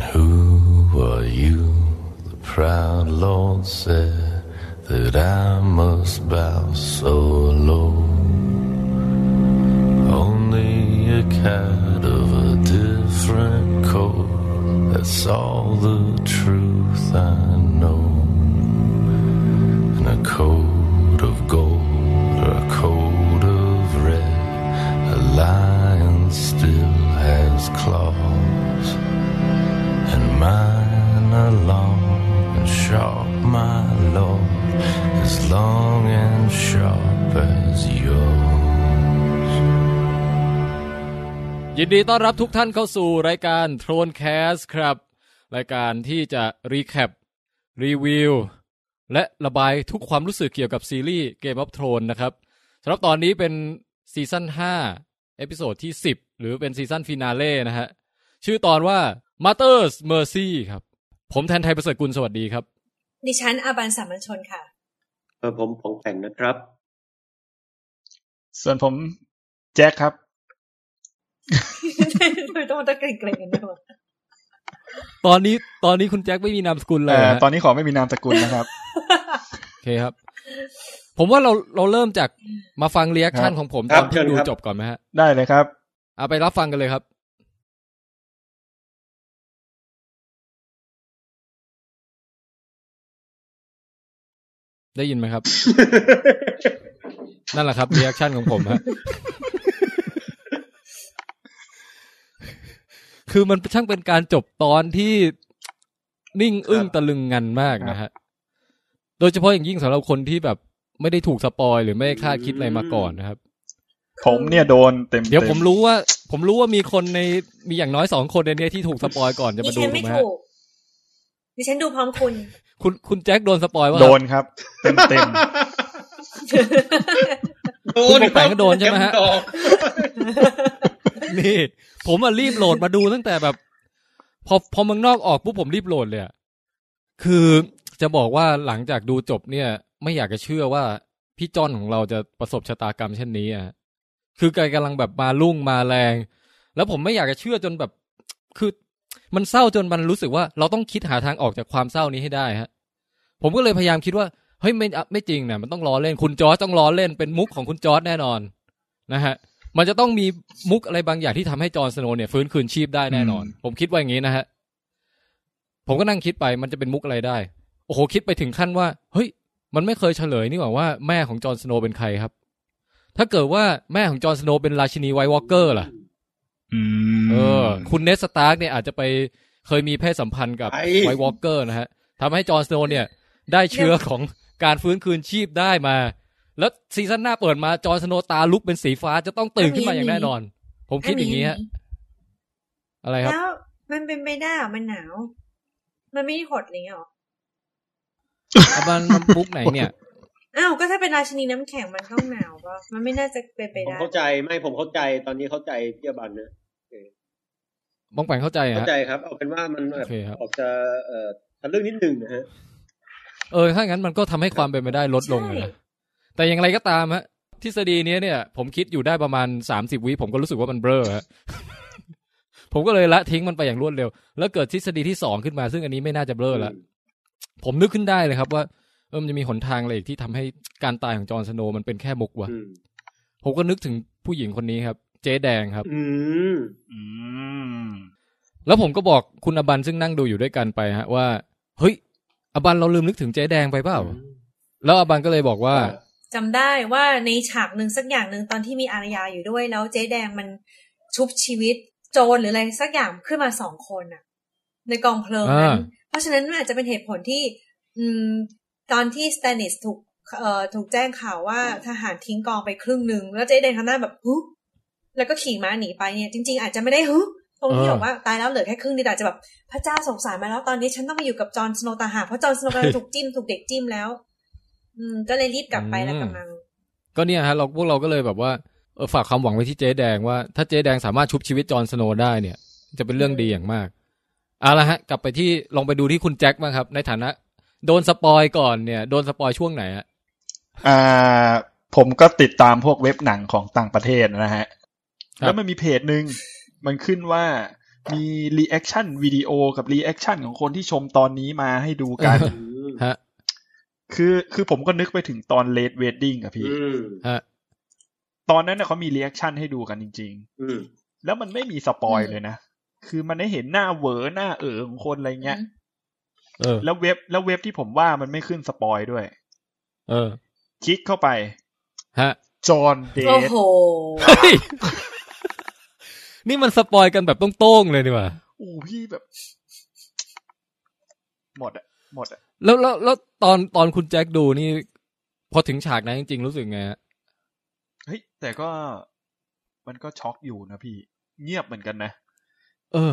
who are you? The proud Lord said that I must bow so low. Only a cat of a different coat. That's all the truth I know. And a coat A long and sharp, my lord. As long and sharp as yours. ยินดีต้อนรับทุกท่านเข้าสู่รายการ ThroneCast ครับ รายการที่จะ recap review และระบายทุกความรู้สึกเกี่ยวกับซีรีส์ Game of Thrones นะครับสำหรับตอนนี้เป็น season 5 episode ที่ 10 หรือเป็น season finale นะฮะ ชื่อตอนว่า Mother's Mercy ครับ ผมแทนไทยประเสริฐกุลสวัสดีครับ ดิฉันอาบันสามัญชนค่ะเออผมของแผ่งนะครับ ส่วนผมแจ็คครับทำไมต้องมาตะเกรงๆกันด้วยวะตอนนี้ตอนนี้คุณแจ็คไม่มีนามสกุลเลยเอ่อฮะตอนนี้ขอไม่มีนามสกุลนะครับโอเคครับ ผมว่าเราเราเริ่มจากมาฟังเรีแอคชั่นครับของผมคตรัอบนที่เชิญดูครับจบก่อนไหมฮะ ได้เลยครับ เอาไปรับฟังกันเลยครับ ได้ยินไหมครับ นั่นแหละครับ reaction ของผมฮะคือมันช่างเป็นการจบตอนที่นิ่งอึ้งตะลึงงันมากนะฮะ โดยเฉพาะอย่างยิ่งสำหรับคนที่แบบ ไม่ได้ถูก spoil หรือไม่ได้คาดคิดอะไรมาก่อนนะครับ ผมเนี่ยโดนเต็มๆเดี๋ยวผมรู้ว่า ผมรู้ว่ามีคนในมีอย่างน้อยสองคนในเนี้ยที่ถูกสปอยก่อนจะดิมาดูฉันถูไม่กไหมฮะถูกดิฉันดูพร้อมคุณ คุณคุณแจ็คโดนสปอยว่าโดนครับ เต็มเต็มโดคุณนปกแปงก็โดนใช่ไหมฮะแกดอกนี่ ผมอะรีบโหลดมาดูตั้งแต่แบบ พอพอเมืองนอกออกปุ๊บผมรีบโหลดเลยอะคือจะบอกว่าหลังจากดูจบเนี่ย ไม่อยากจะเชื่อว่าพี่จอนของเราจะประสบชะตากรรมเช่นนี้อะคือแกกำลังแบบมาลุ่งมาแรง แล้วผมไม่อยากจะเชื่อจนแบบ คือ มันเศร้าจนมันรู้สึกว่าเราต้องคิดหาทางออกจากความเศร้านี้ให้ได้ฮะ ผมก็เลยพยายามคิดว่าเฮ้ยไม่อะไม่จริงนะมันต้องล้อเล่นคุณจอร์จต้องล้อเล่นเป็นมุกของคุณจอร์จแน่นอนนะฮะ มันจะต้องมีมุกอะไรบางอย่างที่ทำให้จอร์นสโนว์เนี่ยฟื้นคืนชีพได้แน่นอน ผมคิดว่าอย่างนี้นะฮะ ผมก็นั่งคิดไปมันจะเป็นมุกอะไรได้ โอ้โหคิดไปถึงขั้นว่า เฮ้ย มันไม่เคยเฉลยนี่หว่าว่าแม่ของ Jon Snow เป็นใครครับ ถ้าเกิดว่าแม่ของ Jon Snow เป็นราชินี White Walker ล่ะๆอืม เออ คุณ Ned Stark เนี่ยอาจจะไปเคยมีเพศสัมพันธ์กับไอ้ White Walker นะฮะทำให้ Jon Snow เนี่ย ได้เชื้อของการฟื้นคืนชีพได้มา แล้ว season หน้าเปิดมา Jon Snow ตาลุกเป็นสีฟ้าจะต้องตื่นขึ้นมาอย่างแน่นอน ผมคิดอย่างนี้ฮะอะไรครับแล้วมันเป็นไปได้เหรอมันหนาว มันไม่ได้หดอะไรเงี้ยหรออะมันมันมุกไหนเนี่ยอ้าวก็ถ้าเป็นราชินีน้ำแข็งมันต้องหนาวปะมันไม่น่าจะเป็นไปผมได้เข้าใจไม่ผมเข้าใจตอนนี้เข้าใจพี่อบันนะ บ้องแปงเข้าใจเข้าฮะใจครับ เอาเป็นว่ามันแบบโอเคครับออกจะเอ่อทะลึ่งนิดหนึ่งนะฮะเออถ้างั้นมันก็ทำให้ความเป็นไปได้ลดลงเลยนะแต่อย่างไรก็ตามฮะทฤษฎีเนี้ยเนี่ย ผมคิดอยู่ได้ประมาณสามสิบวิผมก็รู้สึกว่ามันเบ้อฮะผมก็เลยละทิ้งมันไปอย่างรวดเร็ว แล้วเกิดทฤษฎีที่สองขึ้นมา ซึ่งอันนี้ไม่น่าจะเบ้อละผมนึกขึ้นได้เลยครับว่าเออมันจะมีหนทางอะไรอีกที่ทำให้การตายของจอร์นสโนว์มันเป็นแค่มุกวะอืมผมก็นึกถึงผู้หญิงคนนี้ครับ เจ๊แดงครับ อืมอืมแล้วผมก็บอกคุณอบันซึ่งนั่งดูอยู่ด้วยกันไปฮะ ว่า เฮ้ย อบันเราลืมนึกถึงเจ๊แดงไปเปล่า แล้วอบันก็เลยบอกว่าจำได้ว่าในฉากหนึ่งสักอย่างหนึ่งตอนที่มีอารยาอยู่ด้วย แล้วเจ๊แดงมันชุบชีวิตโจรหรืออะไรสักอย่างขึ้นมาสองคนอะในกองเพลิงนั้นอ่าเพราะฉะนั้นมันอาจจะเป็นเหตุผลที่ อืม ตอนที่สแตนิสถูกเอ่อถูกแจ้งข่าวว่าทหารทิ้งกองไปครึ่งหนึ่งแล้วเจ๊แดงทำหน้าแบบฮึ แล้วก็ขี่ม้าหนีไปเนี่ยจริง ๆ อาจจะไม่ได้ฮึตรงที่เออบอกว่าตายแล้วเหลือแค่ครึ่งเดียวแต่อาจจะแบบพระเจ้าสงสารมาแล้วตอนนี้ฉันต้องมาอยู่กับ Jon Snow ต่างหากเพราะ Jon Snow กำลังถูกจิ้มถูกเด็กจิ้มแล้ว อืม ก็เลยรีบกลับไปแล้วกำลัง ก็เนี่ยฮะเราพวกเราก็เลยแบบว่าเออฝากความหวังไว้ที่เจ๊แดงว่าถ้าเจ๊แดงสามารถชุบชีวิต Jon Snow ได้เนี่ย จะเป็นเรื่องดีอย่างมากเอาละฮะ กลับไปที่ลองไปดูที่คุณแจ็คบ้างครับ ในฐานะ โดน spoil ก่อนเนี่ย โดน spoil ช่วงไหนฮะอ่าผมก็ติดตามพวกเว็บหนังของต่างประเทศนะฮะครับ แล้วมันมีเพจหนึ่งมันขึ้นว่ามี reaction video กับ reaction ของคนที่ชมตอนนี้มาให้ดูกันเอออืมฮะคือคือผมก็นึกไปถึงตอน Red Wedding อะพี่อืมฮะตอนนั้นน่ะเขามี reaction ให้ดูกันจริงอืมๆแล้วมันไม่มี spoil อืมเลยนะ คือมันได้เห็นหน้าเหวอหน้าเอ๋อของคนอะไรเงี้ยเออแล้วเว็บแล้วเว็บที่ผมว่ามันไม่ขึ้น spoilด้วย เออ คลิกเข้าไป ฮะ จอห์นเดโอ้ทโหเฮ้ย นี่มันสปอยกันแบบโต้งๆเลยนี่หว่าโอ้พี่แบบ หมดอะหมดอะแล้วแล้วแล้วตอนตอนคุณแจ็คดูนี่ พอถึงฉากนั้นจริงๆรู้สึกไงฮะเฮ้ยแต่ก็มันก็ช็อกอยู่นะพี่ เงียบเหมือนกันนะ เออ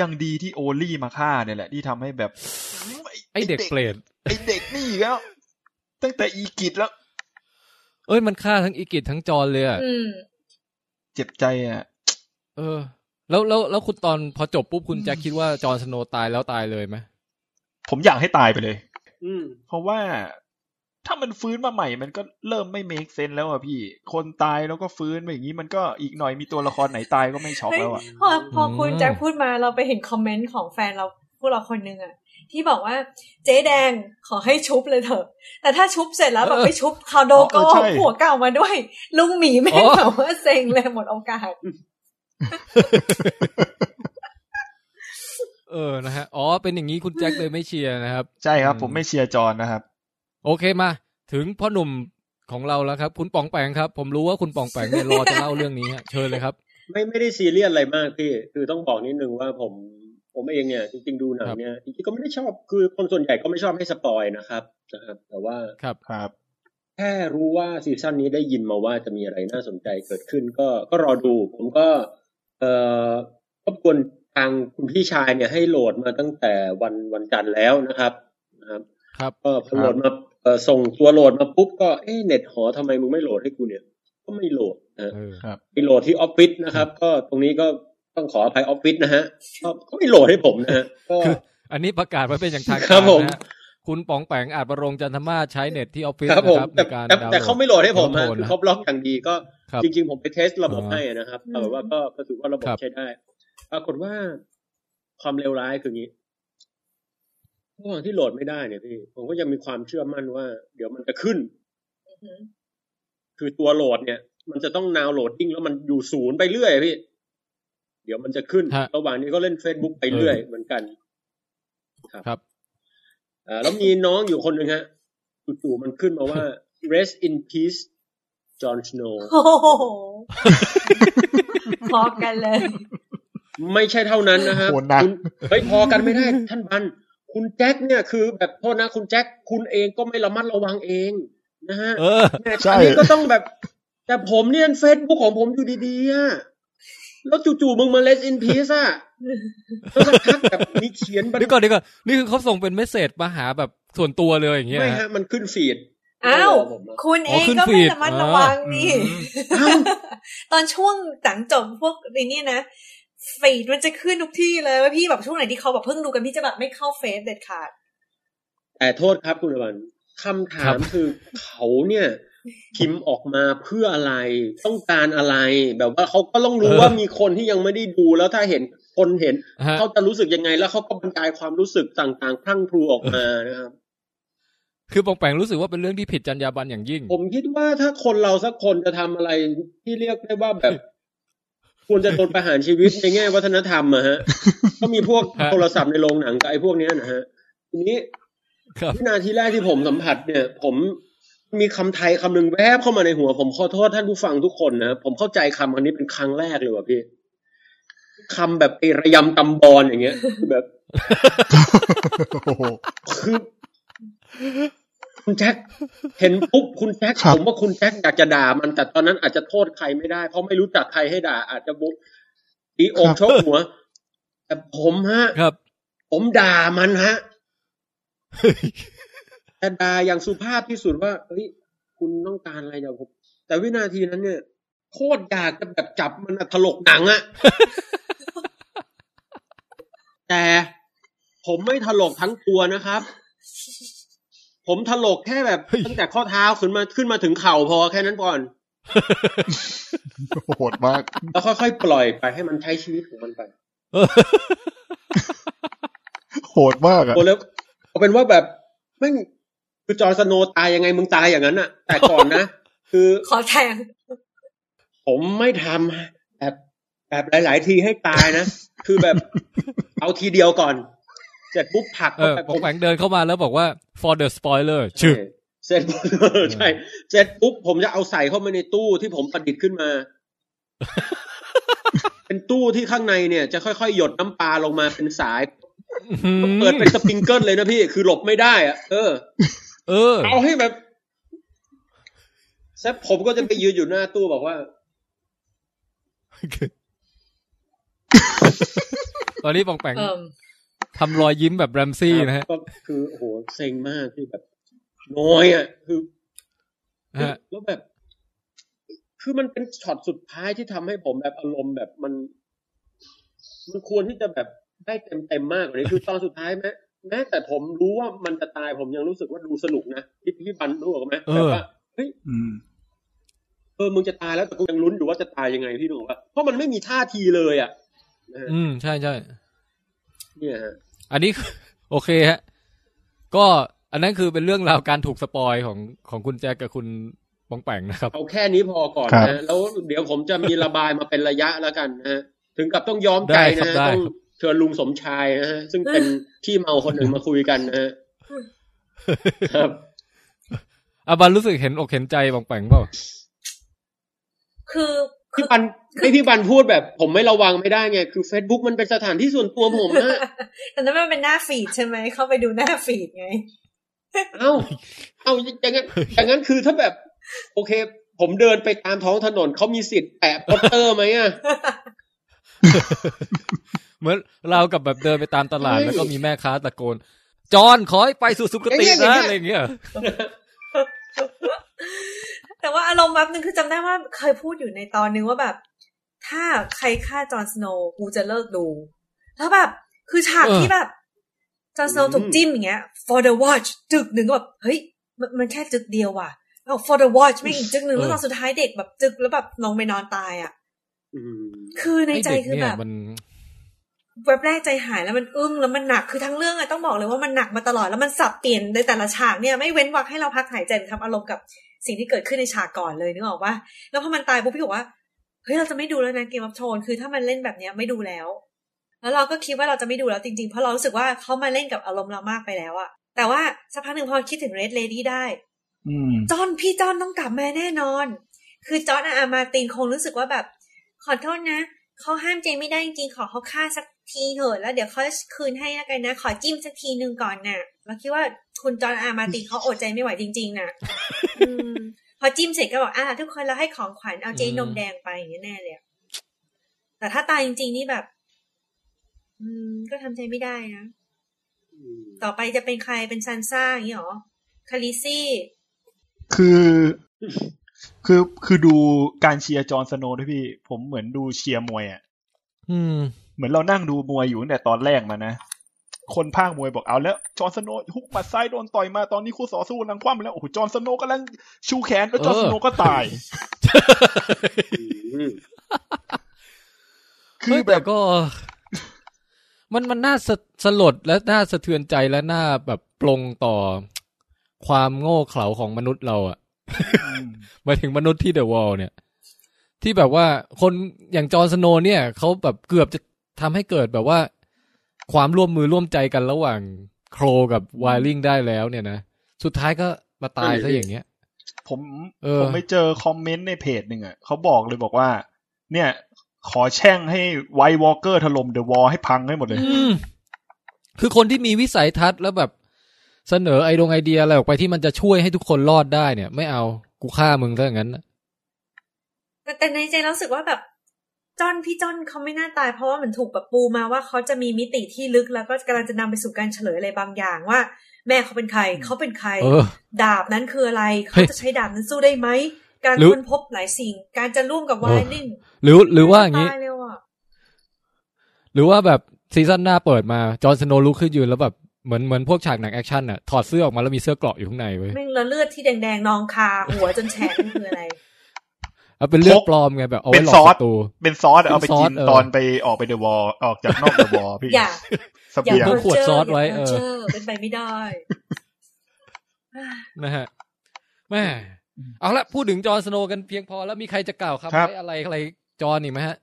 ยังดีที่โอลี่มาฆ่าเนี่ยแหละ ที่ทำให้แบบ ไอเด็กเปรตไอเด็กนี่อีกแล้ว ตั้งแต่อีกิจแล้ว เอ้ยมันฆ่าทั้งอีกิจทั้งจอนเลยอะอืมเจ็บใจอะ เออ แล้วแล้วแล้วคุณตอนพอจบปุ๊บคุณแจ็คคิดว่าจอห์นสโนว์ตายแล้วตายเลยไหมผมอยากให้ตายไปเลย อืม เพราะว่าถ้ามันฟื้นมาใหม่ มันก็เริ่มไม่เมคเซนแล้วอะพี่ คนตายแล้วก็ฟื้นไปอย่างนี้มันก็อีกหน่อยมีตัวละครไหนตายก็ไม่ช็อกเฮ้ยแล้วอะพอพอคุณแจ็คพูดมาเราไปเห็นคอมเมนต์ของแฟนเราพวกเราคนหนึ่งอะที่บอกว่าเจ๊แดงขอให้ชุบเลยเถอะ แต่ถ้าชุบเสร็จแล้วแบบไปชุบคาโดโก้อ๋อเออใช่หัวเก่ามาด้วย ลุงหมีแม่งแบบว่าเซ็งเลยหมดโอกาส เออนะฮะอ๋อเป็นอย่างนี้คุณแจ็คเลยไม่เชียร์นะครับ ใช่ครับอืมผมไม่เชียร์จอห์นนะครับ โอเคมา ถึงพ่อหนุ่มของเราแล้วครับ คุณปองแปงครับ ผมรู้ว่าคุณปองแปงเนี่ยรอจะเล่าเรื่องนี้ฮะเชิญเลยครับ ไม่ไม่ได้ซีเรียสอะไรมากพี่คือต้องบอกนิดนึงว่าผมผมเองเนี่ยจริงๆดูหนังเนี่ยจริงๆก็ไม่ได้ชอบคือคนส่วนใหญ่ก็ไม่ชอบให้ spoil นะครับนะครับ แต่ว่าครับครับแค่รู้ว่า season นี้ได้ยินมาว่าจะมีอะไรน่าสนใจเกิดขึ้น ก็ก็รอดู ผมก็ เอ่อรบกวนทางคุณพี่ชายเนี่ยให้โหลดมาตั้งแต่วันวันจันทร์แล้วนะครับนะครับ ครับก็พอโหลดมาเอ่อส่งตัวโหลดมาปุ๊บก็เอ๊ะเน็ตหอทำไมมึงไม่โหลดให้กูเนี่ย ก็ไม่โหลดนะเออไปโหลดที่ออฟฟิศนะครับ ก็ตรงนี้ก็ต้องขออภัยออฟฟิศนะฮะก็ก็ไม่โหลดให้ผมนะฮะก็คืออันนี้ประกาศไว้เป็นอย่างทางครัการบผมนะฮะ คุณปองแปงอาจประรงจันทมาศใช้เน็ตที่ออฟฟิศครับผมนะครับในแต่การแต่ดาวน์โหลดแต่เขาไม่โหลดให้ผมฮะโทรคือนะเขาบล็อกอย่างดีก็ครับจริง ๆ ผมไปเทสระบบอ่าให้นะครับอืมแต่ว่าก็ก็ถือว่าระบบครับใช้ได้ปรากฏว่าความเลวร้ายคืออย่างนี้ระหว่างที่โหลดไม่ได้เนี่ยพี่ ผมก็ยังมีความเชื่อมั่นว่า เดี๋ยวมันจะขึ้นอือหือคือตัวโหลดเนี่ย มันจะต้องนาวโหลดดิ้งแล้วมันอยู่ศูนย์ไปเรื่อยอะพี่ เดี๋ยวมันจะขึ้นฮะระหว่างนี้ก็เล่น Facebook ไปเรื่อยเหมือนกัน ครับอ่า แล้วมีน้องอยู่คนหนึ่งฮะจู่ๆมันขึ้นมาว่า rest in peace Jon Snow โอ้โหพอกันเลย ไม่ใช่เท่านั้นนะครับโหหนักคุณเฮ้ยพอกันไม่ได้ท่านบัน คุณแจ็คเนี่ยคือแบบโทษนะ คุณแจ็คคุณเองก็ไม่ระมัดระวังเองนะฮะเออเนี่ยใช่อันนี้ก็ต้องแบบ แต่ผมเนี่ยเฟซบุ๊กของผมอยู่ดีๆอะ แล้วจู่ๆมึงมาเลสอินพีซอะแล้วสักพักแบบมีเขียนบันเดี๋ยวก่อนเดี๋ยวก่อนนี่คือเขาส่งเป็นเมสเซจมาหาแบบส่วนตัวเลยอย่างเงี้ยไม่ฮะฮะมันขึ้นฟีดอ้าวผมอะคุณเองอ๋อขึ้นก็ฟีไม่ดระมัดระวังนี่อ้าวตอนช่วงหลังจบพวกไอ้นี่นะฟีดมันจะขึ้นทุกที่เลยว่าพี่แบบช่วงไหนที่เขาแบบเพิ่งดูกันพี่จะแบบไม่เข้าเฟซเด็ดขาดแต่โทษครับคุณอวันคำถาครัมบคือเขาเนี่ย พิมพ์ออกมาเพื่ออะไร ต้องการอะไร แบบว่าเขาก็ต้องรู้ว่ามีคนที่ยังไม่ได้ดูแล้วถ้าเห็นคนเห็นฮะเขาจะรู้สึกยังไง แล้วเขาก็บรรยายความรู้สึกต่างๆพรั่งพรูออกมานะครับคือปองแปงรู้สึกว่าเป็นเรื่องที่ผิดจรรยาบรรณอย่างยิ่ง ผมคิดว่าถ้าคนเราสักคนจะทำอะไรที่เรียกได้ว่าแบบควรจะโดนประหารชีวิตในแง่วัฒนธรรมอะฮะ ก็มีพวกฮะโทรศัพท์ในโรงหนังกับไอ้พวกเนี้ยนะฮะ ทีนี้ครับวินาทีแรกที่ผมสัมผัสเนี่ย ผม มีคำไทยคำหนึ่งแวบเข้ามาในหัว ผมขอโทษท่านผู้ฟังทุกคนนะผมเข้าใจคำคำนี้เป็นครั้งแรกเลยว่ะพี่คำแบบไอ้ระยำตำบอลอย่างเงี้ยคือแบบโอ้โหคือคุณแจ็คเห็นปุ๊บคุณแจ็คครับผมว่าคุณแจ็คอยากจะด่ามันแต่ตอนนั้นอาจจะโทษใครไม่ได้ เพราะไม่รู้จักใครให้ด่า อาจจะบุกตีอกชกหัว แต่ผมฮะครับ ผมด่ามันฮะ แต่ด่าอย่างสุภาพที่สุดว่าเฮ้ยคุณต้องการอะไรจากผมแต่วินาทีนั้นเนี่ยโคตรอยากจะแบบจับมันอะถลกหนังอะแต่ผมไม่ถลกทั้งตัวนะครับ ผมถลกแค่แบบเฮ้ยตั้งแต่ข้อเท้าขึ้นมาขึ้นมาถึงเข่าพอแค่นั้นก่อนโหดมาก แล้วค่อยๆปล่อยไปให้มันใช้ชีวิตของมันไปโหดมากอะโอ้แล้วเอาเป็นว่าแบบแม่ง คือจอร์นสโนว์ตายยังไงมึงตายอย่างนั้นอะแต่ก่อนนะ คือขอแทง ผมไม่ทำแบบแบบหลาย ๆ ทีให้ตายนะ คือแบบเอาทีเดียวก่อน เสร็จปุ๊บผลักเอเข้าอไปปองแปงเดินเข้ามาแล้วบอกว่า for the spoiler ชึกเสร็จปุ๊บใช่เสร็จปุ๊บผมจะเอาใส่เข้ามาในตู้ที่ผมประดิษฐ์ขึ้นมา เป็นตู้ที่ข้างในเนี่ย จะค่อย ๆ หยดน้ำปลาลงมาเป็นสายเปิดเป็นสปริงเกิลเลยนะพี่ คือหลบไม่ได้อะเออ เออ เอาให้แบบแซบผมก็จะไปยืนอยู่หน้าตู้บอกว่า ตอนนี้ปองแปงเอิ่มทำรอยยิ้มแบบแรมซี่นะฮะ ก็คือโอ้โหเซ็งมากที่แบบน้อยอะ คือฮะแล้วแบบ คือมันเป็นช็อตสุดท้ายที่ทำให้ผมแบบอารมณ์แบบมัน มันควรที่จะแบบได้เต็มเต็มๆมากกว่านี้คือตอนสุดท้ายแม้ แม้แต่ผมรู้ว่ามันจะตายผมยังรู้สึกว่าดูสนุกนะพี่พี่บันรู้หรอกไหมเออแบบว่าเฮ้ยอืมเออมึงจะตายแล้วแต่กูยังลุ้นอยู่ว่าจะตายยังไงพี่หนุ่มว่าเพราะมันไม่มีท่าทีเลยอะนะฮะอืมใช่ใช่เนี่ยฮะอันนี้โอเคฮะ ก็อันนั้นคือเป็นเรื่องราวการถูกสปอยของของคุณแจ็คกับคุณปองแปงนะครับ เอาแค่นี้พอก่อนครับนะแล้วเดี๋ยวผมจะมีระบายมาเป็นระยะแล้วกันนะฮะถึงกับต้องย้อมใจนะฮะได้ครับได้ต้องครับ เชิญลุงสมชายนะฮะซึ่งเป็นที่เมาคนหนึ่งมาคุยกันนะฮะครับอาบันรู้สึกเห็นอกเห็นใจปองแปงเปล่าคือคืพี่อบันให้พี่บันพูดแบบ ผมไม่ระวังไม่ได้ไง คือ Facebook มันเป็นสถานที่ส่วนตัวผมนะแต่นั้นมันเป็นหน้าฟีดใช่ไหม เข้าไปดูหน้าฟีดไง เอ้า เอ้าอย่างนั้นอย่างนั้นคือถ้าแบบ โอเค ผมเดินไปตามท้องถนนเขามีสิทธิ์แปะโปสเตอร์ไหมอะ เหมือนเรากับแบบเดินไปตามตลาดเฮ้ยแล้วก็มีแม่ค้าตะโกน จอนขอให้ไปสู่สุคติอย่างเงี้นะยอะไรอย่างเงี้ยแต่ว่าอารมณ์แบบนึงคือจำได้ว่าเคยพูดอยู่ในตอนนึงว่าแบบ ถ้าใครฆ่าจอห์นสโนว์กูจะเลิกดู แล้วแบบ คือฉากเออที่แบบจอห์นสโนว์ถูกจิ้มอย่างเงี้ย for the watch จึกหนึ่งก็แบบเฮ้ยมันมันแค่จึกเดียวว่ะเอา for the watch ไม่งอีกจึกหนึ่งแล้วตอนสุดท้ายเด็กแบบจึกแล้วแบบลงไปนอนตายอะอืมคือในใจไเด็กคือเนี่แบยบมัน แวบแรกใจหายแล้วมันอึ้งแล้วมันหนักคือทั้งเรื่องอะต้องบอกเลยว่ามันหนักมาตลอดแล้วมันสับเปลี่ยนในแต่ละฉากเนี่ยไม่เว้นวรรคให้เราพักหายใจหรือทำอารมณ์กับสิ่งที่เกิดขึ้นในฉากก่อนเลยนึกออกว่าแล้วพอมันตายปุ๊บพี่บอกว่าเฮ้ยเราจะไม่ดูแล้วนะเกม of อ h โ o นคือถ้ามันเล่นแบบเนี้ยไม่ดูแล้ว แล้วเราก็คิดว่าเราจะไม่ดูแล้วจริงๆ เพราะเรารู้สึกว่าเขามาเล่นกับอารมณ์เรามากไปแล้วอะแต่ว่าสักพักหนึ่งพอคิดถึง Red Lady ได้อืมจอห์นพี่จอห์นต้องกลับมาแน่นอน คือจอห์นอามาร์ตินคงรู้สึกว่าแบบ ขอโทษนะเขาห้ามเจนไม่ได้จริงๆขอเขาฆ่าสัก ทีเถอะแล้วเดี๋ยวเขาจะคืนให้แล้วกันนะ ขอจิ้มสักทีหนึ่งก่อนน่ะเราคิดว่าคุณจอห์นอามาร์ตินเขาอดใจไม่ไหวจริง ๆน่ะอืมพอจิ้มเสร็จก็บอกอ่าทุกคนเราให้ของขวัญเอาเจนนมแดงไปอย่างนี้ยแน่เลยอะแต่ถ้าตายจริง ๆ นี่แบบ อืม ก็ทำใจไม่ได้นะต่อไปจะเป็นใครเป็นซันซ่าอย่างนี้หรอคาริซี่ คือคือคือดูการเชียร์จอห์นสโนว์ด้วยพี่ ผมเหมือนดูเชียร์มวยอะ อืม เหมือนเรานั่งดูมวยอยู่ตั้งแต่ตอนแรกมานะ คนภาคมวยบอกเอาแล้ว จอห์นสโนว์ฮุกหมัดซ้ายโดนต่อยมาตอนนี้คู่ต่อสู้กำลังคว่ำแล้ว โอ้โหจอห์นสโนว์กำลังชูแขนแล้วจอห์นสโนว์ก็ตายอืมคืเฮ้อยแบแต่บก็ มันมันน่าสะสลดและน่าสะเทือนใจและน่าแบบปลงต่อความโง่เขลาของมนุษย์เราอะหมายถึงมนุษย์ที่ The Wall เนี่ย ที่แบบว่าคนอย่าง Jon Snow เนี่ยเขาแบบเกือบจะ ทำให้เกิดแบบว่า ความร่วมมือร่วมใจกันระหว่าง Crow กับ Wildling ได้แล้วเนี่ยนะ สุดท้ายก็มาตายซะอย่างเงี้ย ผมเออผมไปเจอคอมเมนต์ในเพจหนึ่งอะเขาบอกเลยบอกว่า เนี่ย ขอแช่งให้ White Walker ถล่ม The Wall ให้พังให้หมดเลยอืมคือคนที่มีวิสัยทัศน์แล้วแบบเสนอไอดงไอเดียอะไรออกไปที่มันจะช่วยให้ทุกคนรอดได้เนี่ย ไม่เอากูฆ่ามึงซะอย่างนั้นนะแต่แต่ในใจเรารู้สึกว่าแบบ จอนพี่จอนเขาไม่น่าตายเพราะว่าเหมือนถูกแบบปูมาว่าเขาจะมีมิติที่ลึกแล้วก็กำลังจะนำไปสู่การเฉลยอะไรบางอย่างว่า แม่เขาเป็นใครเขาเป็นใครเออดาบนั้นคืออะไรเฮ้เขายจะใช้ดาบนั้นสู้ได้ไหมการหรือค้นพบหลายสิ่ง การจะร่วมกับไวเออลิงหรือหรือว่าอย่างนี้นี้ตายเร็วอะหรือว่าแบบซีซั่นหน้าเปิดมาจอร์นสโนว์ลุกขึ้นยืนแล้วแบบเหมือนเหมือนพวกฉากหนังแอคชั่นอะถอดเสื้อออกมาแล้วมีเสื้อเกราะอยู่ข้างในเว้ยแม่งแล้วเลือดที่แดงๆนองคาหัวจนแฉกนั่นคืออะไร เอาเป็นเลือดพกปลอมไงแบบเอาเป็ไว้นหลอซกอสศัตรูเป็นซอสเอาไปเป็นซอกิสนเออตอนไปออกไปเดอะวอลออกจากนอกเดอะวอลพี่อย่าเสอย่าบียงพวกขวดเพ้ซอสไว้ย่าเออเพ้อเป็นไปไม่ได้นะฮะแม่เอาละพูดถึงจอห์นสโนว์กันเพียงพอแล้วมีใครจะกล่าวครับครับไว้อะไรอะไรจอห์นอีกไหมฮะ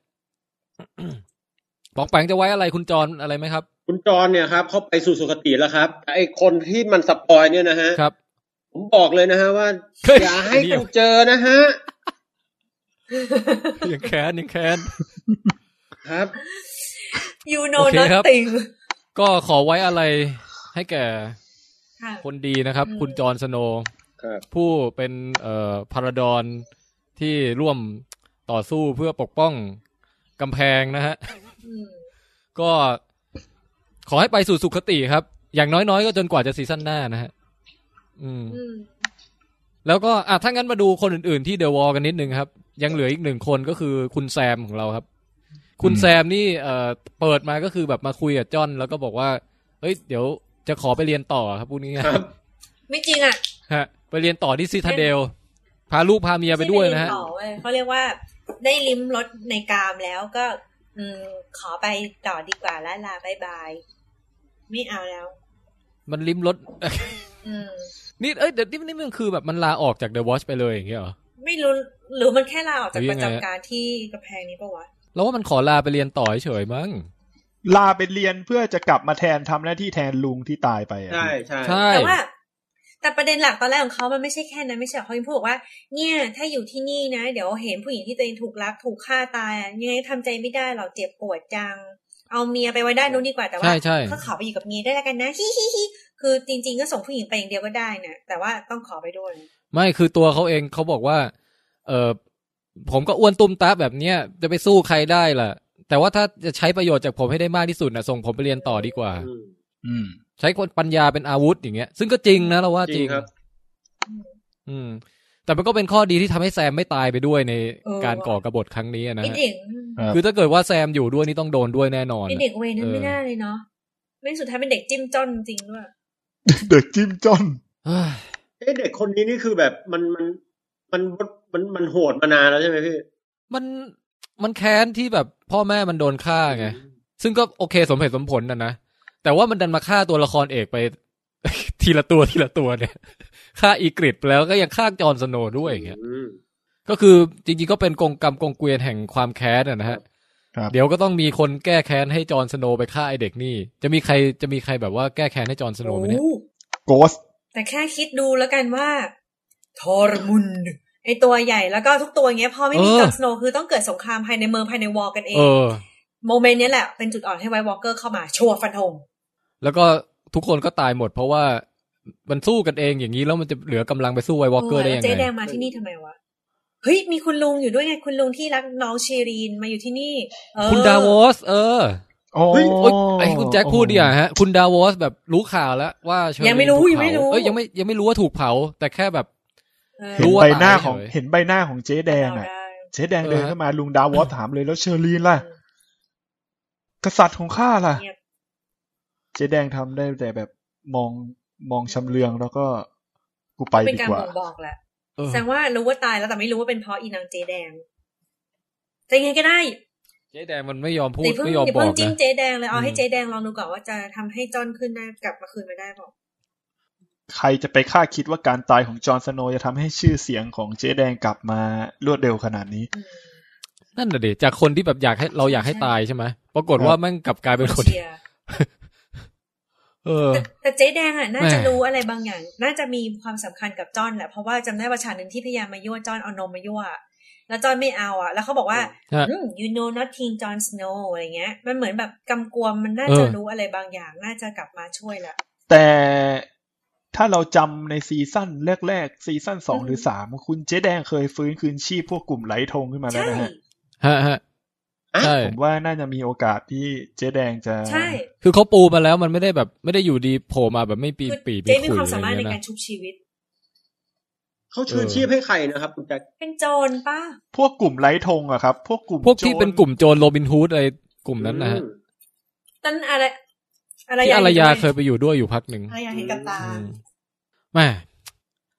บอกแปงจะไว้อะไรคุณจอห์นอะไรไหมครับ คุณจรเนี่ยครับเขาไปสู่สุคติแล้วครับไอคนที่มันสปอยเนี่ยนะฮะครับ ผมบอกเลยนะฮะว่าเฮ้ยอย่าให้เดี๋กัยวนเจอนะฮะ ยังแค้นยังแค้นครับ you know โอเคครับ nothing ก็ขอไว้อะไรให้แก่ค่ะคนดีนะครับอืมคุณจอห์นสโนว์ครับผู้เป็นเอ่อพาราดอนที่ร่วมต่อสู้เพื่อปกป้องกำแพงนะฮะอืมก็ขอให้ไปสู่สุคติครับ อย่างน้อยๆ ก็จนกว่าจะซีซั่นหน้านะฮะ อืมอืม แล้วก็อะถ้างั้นมาดูคนอื่นๆที่เดอะวอลกันนิดนึงครับ ยังเหลืออีกหนึ่งคนก็คือคุณแซมของเราครับ คุณแซมนี่เอ่อเปิดมาก็คือแบบมาคุยกับจอห์นแล้วก็บอกว่า เฮ้ย เดี๋ยวจะขอไปเรียนต่อครับพูดง่ายครับไม่จริงอะๆฮะไปเรียนต่อที่ซิทาเดล พาลูกพาเมียไปด้วยนะฮะม่ด้เรีต่อเว้ยเขาเรียกว่าได้ลิ้มรสในกามแล้วก็ อืม ขอไปต่อดีกว่าแล้วลาบายบาย ไม่เอาแล้ว มันลิ้มรสอืม นี่เอ้ยเดี๋ยวนี่นี่มันคือแบบมันลาออกจากเดอะวอชไปเลยอย่างเงี้ยเหรอไม่รู้หรือมันแค่ลาออกจากหรือปยังระไงจำการที่กระแพงนี้ปะวะแล้วว่ามันขอลาไปเรียนต่อเฉยๆมั้งลาไปเรียนเพื่อจะกลับมาแทนทำหน้าที่แทนลุงที่ตายไปอะใช่ใช่ใช่แต่ว่า แต่ประเด็นหลักตอนแรกของเขามันไม่ใช่แค่นั้นไม่ใช่เหรอเขายังพูดบอกว่า เนี่ย ถ้าอยู่ที่นี่นะ เดี๋ยวเห็นผู้หญิงที่ตัวเองถูกรักถูกฆ่าตายอะยังไงทำใจไม่ได้หรอกเจ็บปวดจัง เอาเมียไปไว้ด้านนู้นดีกว่าแต่ว่าใช่ใช่ก็ขอไปอยู่กับเมียได้แล้วกันนะฮิฮิฮิ คือจริง ๆ ก็ส่งผู้หญิงไปอย่างเดียวก็ได้นะแต่ว่าต้องขอไปด้วย ไม่คือตัวเขาเองเขาบอกว่า เออผมก็อ้วนตุ้มตาแบบเนี้ยจะไปสู้ใครได้ล่ะ แต่ว่าถ้าจะใช้ประโยชน์จากผมให้ได้มากที่สุดนะส่งผมไปเรียนต่อดีกว่า อืมอืมใช้คนปัญญาเป็นอาวุธอย่างเงี้ย ซึ่งก็จริงนะเราว่าจจริริงงครับ อืม แต่มันก็เป็นข้อดีที่ทำให้แซมไม่ตายไปด้วยในเออการก่อกบฏครั้งนี้อะนะไอฮะเด็กครับคือถ้าเกิดว่าแซมอยู่ด้วยนี่ต้องโดนด้วยแน่นอนไออะเด็กเวรนั้นเออไม่น่าเลยเนาะไม่สุดท้ายเป็นเด็กจิ้มจ้อนจริงด้วย เด็กจิ้มจ้อนเฮ้ยเอ๊ะเด็กคนนี้นี่คือแบบมันมันมันมันมันโหดมานานแล้วใช่ไหมพี่มันมันแค้นที่แบบพ่อแม่มันโดนฆ่าไง ซึ่งก็โอเคสมเหตุสมผลนะนะ แต่ว่ามันดันมาฆ่าตัวละครเอกไป ทีละตัวทีละตัวเนี่ยฆ่าอีกริดไปแล้วก็ยังฆ่าจอห์นสโนว์ด้วยอย่างเงี้ยอืมก็คือจริงๆก็เป็นกงกรรมกงเกวียนแห่งความแค้นอะนะฮะครับ เดี๋ยวก็ต้องมีคนแก้แค้นให้จอห์นสโนว์ไปฆ่าไอเด็กนี่ จะมีใครจะมีใครแบบว่าแก้แค้นให้ Jon Snow ไหมเนี่ยโอ้ Ghostแต่แค่คิดดูแล้วกันว่าทอร์มุนด์ไอตัวใหญ่แล้วก็ทุกตัวเงี้ยพอไม่มีเออ Jon Snow คือต้องเกิดสงครามภายในเมืองภายใน Wall กันเองเออ moment เนี้ยแหละเป็นจุดอ่อนให้ White Walker เข้ามาชัวร์ฟันธงแล้วก็ทุกคนก็ตายหมดเพราะว่ามันสู้กันเองอย่างนี้แล้วมันจะเหลือกำลังไปสู้ White Walker ได้ยังไงเจ๊แดงมาที่นี่ทำไมวะ เฮ้ยมีคุณลุงอยู่ด้วยไงคุณลุงที่รักน้องชีรีนมาอยู่ที่นี่ เออ คุณดาวอสเออโอ้โอ๊ยไอ้คุณแจ็คพูดดีอะฮะ คุณดาวอสแบบรู้ข่าวแล้วว่าเชอรีนยังไม่รู้ถูกยังไม่เผารู้เอ้ยยังไม่ยังไม่รู้ว่าถูกเผา แต่แค่แบบเออเห็นรู้ว่าใบหน้าของตายเฉยเห็นใบหน้าของเจ๊แดงเราอะได้เจ๊แดงเดินเออเข้ามาลุงดาวอสถามเลยแล้วเชอรีนล่ะ กษัตริย์ของข้าล่ะเงียบเจ๊แดงทำได้แต่แบบมองมองชำเลืองแล้วก็กูไปเป็นดีการกว่าบ่งบอกแหละเออ แสดงว่ารู้ว่าตายแล้วแต่ไม่รู้ว่าเป็นเพราะอีนางเจ๊แดงแต่ยังไงก็ได้ เจ๊แดงมันไม่ยอมพูดอย่าเพิ่งไม่ยอมอย่าบอเพิ่งกจิ้มนะเจ๊แดงเลยเอาให้อืมเจ๊แดงลองดูก่อนว่าจะทำให้จอนขึ้นได้กลับมาคืนมาได้เปล่าใครจะไปคาดคิดว่าการตายของจอห์นสโนว์จะทำให้ชื่อเสียงของเจ๊แดงกลับมารวดเร็วขนาดนี้อืมนั่นน่ะดิจากคนที่แบบอยากให้เราอยากให้ใช่ตายใช่ไหมปรากฏว่าแม่งกลับกลายเป็นคน เชียร์เออแต่แต่เจ๊แดงอะน่าจะแม่รู้อะไรบางอย่าง น่าจะมีความสำคัญกับจอนแหละเพราะว่าจำได้ว่าฉากหนึ่งที่พยายามมายั่วจอนเอานมมายั่วแล้วจอนไม่เอาอะ แล้วเขาบอกว่าฮะอืม you know nothing Jon Snow อะไรเงี้ย มันเหมือนแบบกำกวมมันน่าเออจะรู้อะไรบางอย่าง น่าจะกลับมาช่วยละแต่ถ้าเราจำในซีซั่นแรกๆ ซีซั่นสองอืมหรือสามคุณเจ๊แดงเคยฟื้นคืนชีพพวกกลุ่มไหลทงขึ้นมาแล้วใช่นะฮะฮะฮะใช่ ผมว่าน่าจะมีโอกาสที่เจ๊แดงจะ ใช่ คือเขาปูมาแล้วมันไม่ได้แบบ ไม่ได้อยู่ดีโผล่มาแบบไม่ปีคือปีปีเจ๊มีคุยความอะไรสามารถในเงี้ยการนะชุบชีวิตเขาชืนชีพให้ใครนะครับคุณแจ็คเป็นโจรป้าพวกกลุ่มไหลทงอะครับ พวกกลุ่มพวกที่โจรเป็นกลุ่มโจรโรบินฮูดอะไรกลุ่มนั้นนะฮะอืมตอนอะไรอะไรที่อารยาห็นเคยไปอยู่ด้วยอยู่พักหนึ่งอารยาเห็นกับตาอืมแม่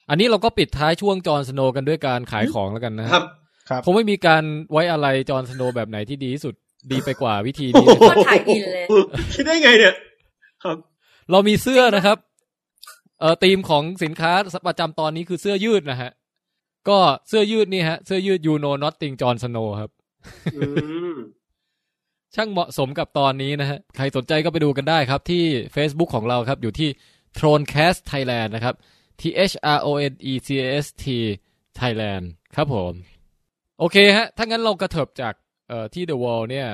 อันนี้เราก็ปิดท้ายช่วงจอห์นสโนว์กันด้วยการขายของแล้วกันนะฮะครับ ครับคงไม่มีการไว้อะไรจอห์นสโนว์แบบไหนที่ดีที่สุดดีไปกว่าวิธีนี้โคตรถ่ายอินเลยคิดได้ไงเนี่ย ครับ เรามีเสื้อนะครับเอ่อธีมของสินค้าประจำตอนนี้คือเสื้อยืดนะฮะ ก็เสื้อยืดนี่ฮะ เสื้อยืด you know nothing John Snow ครับอืมช่างเหมาะสมกับตอนนี้นะฮะ ใครสนใจก็ไปดูกันได้ครับ ที่ Facebook ของเราครับ อยู่ที่ Thronecast Thailand นะครับ T H R O N E C S T Thailand ครับผม โอเคฮะ ถ้างั้นเรากระเถิบจากเอ่อที่ The Wall เนี่ย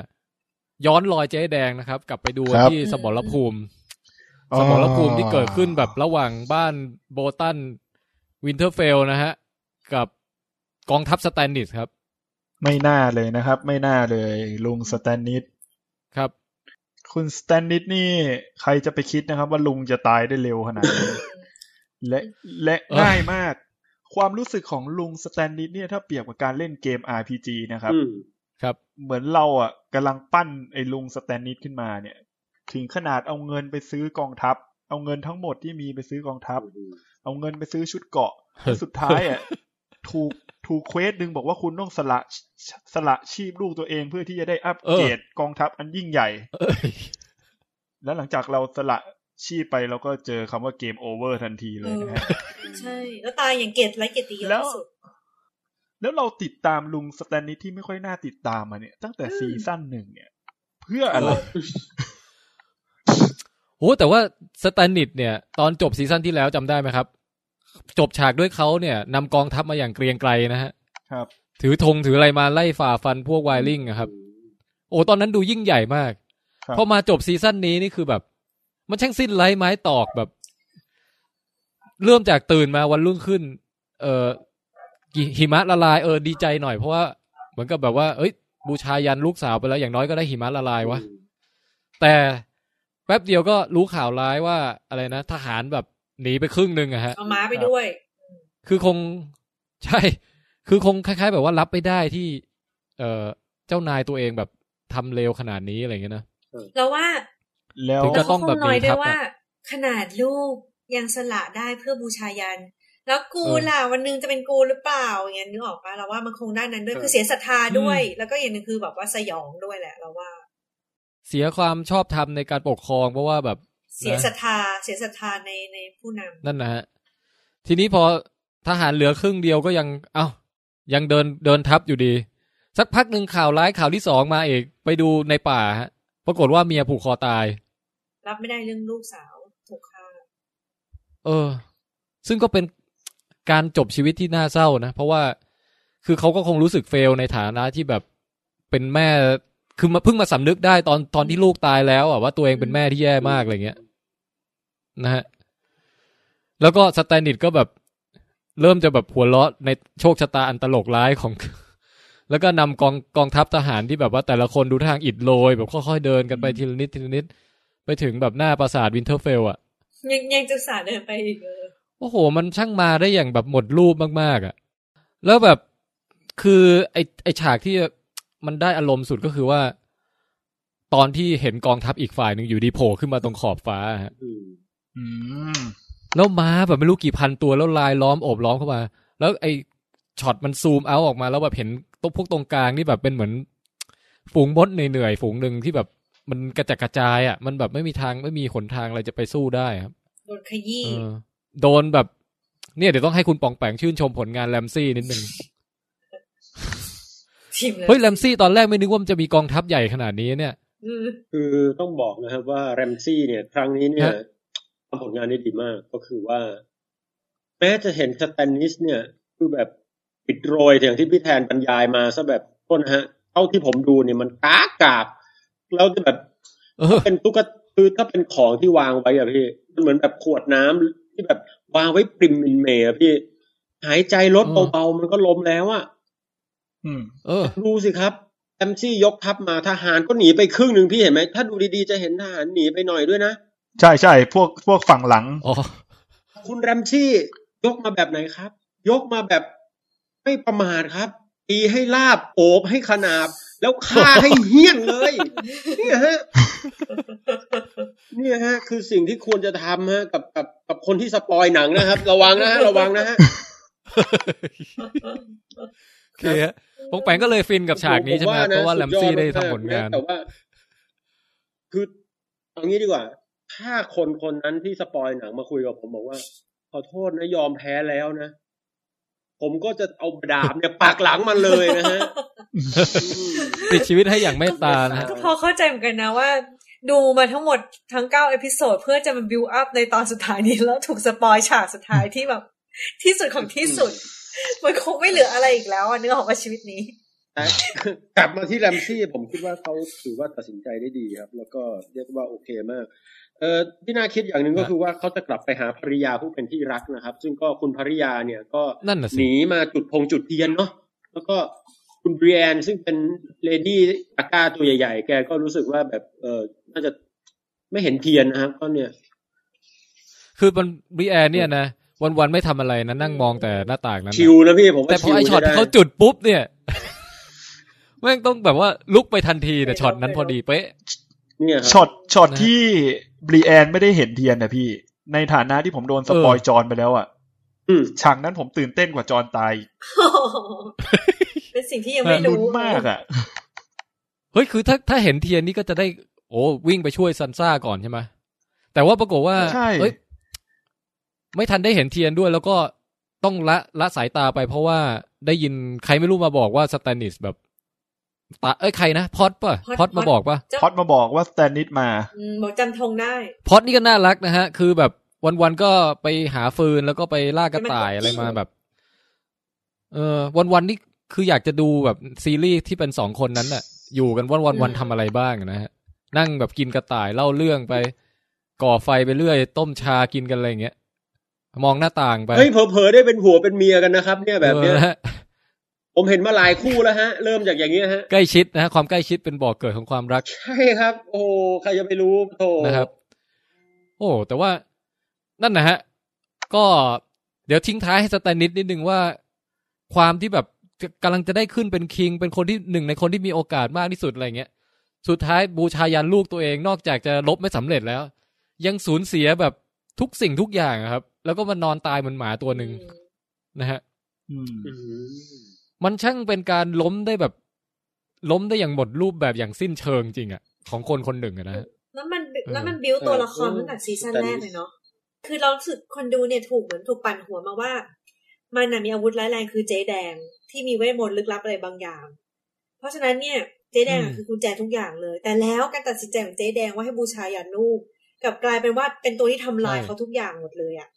ย้อนรอยเจ๊แดงนะครับ กลับไปดูครับที่สมรภูมิ สมรภูมิที่เกิดขึ้นแบบระหว่างบ้าน Bolton Winterfell นะฮะ กับกองทัพสแตนนิสครับ ไม่น่าเลยนะครับ ไม่น่าเลยลุงสแตนนิสครับ คุณสแตนนิสนี่ใครจะไปคิดนะครับ ว่าลุงจะตายได้เร็วขนาดนี้และและเอ้ยง่ายมาก ความรู้สึกของลุงสแตนนิสเนี่ยถ้าเปรียบกับการเล่นเกม RPG นะครับอืมครับเหมือนเราอะกำลังปั้นไอ้ลุงสแตนนิสขึ้นมาเนี่ย ถึงขนาดเอาเงินไปซื้อกองทัพ เอาเงินทั้งหมดที่มีไปซื้อกองทัพ เอาเงินไปซื้อชุดเกราะแล้วสุดท้ายอะถูกถูก quest ดึงบอกว่าคุณต้องสละสละชีพลูกตัวเองเพื่อที่จะได้อัปเกรดกองทัพอันยิ่งใหญ่เอ้ยแล้วหลังจากเราสละ ชีพไปเราก็เจอคำว่า game over ทันทีเลยนะฮะใช่ แล้วตายอย่างไร้เกียรติยศแล้วที่สุดแล้วเราติดตามลุงสแตนนิสที่ไม่ค่อยน่าติดตามมาเนี่ย ตั้งแต่ซีซั่นหนึ่งเนี่ย เพื่ออะไรโอ้แต่ว่าสแตนนิสเนี่ย ตอนจบซีซั่นที่แล้วจำได้ไหมครับ จบฉากด้วยเขาเนี่ยนำกองทัพมาอย่างเกรียงไกรนะฮะ ครับ ถือธงถืออะไรมาไล่ฝ่าฟันพวก Wildling อะครับ โอ้ตอนนั้นดูยิ่งใหญ่มากครับพอมาจบซีซั่นนี้นี่คือแบบ มันช่างสิ้นไร้ไม้ตอกแบบ เริ่มจากตื่นมาวันรุ่งขึ้น เออหิมะละลายเออดีใจหน่อยเพราะว่าเหมือนกับแบบว่า เอ้ย บูชายันลูกสาวไปแล้วอย่างน้อยก็ได้หิมะละลายวะแต่แป๊บเดียวก็รู้ข่าวร้ายว่าอะไรนะทหารแบบหนีไปครึ่งหนึ่งอะฮะเอาม้าไปด้วย คือคงใช่ คือคงคล้าย ๆ แบบว่ารับไม่ได้ที่ เออเจ้านายตัวเองแบบทำเลวขนาดนี้อะไรอย่างเงี้ยนะเราว่า แล้วถึงแล้จะวต้เขาองคแบบงน้อยมีด้วทัยพว่าอะขนาดลูกยังสละได้เพื่อบูชายัน แล้วกูเออล่ะวันหนึงจะเป็นกูหรือเปล่าอย่างเงี้ยนึกออกปะเราว่ามันคงด้านนั้นด้วยเออคือเสียศรัทธาด้วยอืมแล้วก็อย่างหนึงคือแบบว่าสยองด้วยแหละเราว่า เสียความชอบธรรมในการปกครองเพราะว่าแบบ เสียนะศรัทธาเสียศรัทธาในในผู้นำนั่นนะฮะทีนี้พอทหารเหลือครึ่งเดียวก็ยัง เอ้ายังเดินเดินทับอยู่ดี สักพักหนึ่งข่าวร้ายข่าวที่สองมาเอกไปดูในป่าฮะปรากฏว่าเมียผูกคอตาย รับไม่ได้เรื่องลูกสาวถูกฆ่าเออ ซึ่งก็เป็นการจบชีวิตที่น่าเศร้านะ เพราะว่าคือเขาก็คงรู้สึกเฟลในฐานะที่แบบเป็นแม่ คือมาเพิ่งมาสำนึกได้ตอนตอนที่ลูกตายแล้วอะว่าตัวเองเป็นแม่ที่แย่มากอะไรเงี้ยนะฮะแล้วก็สแตนนิสก็แบบ เริ่มจะแบบหัวเราะในโชคชะตาอันตลกร้ายของ แล้วก็นำกองกองทัพทหารที่แบบว่าแต่ละคนดูทางอิดโรยแบบค่อยๆเดินกันไปทีละนิดทีละนิด ไปถึงแบบหน้าปราสาท Winterfell อะยังยังจะสาเดินไปอีกเออโอ้โห มันช่างมาได้อย่างแบบหมดรูปมากๆอะ่ะ แล้วแบบคือไอไอฉากที่มันได้อารมณ์สุดก็คือว่า ตอนที่เห็นกองทัพอีกฝ่ายหนึ่งอยู่ดีโผล่ขึ้นมาตรงขอบฟ้าฮะอืมอืมแล้วม้าแบบไม่รู้กี่พันตัวแล้วลายล้อมโอบล้อมเข้ามา แล้วไอช็อตมันซูมเอาออกมา แล้วแบบเห็นตรงพวกตรงกลางนี่แบบเป็นเหมือนฝูงมดเหนื่อยๆฝูงหนึ่งที่แบบ มันกระจัดกระจายอะ่ะ มันแบบไม่มีทางไม่มีหนทางอะไรจะไปสู้ได้ครับ โดนขยี้เออโดนแบบ เนี่ยเดี๋ยวต้องให้คุณปองแปงชื่นชมผลงานแรมซี่นิดนึงทีมเลยเฮ้ยแรมซี่ตอนแรกไม่นึกว่ามันจะมีกองทัพใหญ่ขนาดนี้เนี่ยอืมคือต้องบอกนะครับว่าแรมซี่เนี่ย ครั้งนี้เนี่ยฮะทำผลงานได้ดีมากก็คือว่า แม้จะเห็นสแตนนิส เนี่ย คือแบบปิดโรยอย่างที่พี่แทนบรรยายมาซะแบบต้นฮะ เท่าที่ผมดูเนี่ยมันกากาก แล้วจะแบบเออเป็นตุ๊กตาคือถ้าเป็นของที่วางไว้อะพี่มันเหมือนแบบขวดน้ำที่แบบวางไว้ปริมมินเมย์อะพี่ หายใจลดอ๋อเบาๆมันก็ล้มแล้วอะอืม เออ ดูสิครับแอมซี่ยกทัพมาทหารก็หนีไปครึ่งหนึ่งพี่เห็นไหมถ้าดูดีๆจะเห็นทหารหนีไปหน่อยด้วยนะใช่ใช่พวกพวกฝั่งหลังอ๋อคุณแรมซี่ยกมาแบบไหนครับ ยกมาแบบไม่ประมาทครับตีให้ลาบโอบให้ขนาบ แล้วฆ่าให้เหี้ยนเลย เนี่ยฮะเนี่ยฮะ คือสิ่งที่ควรจะทำฮะ กับกับกับคนที่สปอยหนังนะครับ ระวังนะฮะระวังนะฮะโอเคฮะอปงแปงก็เลยฟินกับฉากนี้ใช่ไหมผเพราะว่าแรมซี่ได้ทำผลงานแต่ว่า คือเอางี้ดีกว่า ถ้าคนคนนั้นที่ spoil หนังมาคุยกับผมบอกว่า ขอโทษนะยอมแพ้แล้วนะ ผมก็จะเอาดาบเนี่ยปักหลังมันเลยนะฮะอืมปลิดชีวิตให้อย่างเมตตานะฮะก็พอเข้าใจเหมือนกันนะว่า ดูมาทั้งหมดทั้งเก้า episode เพื่อจะมา build up ในตอนสุดท้ายนี้แล้วถูก spoil ฉากสุดท้ายที่แบบ ที่สุดของที่สุด มันคงไม่เหลืออะไรอีกแล้วอะนึกออกว่าชีวิตนี้แต่กลับมาที่แรมซี่ผมคิดว่าเขาถือว่าตัดสินใจได้ดีครับ แล้วก็เรียกว่าโอเคมาก เออที่น่าคิดอย่างหนึ่งก็คือว่าเขาจะกลับไปหาภรรยาผู้เป็นที่รักนะครับ ซึ่งก็คุณภรรยาเนี่ยก็นั่นน่ะสิหนีมาจุดพงจุดเทียนเนาะแล้วก็คุณ Brienne ซึ่งเป็นเลดี้ตะกร้าตัวใหญ่ๆ แกก็รู้สึกว่าแบบเออน่าจะไม่เห็นเทียนนะครับก็เนี่ย คือมันบีแอนเนี่ยนะวันๆไม่ทำอะไรนะนั่งมองแต่หน้าต่างนั้นชินะวนะพี่ผมว่าแต่พอไอชิวช็อตใช้ที่ได้เขาจุดปุ๊บเนี่ยแม่งต้องแบบว่าลุกไปทันทีแต่ช็อตนั้นพอดีเป๊ะเนี่ยครับช็อตช็อตนะที่ บรีแอนไม่ได้เห็นเทียนนะพี่ ในฐานะที่ผมโดนสปอยเออจอนไปแล้วอะอืมฉากนั้นผมตื่นเต้นกว่าจอนตาย เป็นสิ่งที่ยังไม่ลุ้รู้นมากอะ เฮ้ยคือถ้าถ้าเห็นเทียนนี่ก็จะได้ โอ้วิ่งไปช่วยซันซ่าก่อนใช่ไหมแต่ว่าปรากฏว่าใช่เอ้ยไม่ทันได้เห็นเทียนด้วย แล้วก็ต้องละละสายตาไปเพราะว่าได้ยินใครไม่รู้มาบอกว่าสแตนนิสแบบ ตาเอ้ยใครนะพอดป่ะพอดมาบอกป่ะพอดมาบอกว่าสแตนนิดมาอืมบอกจำธงได้พอดนี่ก็น่ารักนะฮะ คือแบบวันๆก็ไปหาฟืนแล้วก็ไปล่ากระต่ายอะไรมาแบบ เออวันๆนี่คืออยากจะดูแบบซีรีส์ที่เป็นสองคนนั้นน่ะอยู่กันวันวันวันๆทำอะไรบ้างนะฮะนั่งแบบกินกระต่ายเล่าเรื่องไป ก่อไฟไปเรื่อย ต้มชากินกันอะไรอย่างเงี้ยมองหน้าต่างไปเฮ้ยเผลอๆได้เป็นผัวเป็นเมียกันนะครับ เนี่ยแบบเนี้ยออนะฮะ ผมเห็นมาหลายคู่แล้วฮะ เริ่มจากอย่างเงี้ยฮะ ใกล้ชิดนะฮะความใกล้ชิดเป็นบ่อกเกิดของความรัก ใช่ครับ โอ้ใครจะไปรู้โธ่นะครับ โอ้แต่ว่านั่นนะฮะ ก็เดี๋ยวทิ้งท้ายให้สแตนนิดนิดนึงว่า ความที่แบบจะกำลังจะได้ขึ้นเป็นคิง เป็นคนที่หนึ่งในคนที่มีโอกาสมากที่สุดอะไรเงี้ย สุดท้ายบูชายันลูกตัวเองนอกจากจะลบไม่สำเร็จแล้ว ยังสูญเสียแบบทุกสิ่งทุกอย่างอะครับ แล้วก็มานอนตายเหมือนหมาตัวหนึ่งนะฮะ อืมอื มมันช่างเป็นการล้มได้แบบ ล้มได้อย่างหมดรูปแบบอย่างสิ้นเชิงจริงอะของคนคนหนึ่งอะนะฮะแล้วมันเออแล้วมันบิวตัวละครตั้งแต่ซีซั่นแรกเลยเนาะคือเรารู้สึกคนดูเนี่ยถูกเหมือนถูกปั่นหัวมาว่า มันน่ะมีอาวุธร้ายแรงคือเจ๊แดงที่มีเวทมนต์ลึกลับอะไรบางอย่าง เพราะฉะนั้นเนี่ยเจ๊แดงอะคือกุญแจทุกอย่างเลย แต่แล้วการตัดสินใจของเจ๊แดงว่าให้บูชายันลูกกลับกลายเป็นว่าเป็นตัวที่ทำลายเขาทุกอย่างหมดเลยอะ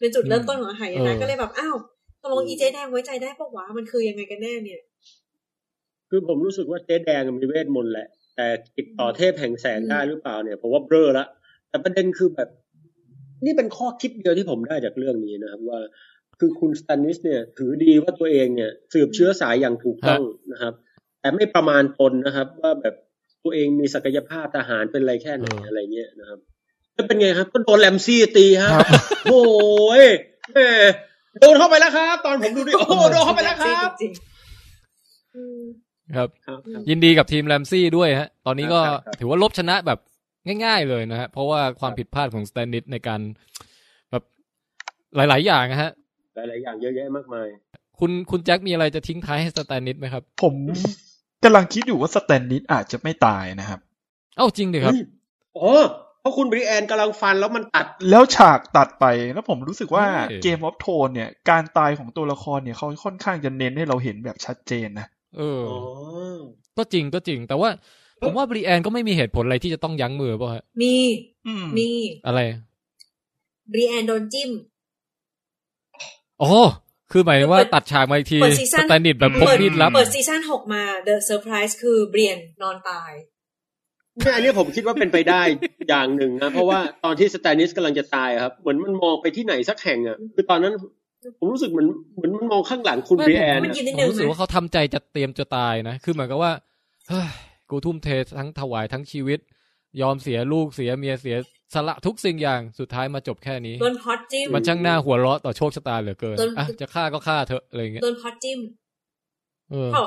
เป็นจุดเริ่มต้นของหายนะก็เลยแบบอ้าว ตกลงอีเจ๊แดงไว้ใจได้ปะวะมันคือยังไงกันแน่เนี่ย คือผมรู้สึกว่าเจ๊แดงมีเวทมนต์แหละ แต่ติดต่อเทพแห่งแสงได้หรือเปล่าเนี่ยผมว่าเบ้อละแต่ประเด็นคือแบบ นี่เป็นข้อคิดเดียวที่ผมได้จากเรื่องนี้นะครับ ว่า คือคุณสแตนนิสเนี่ย ถือดีว่าตัวเองเนี่ย สืบเชื้อสายอย่างถูกต้องนะครับ แต่ไม่ประมาณตนนะครับ ว่าแบบตัวเองมีศักยภาพทหารเป็นอะไรแค่ไหนเออออะไรเงี้ยนะครับแล้วเป็นไงครับก็โดนแรมซี่ตีฮะครับโอ้ยแม่ โดนเข้าไปแล้วครับ ตอนผมดูดิโอ้โหโดนเข้าไปแล้วครับจริงๆอืมครับครับ ยินดีกับทีมแรมซี่ด้วยฮะ ตอนนี้ก็ครับครับถือว่าลบชนะแบบง่ายๆเลยนะฮะ เพราะว่าความผิดพลาดของสแตนนิดในการแบบหลาย ๆ อย่างนะฮะ หลายๆอย่างเยอะแยะมากมาย คุณคุณแจ็คมีอะไรจะทิ้งท้ายให้สแตนนิดไหมครับ ผมกำลังคิดอยู่ว่าสแตนนิดอาจจะไม่ตายนะครับ เอ้าจริงดิครับเฮ้ยอ๋อเพ ราะคุณบริแอนกำลังฟันแล้วมันตัด แล้วฉากตัดไปแล้วผมรู้สึกว่าเออ Game of Thrones เนี่ย การตายของตัวละครเนี่ยเขาค่อนข้างจะเน้นให้เราเห็นแบบชัดเจนนะเอออ๋อก็จริงก็จริง แต่ว่าผมว่า Brienne ก็ไม่มีเหตุผลอะไรที่จะต้องยั้งมือป่ะฮะมีอืมมีอะไร Brienne โดนจิ้มอ๋อคือหมายถึงว่าเปิดตัดฉากมาอีกทีเปิดซีซั่นสแตนนิสแบบพกเปิดมีดลับ เปิดซีซั่นหกมา The Surprise คือ Brienne นอนตาย เนี่ยอันนี้ผมคิดว่าเป็นไปได้อย่างหนึ่งนะ เพราะว่าตอนที่สแตนนิสกำลังจะตายอะครับ เหมือนมันมองไปที่ไหนสักแห่งอะคือตอนนั้น ผมรู้สึกเหมือนเหมือนมันมองข้างหลังคุณไม่บริแอนมันอะยืนนิดผนึมงรู้สึกนะว่าเขาทำใจจะเตรียมจะตายนะ คือเหมือนกับว่าเฮ้ยกูทุ่มเททั้งถวายทั้งชีวิต ยอมเสียลูกเสียเมียเสียสละทุกสิ่งอย่างสุดท้ายมาจบแค่นี้โดนพอดจิ้มมันช่างน่าหัวเราะต่อโชคชะตาเหลือเกินโดนอะจะฆ่าก็ฆ่าเถอะอะไรอย่างเงี้ยโดนพอดจิ้มเออเขา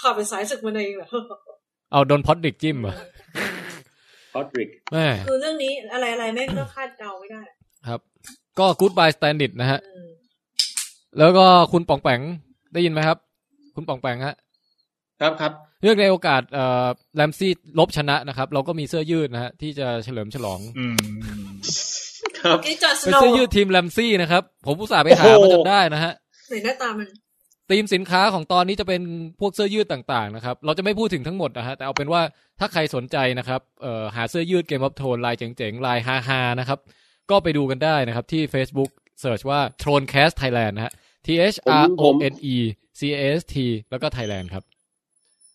เขาเป็นไส้ศึกมันเองเหรอ เอาโดนพอดดิกจิ้มเหรอะพอดริกแม่คือเรื่องนี้อะไรอะไรแม่งก็คาดเดาไม่ได้ ครับ ก็กู๊ดบายสแตนดิดนะฮะอืมแล้วก็คุณป๋องแปงได้ยินไหมครับ คุณปองแปงฮะ ครับครับ เรื่องในโอกาสเอ่อแรมซี่รบชนะนะครับ เราก็มีเสื้อยืดนะฮะ ที่จะเฉลิมฉลองอืมครับคือจอร์สเป็นโนเสื้อยืดทีมแรมซี่นะครับ ผมอุตส่าห์ไปหาโอ้โหมาจนได้นะฮะไหนหน้าตามัน ธีมสินค้าของตอนนี้จะเป็นพวกเสื้อยืดต่างๆนะครับ เราจะไม่พูดถึงทั้งหมดนะฮะ แต่เอาเป็นว่าถ้าใครสนใจนะครับเอ่อหาเสื้อยืดเกม of โทนลายเจ๋งๆ ลายฮาๆนะครับ ก็ไปดูกันได้นะครับที่ Facebook เสิร์ชว่า t r o n c a s t Thailand นะฮะ T H R O N E C A S T แล้วก็ Thailand ครับ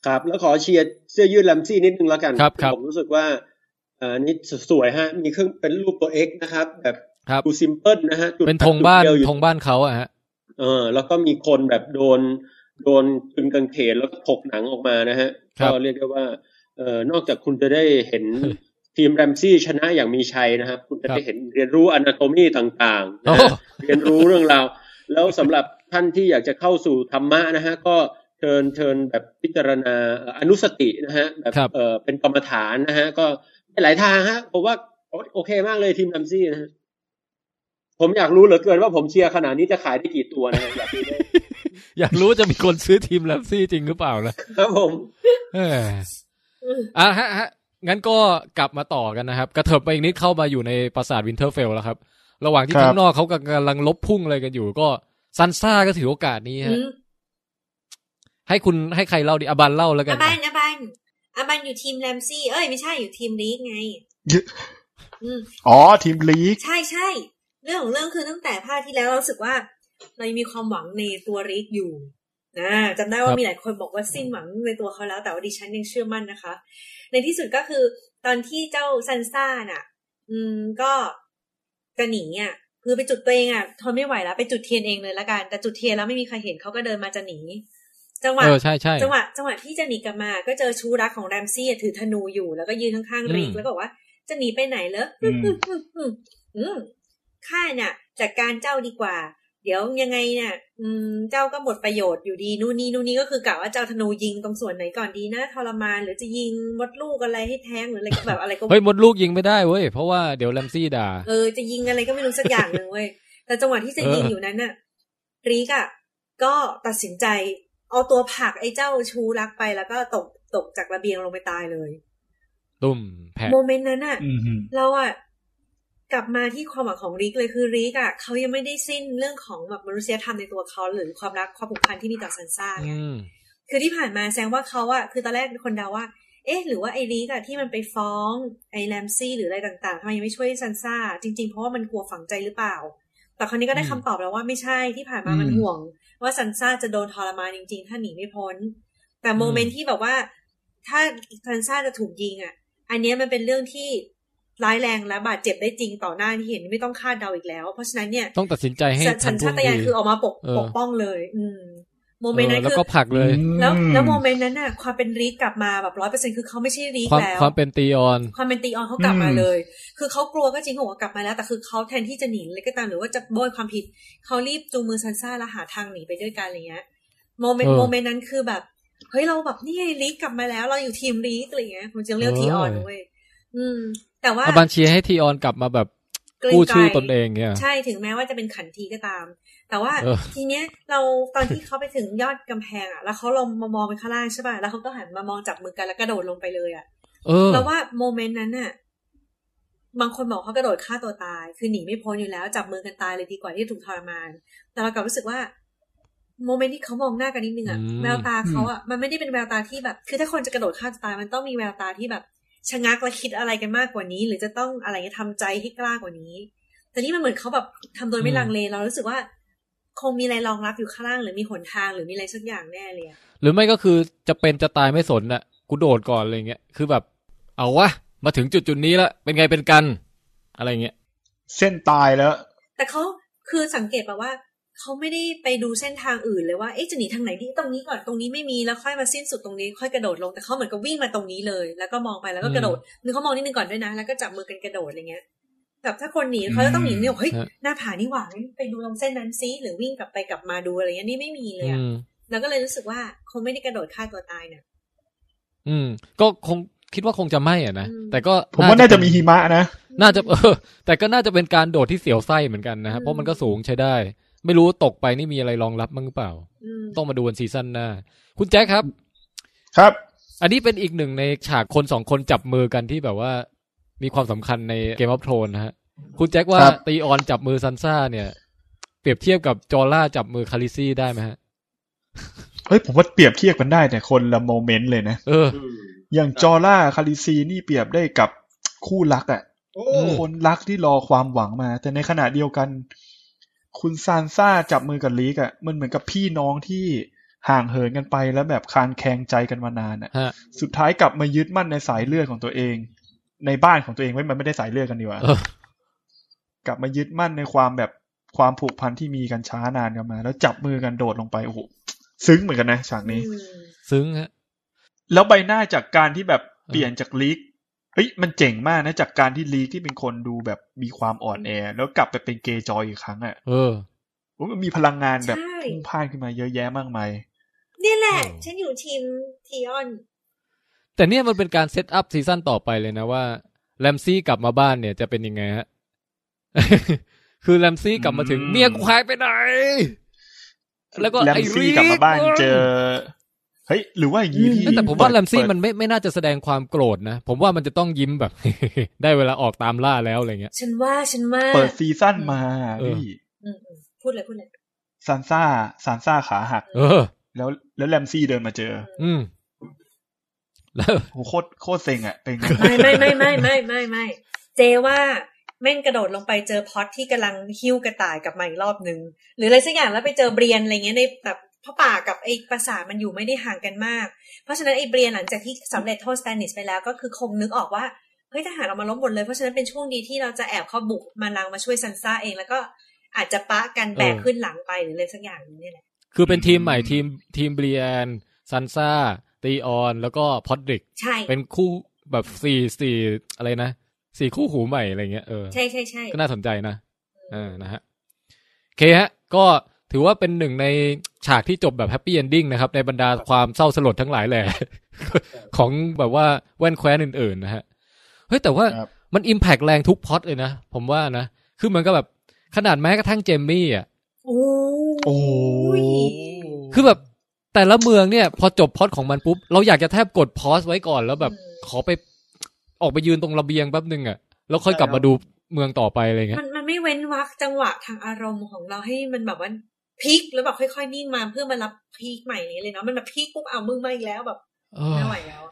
ครับ แล้วขอเชียร์เสื้อยืดแลมซี่นิดนึงแล้วกันครับครับผมรู้สึกว่าอ่านี่สวยฮะ มีเครื่องเป็นรูปตัว X นะครับ แบบครับดูซิมเพิลนะฮะจุดเป็นธงบ้านจุดเดียวอยู่ธงบ้านเขาอะฮะ เออ แล้วก็มีคนแบบโดน โดนตึงกางเขนแล้วก็ถกหนังออกมานะฮะครับก็เรียกได้ว่าเอ่อนอกจากคุณจะได้เห็นทีมแรมซี่ชนะอย่างมีชัยนะครับ คุณจะได้เห็นเรียนรู้อนาโตมีต่างๆโอ้นะฮะเรียนรู้เรื่องราว แล้วสำหรับท่านที่อยากจะเข้าสู่ธรรมะนะฮะก็เชิญเชิญแบบพิจารณาเอ่ออนุสตินะฮะแบบครับเออเป็นกรรมฐานนะฮะก็หลายทางฮะผมว่าโอเคมากเลยทีมแรมซี่นะฮะ ผมอยากรู้เหลือเกินว่าผมเชียร์ขนาดนี้จะขายได้กี่ตัวนะฮะอยากรู้ได้อยากรู้จะมีคนซื้อทีมแรมซี่จริงหรือเปล่านะครับผมเอออะฮะฮะงั้นก็กลับมาต่อกันนะครับ กระเถิบไปอีกนิดเข้ามาอยู่ในปราสาทวินเทอร์เฟลแล้วครับ ระหว่างที่ครับข้างนอกเขากำลังรบพุ่งอะไรกันอยู่ ก็ซันซ่าก็ถือโอกาสนี้อืฮะมให้คุณให้ใครเล่าดิอบันเล่าแล้วกัอานบันอาบันอาบันอยู่ทีมแรมซี่ เอ้ยไม่ใช่อยู่ทีมรีกไงอืมอ๋อทีมรีกใช่ใช่ เรื่องของเรื่องคือตั้งแต่ภาคที่แล้วเรารู้สึกว่า เรายังมีความหวังในตัวรีกอยู่นะจำได้ว่ามีหลายคนบอกว่าสิ้นหวังในตัวเขาแล้ว แต่ว่าดิฉันยังเชื่อมั่นนะคะ ในที่สุดก็คือตอนที่เจ้าซันซ่าน่ะ อืมก็จะหนีอะคือไปจุดตัวเองอะทนไม่ไหวแล้วไปจุดเทียนเองเลยละกันแต่จุดเทียนแล้วไม่มีใครเห็นเขาก็เดินมาจะหนี จังหวะเออใช่ใช่จังหวะจังหวะที่จะหนีกลับมา ก็เจอชูรักของแรมซี่อะถือธนูอยู่ แล้วก็ยืนข้างๆริกอืมแล้วก็บอกว่า จะหนีไปไหนเหรออื อืมมอืมอืมอืมข้าเนี่ยจัดการเจ้าดีกว่า เดี๋ยวยังไงเนี่ยอืมเจ้าก็หมดประโยชน์อยู่ดีนู่นนี่นู่นนี่ก็คือกะว่าเจ้าธนูยิงตรงส่วนไหนก่อนดีนะทรมานหรือจะยิงมดลูกอะไรให้แท้งหรืออะไรก็แบบอะไรก็เฮ้ยมดลูกยิงไม่ได้เว้ยเพราะว่าเดี๋ยวแรมซี่ด่าเออจะยิงอะไรก็ไม่รู้สักอย่างหนึ่งเว้ยแต่จังหวะที่จะยิงเออออยู่นั้นน่ะรีกอะก็ตัดสินใจเอาตัวผลักไอ้เจ้าชูรักไปแล้วก็ตกตกจากระเบียงลงไปตายเลย ตุ่มแผะโมเมนต์นั้นอะอืมฮึเราอะ กลับมาที่ความหวังของริกเลยคือริกอะเขายังไม่ได้สิ้นเรื่องของแบบมนุษยธรรมในตัวเขาหรือความรักความผูกพันที่มีต่อซันซ่าไงอืมคือที่ผ่านมาแสดงว่าเขาอะคือตอนแรกคนเดาว่า เอ๊ะ หรือว่าไอ้ริกอะที่มันไปฟ้องไอ้แรมซี่หรืออะไรต่างๆทำไมยังไม่ช่วยซันซ่าจริงๆ เพราะว่ามันกลัวฝังใจหรือเปล่า แต่คราวนี้ก็ได้คำตอบแล้วว่าไม่ใช่ที่ผ่านมามันห่วง ว่าซันซ่าจะโดนทรมานจริง ๆ ถ้าหนีไม่พ้น แต่ moment ที่แบบว่า ถ้าซันซ่าจะถูกยิงอะอันเนี้ยมันเป็นเรื่องที่ ร้ายแรงและบาดเจ็บได้จริงต่อหน้าที่เห็นไม่ต้องคาดเดาอีกแล้ว เพราะฉะนั้นเนี่ยต้องตัดสินใจให้สัญทันท่ชาวงตญาณทีคือออกมาปกเออปกป้องเลย อืม moment นั้นแล้วคือก็ผลักเลย แล้วแล้ว moment นั้นน่ะ ความเป็นรีกกลับมาแบบร้อยเปอร์เซ็นต์คือเขาไม่ใช่รีกความแล้ว ความเป็นตีออน ความเป็นตีออนเขากลับมาเลย คือเขากลัวก็จริงเขาบอกว่ากลับมาแล้ว แต่คือเขาแทนที่จะหนีเลยก็ตามหรือว่าจะโบยความผิด เขารีบจูงมือซันซ่าแล้วหาทางหนีไปด้วยกันอะไรเงี้ย moment เออ moment นั้นคือแบบเฮ้ยเราแบบนี่ไงรีกกลับมาแล้ว เราอยู่ทีมรีกอะไรเงี้ยผมจะเรียกเออทีออนเว้ยอืม แต่ว่าอาบันเชียร์ให้ทีออนกลับมาแบบเกรงกู้ชื่อใจตนเองเนี่ยใช่ถึงแม้ว่าจะเป็นขันทีก็ตาม แต่ว่าเออทีเนี้ยเราตอนที่เขาไปถึงยอดกำแพงอะ แล้วเขาลงมามองไปข้างล่างใช่ป่ะแล้วเขาก็หันมามองจับมือกันแล้วกระโดดลงไปเลยอะเออเราว่าโมเมนต์นั้นน่ะบางคนบอกเขากระโดดฆ่าตัวตาย คือหนีไม่พ้นอยู่แล้ว จับมือกันตายเลยดีกว่าที่ถูกทรมาน แต่เรากลับรู้สึกว่า โมเมนต์ที่เขามองหน้ากันนิดนึงอะอืมแววตาเขาอะมันไม่ได้เป็นแววตาที่แบบ คือถ้าคนจะกระโดดฆ่าตัวตายมันต้องมีแววตาที่แบบ ชะงักและคิดอะไรกันมากกว่านี้ หรือจะต้องอะไรเงี้ยทำใจให้กล้ากว่านี้ แต่นี่มันเหมือนเขาแบบทำโดยไม่ลังเลเรารู้สึกว่า คงมีอะไรรองรับอยู่ข้างล่าง หรือมีหนทางหรือมีอะไรสักอย่างแน่เลยอะหรือไม่ก็คือจะเป็นจะตายไม่สนน่ะกูโดดก่อนอะไรเงี้ยคือแบบ เอาวะมาถึงจุดจุดๆนี้แล้วเป็นไงเป็นกัน อะไรเงี้ยเส้นตายแล้ว แต่เขาคือสังเกตแบบว่า เขาไม่ได้ไปดูเส้นทางอื่นเลยว่าเอ๊ะจะหนีทางไหนดีตรงนี้ก่อนตรงนี้ไม่มีแล้วค่อยมาสิ้นสุดตรงนี้ค่อยกระโดดลงแต่เขาเหมือนกับวิ่งมาตรงนี้เลย แล้วก็มองไปแล้วก็กระโดดนึกเขามองนิดนึงก่อนด้วยนะ แล้วก็จับมือกันกระโดดอะไรเงี้ยแบบถ้าคนหนีเขาจะต้องหนีเนี่ยเฮ้ยฮะหน้าผานี่หว่างั้นไปดูตรงเส้นนั้นซิหรือวิ่งกลับไปกลับมาดูอะไรเงี้ยนี่ไม่มีเลยอือะมแล้วก็เลยรู้สึกว่าคงไม่ได้กระโดดฆ่าตัวตายเนี่ยอืม ก็คงคิดว่าคงจะไม่อะนะอืมแต่ก็ผมว่าน่าจะมีหิมะนะน่าจะเออ แต่ก็น่าจะเป็นการโดดที่เสียวไส้เหมือนกันนะครับเพราะมันก็สูงใช้ได้ ไม่รู้ตกไปนี่มีอะไรรองรับมั้งหรือเปล่าอืมต้องมาดูวันซีซั่นหน้า คุณแจ็คครับ ครับ อันนี้เป็นอีกหนึ่งในฉากคนสองคนจับมือกันที่แบบว่า มีความสำคัญในเกมออฟโทนนะฮะ คุณแจ็คว่าครับตีออนจับมือซันซ่าเนี่ย เปรียบเทียบกับจอร่าจับมือคาริซี่ได้ไหมฮะ เฮ้ยผมว่าเปรียบเทียบกันได้แต่คนละ moment เลยนะ เอออืมอย่างจอร่าคาริซีนี่เปรียบได้กับคู่รักอะ่ะโอ้อืมคนรักที่รอความหวังมา แต่ในขณะเดียวกัน คุณซานซ่าจับมือกับรีกอะ่ะมันเหมือนกับพี่น้องที่ห่างเหินกันไปแล้วแบบคลางแคลงใจกันมานานอะ่ะฮะสุดท้ายกลับมายึดมั่นในสายเลือดของตัวเอง ในบ้านของตัวเองไว้มันไม่ได้สายเลือดกันดีกว่าเออกลับมายึดมั่นในความแบบความผูกพันที่มีกันช้านานกันมา แล้วจับมือกันโดดลงไปโอ้โหซึ้งเหมือนกันนะฉากนี้อืมซึ้งฮะแล้วใบหน้าจากการที่แบบเปลี่ยนจากรีก เฮ้ยมันเจ๋งมากนะจากการที่รีกที่เป็นคนดูแบบมีความอ่อนแอ แล้วกลับไปเป็นเกรย์จอยอีกครั้งอะ่ะเออโอ้มันมีพลังงานแบบใช่พุ่งพ่านขึ้นมาเยอะแยะมากมายเนี่ยแหละโอ้ฉันอยู่ทีมทีออน แต่เนี่ยมันเป็นการ set up season ต่อไปเลยนะว่าแรมซี่กลับมาบ้านเนี่ยจะเป็นยังไงฮะ คือแรมซี่กลับมาถึงอืมเมียกูหายไปไหน แล้วก็แลมไอ้ซี่รีกลับมาบ้านเจอ เฮ้ยหรือว่าอย่างนี้ที่แต่ผมว่าเปิดแรมซี่เปิดมันไม่ไม่น่าจะแสดงความโกรธนะ ผมว่ามันจะต้องยิ้มแบบ ได้เวลาออกตามล่าแล้วอะไรเงี้ย ฉันว่าฉันว่าเปิด season มาเออพี่อืมอืมพูดเลยพูดเลยซานซ่าซานซ่าขาหัก เออ แล้ว แล้วแรมซี่เดินมาเจอ อืมแล้วโหโคตรโคตรเซ็งอะเป็นไงไม่ไม่ไม่ไม่ไม่ไม่ไม่เจว่าแม่งกระโดดลงไปเจอพอดที่กำลังหิ้วกระต่ายกลับมาอีกรอบนึง หรืออะไรสักอย่างแล้วไปเจอเบรียนอะไรเงี้ยในแบบ เพราะป่ากับไอ้ปราสาทมันอยู่ไม่ได้ห่างกันมาก เพราะฉะนั้นไอ้เบรียนหลังจากที่สำเร็จโทษสแตนนิสไปแล้วก็คือคงนึกออกว่าเฮ้ยทหารเรามาล้มหมดเลย เพราะฉะนั้นเป็นช่วงดีที่เราจะแอบเข้าบุกมาลังมาช่วยซันซ่าเอง แล้วก็อาจจะปะกันแบกขึ้นหลังไปหรืออะไรสักอย่างนึงเนี่ยแหละคือเป็นทีมใหม่ทีมทีมเบรียนซันซ่าตีออนแล้วก็พอดริกใช่เป็นคู่แบบสี่สี่อะไรนะสี่คู่หูใหม่อะไรเงี้ยเออใช่ใช่ใช่ก็น่าสนใจนะเออนะฮะโอเคฮะ ก็ ถือว่าเป็นหนึ่งในฉากที่จบแบบ happy ending นะครับ ในบรรดาความเศร้าสลดทั้งหลายแหละของแบบว่าแว่นแคว้นอื่นๆนะฮะเฮ้ยแต่ว่าครับมัน impact แรงทุกพล็อดเลยนะ ผมว่านะ คือเหมันก็แบบขนาดแม้กระทั่งเจมมี่อะโอ้โอ้ยคือแบบแต่ละเมืองเนี่ย พอจบพล็อดของมันปุ๊บ เราอยากจะแทบกดพอสไว้ก่อนแล้วแบบขอไปออกไปยืนตรงระเบียงแป๊บนึงอะ แล้วค่อยกลับมาดูเมืองต่อไปอะไรเงี้ยมันมันไม่เว้นวักจังหวะทางอารมณ์ของเราให้มันแบบว่า พีคแล้วแบบค่อยๆนิ่งมาเพื่อมารับพีคใหม่นี้เลยเนาะมันแบบพีคปุ๊บเอามือมาอีกแล้วแบบเออไม่ไหวแล้ว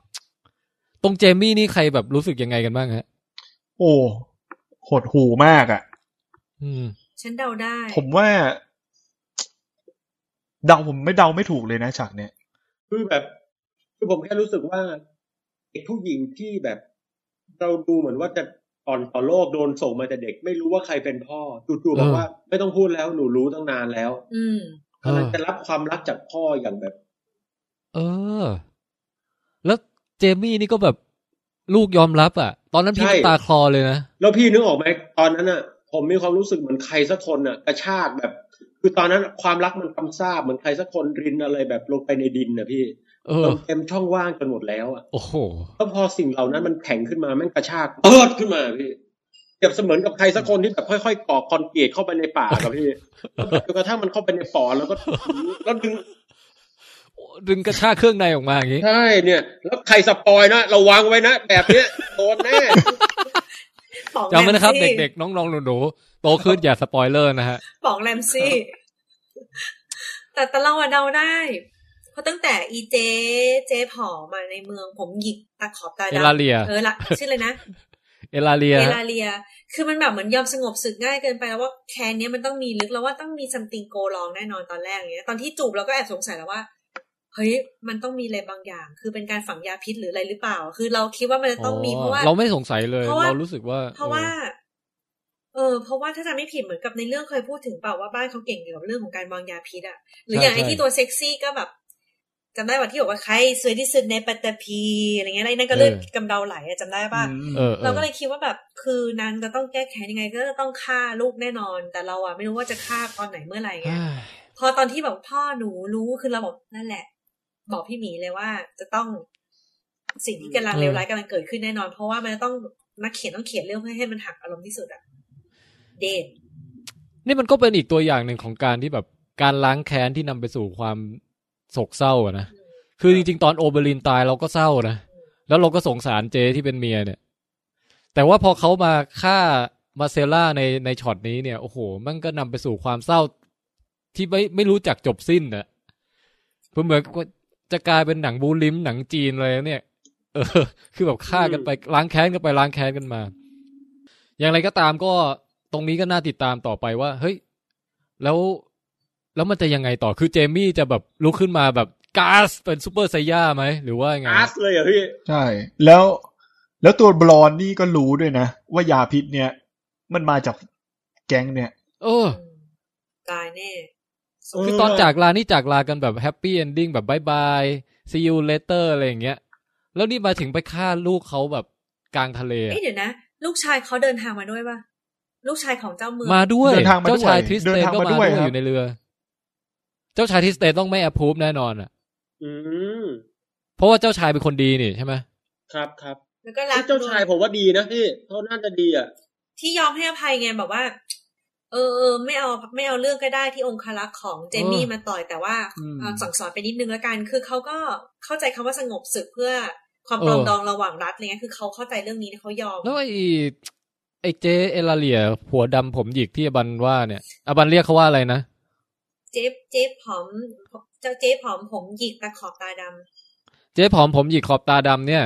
ตรงเจมี่นี่ใครแบบรู้สึกยังไงกันบ้างฮะ โอ้หดหูมากอะ อืม ฉันเดาได้ ผมว่า เดาผมไม่เดาไม่ถูกเลยนะฉากเนี้ยคือแบบ คือผมแค่รู้สึกว่าเด็กผู้หญิงที่แบบ เราดูเหมือนว่าจะ อ่อนต่อโลกโดนส่งมาแต่เด็ก ไม่รู้ว่าใครเป็นพ่อจู่ๆบอกว่า ไม่ต้องพูดแล้วหนูรู้ตั้งนานแล้ว อืมเออกำลังจะรับความรักจากพ่ออย่างแบบ เออ แล้วเจมี่นี่ก็แบบลูกยอมรับอะ ตอนนั้นพี่ใช่น้ำตาคลอเลยนะ แล้วพี่นึกออกไหมตอนนั้นอะ ผมมีความรู้สึกเหมือนใครสักคนอะกระชากแบบ คือตอนนั้นความรักมันกำซาบเหมือนใครสักคนรินอะไรแบบลงไปในดินนะพี่ เออเติมเต็มช่องว่างจนหมดแล้วอะโอ้โหแล้วพอสิ่งเหล่านั้นมันแข็งขึ้นมาแม่งกระชากเปิดขึ้นมาพี่เปรียบเสมือนกับใครสักคนที่แบบค่อยๆก่อคอนกรีตเข้าไปในป่ากับพี่จนกระทั่งมันเข้าไปในปอดแล้วก็แล้วดึง ดึงกระชากเครื่องในออกมาอย่างงี้ใช่เนี่ย แล้วใครสปอยนะระวังไว้นะแบบเนี้ยโดนแน่ป๋องจำไว้นะครับแมซี่เด็กๆ น้องๆหนูๆโตขึ้นอย่าสปอยเลอร์นะฮะป๋องแรมซี่แต่แต่เราอะเดาได้เพ ราะตั้งแต่อีเจ เจผอมาในเมืองผมหยิกตะขอบตาเอดำลาเลีย เออละชื่อเลยนะ เอลาเลีย เอลาเลีย คือมันแบบเหมือนยอมสงบศึกง่ายเกินไปแล้วว่าแคนเนี้ยมันต้องมีลึกแล้วว่าต้องมีซัมติงโกลองแน่นอนตอนแรกอย่างเงี้ย ตอนที่จูบเราก็แอบสงสัยแล้วว่า เฮ้ย มันต้องมีอะไรบางอย่าง คือเป็นการฝังยาพิษหรืออะไรหรือเปล่า คือเราคิดว่ามันจะต้องมีเพราะว่า เราไม่สงสัยเลยเพราะว่าเรารู้สึกว่า เพราะว่า เออ เพราะว่าถ้าจำไม่ผิดเหมือนกับในเรื่องเคยพูดถึงเปล่าว่าบ้านเขาเก่งเกี่ยวกับเรื่องของการวางยาพิษอะหรืออย่างไอ้ที่ตัวเซ็กซี่ก็แบบ จำได้ว่าที่บอกว่าใครสวยที่สุดในปัตตภีอะไรเงี้ยอะไรนั่นก็เลือดกำเดาไหลอะจำได้ป่ะเออเอเราอก็เลยคิดว่าแบบคือนางจะต้องแก้แค้นยังไง ก็จะต้องฆ่าลูกแน่นอน แต่เราอะไม่รู้ว่าจะฆ่าตอนไหนเมื่อไหร่ไงพอตอนที่แบบพ่อหนูรู้คือเราบอกนั่นแหละ บอกพี่หมีเลยว่าจะต้องสิ่งที่กำลังเลวร้ายกำลังเกิดขึ้นแน่นอน เพราะว่ามันจะต้องนักเขียนต้องเขียนเรื่องเพื่อให้มันหักอารมณ์ที่สุดอะเดทนี่มันก็เป็นอีกตัวอย่างหนึ่งของการที่แบบการล้างแค้นที่นำไปสู่ความ โศกเศร้าอะนะคือจริงๆ ตอนโอเบรินตายเราก็เศร้านะแล้วเราก็สงสารเจที่เป็นเมียเนี่ย แต่ว่าพอเขามาฆ่ามาเซล่าในในช็อตนี้เนี่ยโอ้โห มันก็นำไปสู่ความเศร้าที่ไม่ไม่รู้จักจบสิ้นอะเพื่อเหมือนกับจะกลายเป็นหนังบู๊ลิ้มหนังจีนเลยเนี่ย เออ คือแบบฆ่ากันไปล้างแค้นกันไปล้างแค้นกันมา อย่างไรก็ตามก็ตรงนี้ก็น่าติดตามต่อไปว่า เฮ้ย แล้ว แล้วมันจะยังไงต่อคือเจมี่จะแบบลุกขึ้นมาแบบก๊าซเป็นซูเปอร์ไซย่าไหม หรือว่ายังไงอาร์สเลยเหรอพี่ ใช่ แล้ว แล้วตัวบลอนนี่ก็รู้ด้วยนะ ว่ายาพิษเนี่ย มันมาจากแก๊งเนี่ย เออตายแน่เออคือตอนจากลานี่จากลากันแบบ happy ending แบบบายบาย see you later อะไรอย่างเงี้ย แล้วนี่มาถึงไปฆ่าลูกเขาแบบกลางทะเลอะเอ้ยเดี๋ยวนะ ลูกชายเขาเดินทางมาด้วยป่ะลูกชายของเจ้าเมืองมาด้วยเดินทางมาด้วยเจ้าชายทริสเดิเตนนทางก็มามาด้ด้ววยยครับอยู่ในเรือ เจ้าชายทริสเตนต้องไม่ approve แน่นอนอะ อืมเพราะว่าเจ้าชายเป็นคนดีนี่ใช่ไหมครับครับแล้วก็รักเจ้าชายด้วยผมว่าดีนะพี่เขาน่าจะดีอะ ที่ยอมให้อภัยไงแบบว่า เออเออไม่เอาไม่เอาเรื่องก็ได้ที่องครักษ์ของเจมี่มาต่อยแต่ว่าอืมเอาสั่งสอนไปนิดนึงแล้วกันคือเขาก็เข้าใจคำว่าสงบศึกเพื่อความปรองดองระหว่างรัฐอะไรเงี้ยคือเขาเข้าใจเรื่องนี้นะเขายอมแล้วไอ้ไอ้เจเอลาเลียผัวดำผมหยิกที่อบันว่าเนี่ยอบันเรียกเขาว่าอะไรนะ เจ๊เจ๊ผอม เจ้าเจ๊ผอมผมหยิกตะขอบตาดำเจ๊ผอมผมหยิกขอบตาดำเนี่ย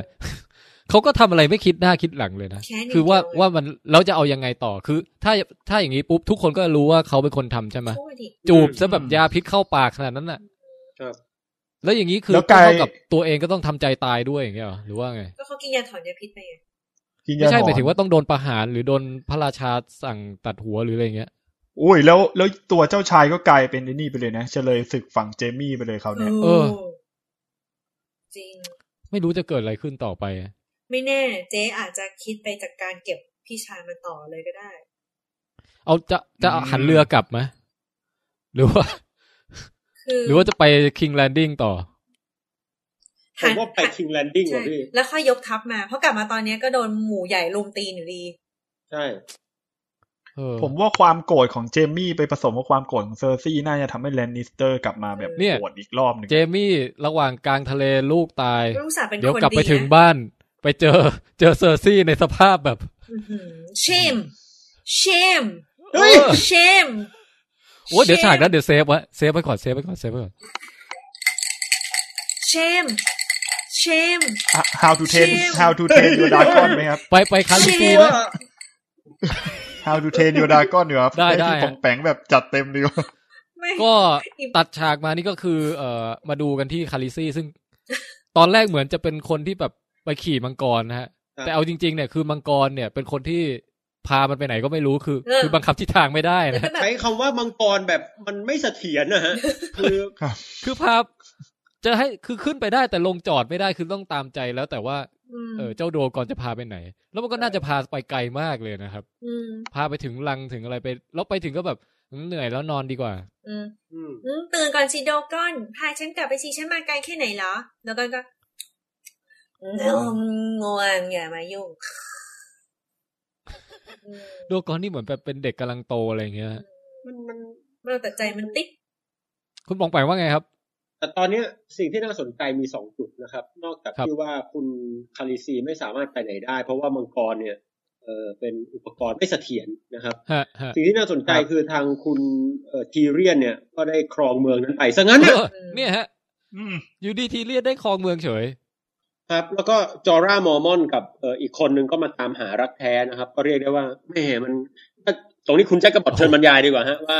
เขาก็ทำอะไรไม่คิดหน้าคิดหลังเลยนะแค่นี้คือว่าเดียวว่ามันเราจะเอายังไงต่อคือ ถ้าถ้าอย่างนี้ปุ๊บทุกคนก็รู้ว่าเขาเป็นคนทำใช่ไหมพูดดิจูบซะแบบยาพิษเข้าปากขนาดนั้นน่ะครับแล้วอย่างนี้คือแล้วกลายเท่ากับตัวเองก็ต้องทำใจตายด้วยอย่างเงี้ยเหรอหรือว่าไง ก็เขากินยาถอนยาพิษไปไงกินไม่ยาใช่หหมอมายถึงนว่าต้องโดนประหารหรือโดนพระราชาสั่งตัดหัวหรืออะไรเงี้ย อุ้ยแล้วแล้วตัวเจ้าชายก็กลายเป็นไอ้นี่ไปเลยนะเฉลยศึกฝั่งเจมี่ไปเลยเขาวเนี่ยเออ จริง ไม่รู้จะเกิดอะไรขึ้นต่อไป ไม่แน่ เจ๊อาจจะคิดไปจากการเก็บพี่ชายมาต่อเลยก็ได้ เอาจะจะอืมหันเรือกลับไหมหรือว่าคือหรือว่าจะไปคิงแลนดิ้งต่อผมว่าไป King's Landing ใช่ว่ะพี่แล้วค่อยยกทัพมา เพราะกลับมาตอนเนี้ยก็โดนหมู่ใหญ่รุมตีนอยู่ดี ใช่เออ ผมว่าความโกรธของเจมี่ไปผสมกับความโกรธของเซอร์ซี่น่าจะทำให้แลนนิสเตอร์กลับมาแบบเนี่ยโกรธอีกรอบหนึ่งเจมี่ระหว่างกลางทะเลลูกตายลูกสาวเป็นเดี๋ยวคนกลับดีไปถึงนะบ้าน ไปเจอเจอเซอร์ซี่ในสภาพแบบ shame shame เฮ้ย shame โอ้เดี๋ยวฉากนั้นเดี๋ยว save ไว้ save ไว้ก่อน save ไว้ก่อน save ไว้ก่อนเชมเชมอะ how to train Shame how to train your dragon ไหมครับ ไปไปคาลิฟี Shame ไหม how to train your dragon เหรอครับได้ได้ที่ผมแปงแบบจัดเต็มดีกว่าไม่ก็ตัดฉากมานี่ก็คือ เอ่อมาดูกันที่คาลิซี่ซึ่งตอนแรกเหมือนจะเป็นคนที่แบบไปขี่มังกรนะฮะครับแต่เอาจริง ๆ เนี่ยคือมังกรเนี่ย เป็นคนที่พามันไปไหนก็ไม่รู้คือ คือบังคับทิศทางไม่ได้แล้วนะก็แบบใช้คำว่ามังกรแบบมันไม่เสถียรนะฮะคือคือพาจะให้คือขึ้นไปได้แต่ลงจอดไม่ได้คือต้องตามใจแล้วแต่ว่าม เออเจ้าโดกอนจะพาไปไหน แล้วมันก็น่าจะพาไปไกลมากเลยนะครับอืมพาไปถึงลังถึงอะไรไป แล้วไปถึงก็แบบเหนื่อยแล้วนอนดีกว่าอืมอืมอืมตื่นก่อนสิโดก้อนพาฉันกลับไปสิฉันมาไกลแค่ไหนเหรอโดก้อนก็นมง่วงอย่ามายุ่งอืมโดกอนนี่เหมือนแบบเป็นเด็กกำลังโตอะไรอย่างเงี้ยมันมันเราแต่ใจมันติดคุณปองไปงว่าไงครับ แต่ตอนเนี้ยสิ่งที่น่าสนใจมีสองจุดนะครับ นอกจากครับที่ว่าคุณคาริซีไม่สามารถไปไหนได้ เพราะว่ามังกรเนี่ยเออเป็นอุปกรณ์ไม่เสถียรนะครับฮะฮะสิ่งที่น่าสนใจครับคือทางคุณเอ่อทีเรียนเนี่ย ก็ได้ครองเมืองนั้นไปซะงั้นเอนะอเนี่ยฮะอืมอยู่ดีทีเรียดได้ครองเมืองเฉย ครับ แล้วก็จอร่ามอร์มอนกับเอ่ออีกคนนึงก็มาตามหารักแท้นะครับ ก็เรียกได้ว่าแหม่มันตรงนี้คุณแจ็คกระบอกเชิญบรรยายดีกว่าฮะว่า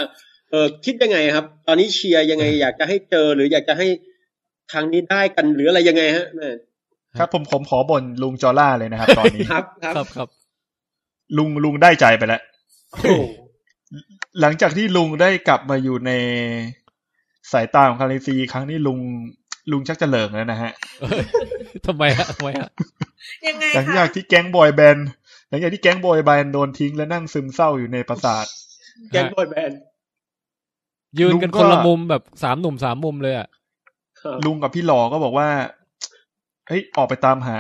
เออคิดยังไงครับ ตอนนี้เชียร์ยังไง อยากจะให้เจอหรืออยากจะให้ทางนี้ได้กันหรืออะไรยังไงฮะแม่ครับ ผมผมขอบ่นลุงจอล่าเลยนะครับ ตอนนี้ครับครับครับครับลุงลุงได้ใจไปแล้วโอ้โหหลังจากที่ลุงได้กลับมาอยู่ในสายตาของคาริซีครั้งนี้ลุงลุงชักจะเหลิงแล้วนะฮะเอ้ยทำไมฮะทำไมฮะยังไงหลังคะจากที่แก๊งบอยแบนด์หลังจากที่แก๊งบอยแบนด์โดนทิ้งและนั่งซึมเศร้าอยู่ในปราสาท แกงบอยแบนด์ ยืนกันลุงก็คนละมุมแบบสามหนุ่มสามมุมเลยอะครับลุงกับพี่หลอก็บอกว่าเฮ้ยออกไปตามหา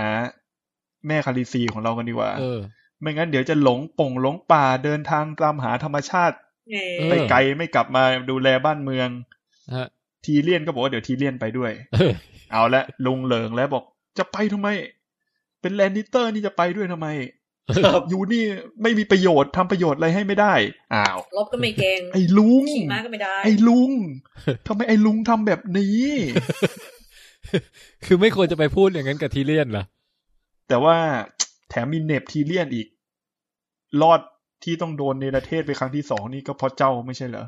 แม่คาริซีของเรากันดีกว่าเออไม่งั้นเดี๋ยวจะหลงป่งหลงป่าเดินทางตามหาธรรมชาติเออเออไปไกลไม่กลับมาดูแลบ้านเมืองฮะทีเลียนก็บอกว่าเดี๋ยวทีเลียนไปด้วยเออเอาละลุงเหลิงแล้วบอกจะไปทำไม เป็นแลนนิเตอร์นี่จะไปด้วยทำไมครับ อยู่นี่ไม่มีประโยชน์ทำประโยชน์อะไรให้ไม่ได้ อ้าวลบก็ไม่เก่งไอ้ลุงขี่ม้าก็ไม่ได้ ไอ้ลุงทำไมไอ้ลุงทำแบบนี้ คือไม่ควรจะไปพูดอย่างนั้นกับทีเลียนเหรอแต่ว่าแถมมีเน็บทีเลียนอีก รอดที่ต้องโดนเนรเทศไปครั้งที่สองนี่ก็เพราะเจ้าไม่ใช่เหรอ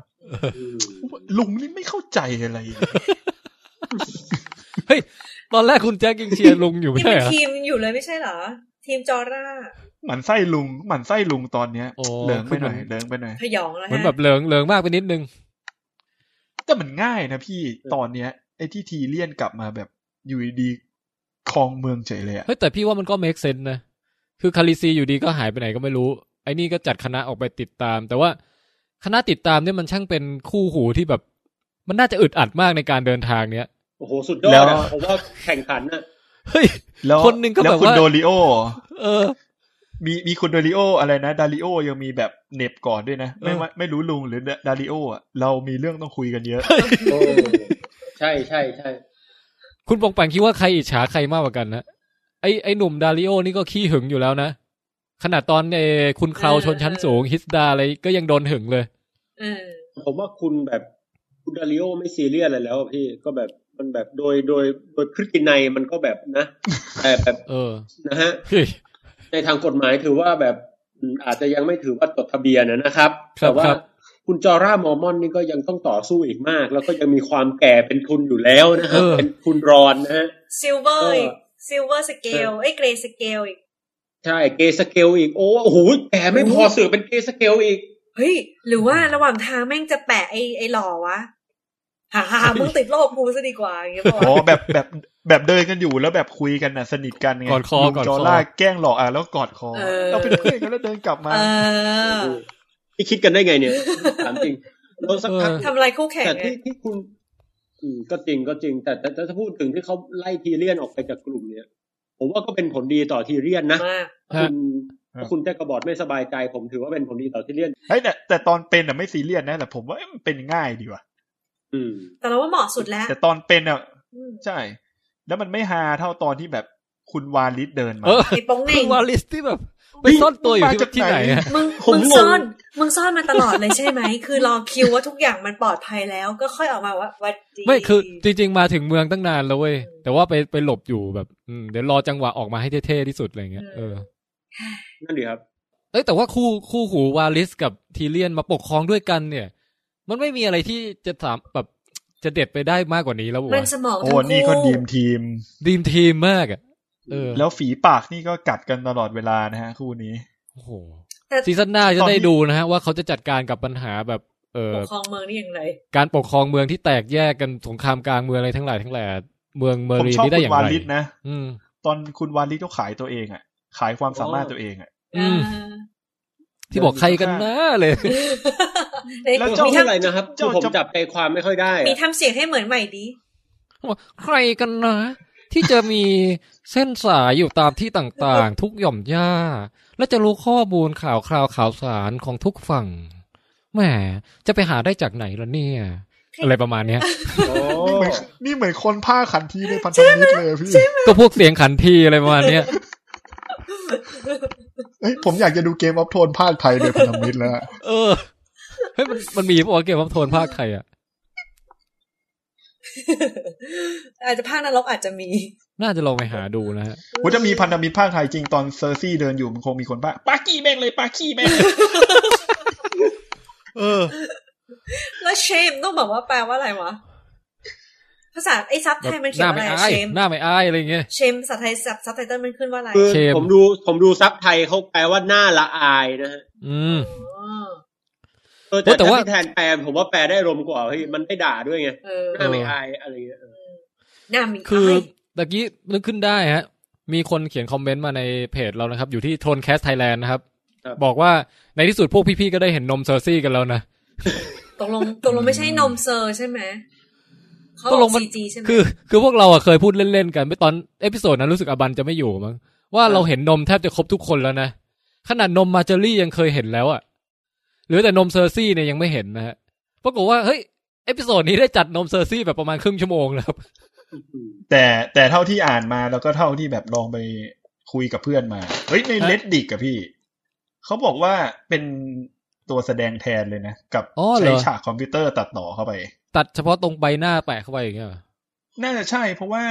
อืมลุงนี่ไม่เข้าใจอะไรเลยเฮ้ยตอนแรกคุณแจ็คยังเชียร์ลุงอยู่ไม่นี่ใช่เป็นเหรอทีมอยู่เลยไม่ใช่เหรอทีมจอร่า หมันไส้ลุงหมันไส้ลุงตอนเนี้ยโอ้เหลิงไปหน่อยคือมันเหลิงไปหน่อยพยองแล้วเหมือนฮะแบบเหลิงเหลิงมากไปนิดนึงแต่มันง่ายนะพี่ตอนเนี้ยไอ้ที่ทีเลียนกลับมาแบบอยู่ดีๆครองเมืองเฉยเลยอะเฮ้ยแต่พี่ว่ามันก็ make sense นะ คือคาริซีอยู่ดีก็หายไปไหนก็ไม่รู้ ไอ้นี่ก็จัดคณะออกไปติดตาม แต่ว่าคณะติดตามเนี่ยมันช่างเป็นคู่หูที่แบบ มันน่าจะอึดอัดมากในการเดินทางเนี้ย โอ้โห สุดยอดอะผมว่าแข่งขันน่ะเฮ้ยแล้วคนหนึ่งก็แล้วแบบคุณว่าโดริโอ เออ มีมีคุณโดริโออะไรนะดาริโอยังมีแบบเหน็บก่อนด้วยนะ ไม่เออว่าไม่รู้ลุงหรือดาริโออะเรามีเรื่องต้องคุยกันเยอะโอ้ใช่ใช่ใช่คุณปองแปงคิดว่าใครอิจฉาใครมากกว่ากันนะไอ้ไอ้หนุ่มดาริโอนี่ก็ขี้หึงอยู่แล้วนะ ขนาดตอนเออคุณเคราวชนชั้นสูงฮิสดาอะไรก็ยังโดนหึงเลยเออผมว่าคุณแบบคุณดาริโอไม่ซีเรียสอะไรแล้วอะพี่ก็แบบมันแบบโดยโดยโดยพฤตินัยมันก็แบบนะแต่แบบ เออนะฮะเฮ้ย ในทางกฎหมายถือว่าแบบอืมอาจจะยังไม่ถือว่าจดทะเบียนนะนะครับครับ แต่ว่าครับคุณจอร่ามอร์มอนนี่ก็ยังต้องต่อสู้อีกมาก แล้วก็ยังมีความแก่เป็นทุนอยู่แล้วนะครับเออเป็นทุนรอนนะฮะ silver ก็อีก silver scale ไอ้ greyscale อีก ใช่ greyscale อีกโอ้โอ้โหแก่ไม่พอเสือกเป็น greyscale อีก เฮ้ย หรือว่าระหว่างทางแม่งจะแปะไอ้ไอ้หล่อวะ ฮ่าฮ่ามึงติดโรคกูซะดีกว่าอย่างเงี้ยป่ะอ๋อแบบแบบแบบเดินกันอยู่แล้วแบบคุยกันน่ะสนิทกันไงกอดคอลุงกอดคอจอล่าแกล้งหลอกอะแล้วกอดคอเออเราเป็นเพื่อนกันแล้วเดินกลับมาเออพี่คิดกันได้ไงเนี่ยถามจริงแล้วสักพักเออทำอะไรคู่แข่งแต่ไงที่ที่คุณอืมก็จริงก็จริงแต่แต่แต่ถ้าพูดถึงที่เขาไล่ทีเรียนออกไปจากกลุ่มเนี่ย ผมว่าก็เป็นผลดีต่อทีเรียนนะมากฮะคุณฮะถ้าคุณแจ็คกระบอดไม่สบายใจ ผมถือว่าเป็นผลดีต่อทีเรียนเฮ้ยแต่แต่ตอนเป็นอะไม่ซีเรียสนะแต่ผมว่าเอ้ยมันเป็นง่ายดีว่ะอืม แต่เราว่าเหมาะสุดแล้ว แต่ตอนเป็นอะอืมใช่ แล้วมันไม่ฮาเท่าตอนที่แบบคุณวาลิสเดินมาเออไอ้โป้งเหคุน่งณวาลิสที่แบบไปซ่อนตัวอยู่ที่มาจากที่ไหนไหนอะมึงผมมึงงงซ่อนมึงซ่อนมาตลอดเลยใช่ไหม คือรอคิวว่าทุกอย่างมันปลอดภัยแล้วก็ค่อยออกมาว่าวัดดีไม่คือจริง ๆ มาถึงเมืองตั้งนานแล้วเว้ย แต่ว่าไปไปหลบอยู่แบบอืมเดี๋ยวรอจังหวะออกมาให้เท่ๆที่สุดอะไรเงี้ยเออนั่นดีครับเอ้ยแต่ว่าคู่คู่หูวาลิสกับทีเลียนมาปกครองด้วยกันเนี่ย มันไม่มีอะไรที่จะถามแบบจะเด็ดไปได้มากกว่านี้แล้วมัวะนสมองโอ้ทั้งคู่นี่ก็ดีมทีม ดีมทีมมากอะเออ แล้วฝีปากนี่ก็กัดกันตลอดเวลานะฮะ คู่นี้โอ้โหแต่ซีซั่นหน้าจะตอนได้ที่ดูนะฮะ ว่าเขาจะจัดการกับปัญหาแบบเออปกครองเมืองนี่อย่างไร การปกครองเมืองที่แตกแยกกันสงครามกลางเมืองอะไรทั้งหลายทั้งแหล่เมืองเมอผมรีนชอบนี่ได้คุอย่าณงวาไรลิสนะอืมตอนคุณวาลิสเขาขายตัวเองอะ ขายความสามารถตัวเองอะอืมอ่า ที่บอกใครกันนะเลยในแล้วมีเจ้าชื่อทำอะไรนะครับคือผมจับใจความไม่ค่อยได้อะมีทำเสียงให้เหมือนใหม่ดีใครกันนะ ที่จะมีเส้นสายอยู่ตามที่ต่างๆ ทุกหย่อมหญ้า และจะรู้ข้อมูลข่าวคราวข่าวสารของทุกฝั่งแหมจะไปหาได้จากไหนล่ะเนี่ยอะไรประมาณเนี้ยโอ้นี่เหมือนนี่เหมือนคนผ้าขันทีในพันธมิตรเลยอะพี่ ก็พวกเสียงขันทีอะไรประมาณเนี้ย เฮ้ยผมอยากจะดูเกมออฟโทนภาคไทยในพันธมิตรแล้วอะเออเฮ้ยมันมันมีปะวะเกมพับโทนภาคไทยอะอาจจะภาคนรกอาจจะมี น่าจะลองไปหาดูนะฮะว่าจะมีพันธมิตรภาคไทยจริงตอนเซอร์ซี่เดินอยู่มันคงมีคนภาคปากี้แม่งเลยปากี้แม่งเลยเออ แล้วเชมต้องบอกว่าแปลว่าอะไรวะ ภาษาไอ้ซับไทยมันหเขียน้านว่าไม่อะไรอายเชมหน้าไม่อายอะไรเงี้ย shame ภาษาไทย sub subtitle มันขึ้นว่าอะไรคือ shame ผมดูผมดู sub ไทยเขาแปลว่าน่าละอายนะฮะอืมอ๋อเออแต่แต่ถ้าว่าพี่แทนแปลผมว่าแปลได้อารมณ์กว่าเฮ้ยมันไม่ด่าด้วยไงเออหน้าไม่อายอะไรเงี้ยเออหน้ามีคืออายตะกี้นึกขึ้นได้ฮะ มีคนเขียนคอมเมนต์มาในเพจเรานะครับ อยู่ที่ ThroneCast Thailand นะครับ บอกว่าในที่สุดพวกพี่ๆก็ได้เห็นนมเซอร์ซี่กันแล้วนะตกลงตกลงไม่ใช่นมเซอร์ใช่ไหมเขาต กลงมัน CG ใช่ไหมคือ คือพวกเราอะเคยพูดเล่นๆกันไปตอน episode นั้นรู้สึกอบันจะไม่อยู่มั้งว่าเราเห็นนมแทบจะครบทุกคนแล้วนะขนาดนมมาเจอรี่ยังเคยเห็นแล้วอะเหลือแต่นมเซอร์ซี่เนี่ยยังไม่เห็นนะฮะปรากฏว่าเฮ้ย episode นี้ได้จัดนมเซอร์ซี่แบบประมาณครึ่งชั่วโมงแล้วครับแต่แต่เท่าที่อ่านมาแล้วก็เท่าที่แบบลองไปคุยกับเพื่อนมา เฮ้ยในฮะ Reddit อะพี่ เขาบอกว่าเป็นตัวแสดงแทนเลยนะ กับอ๋อเหรอใช้ฉากคอมพิวเตอร์ตัดต่อเข้าไป ตัดเฉพาะตรงใบหน้าแปะเข้าไปอย่างเงี้ยเหรอน่าจะใช่ เพราะว่า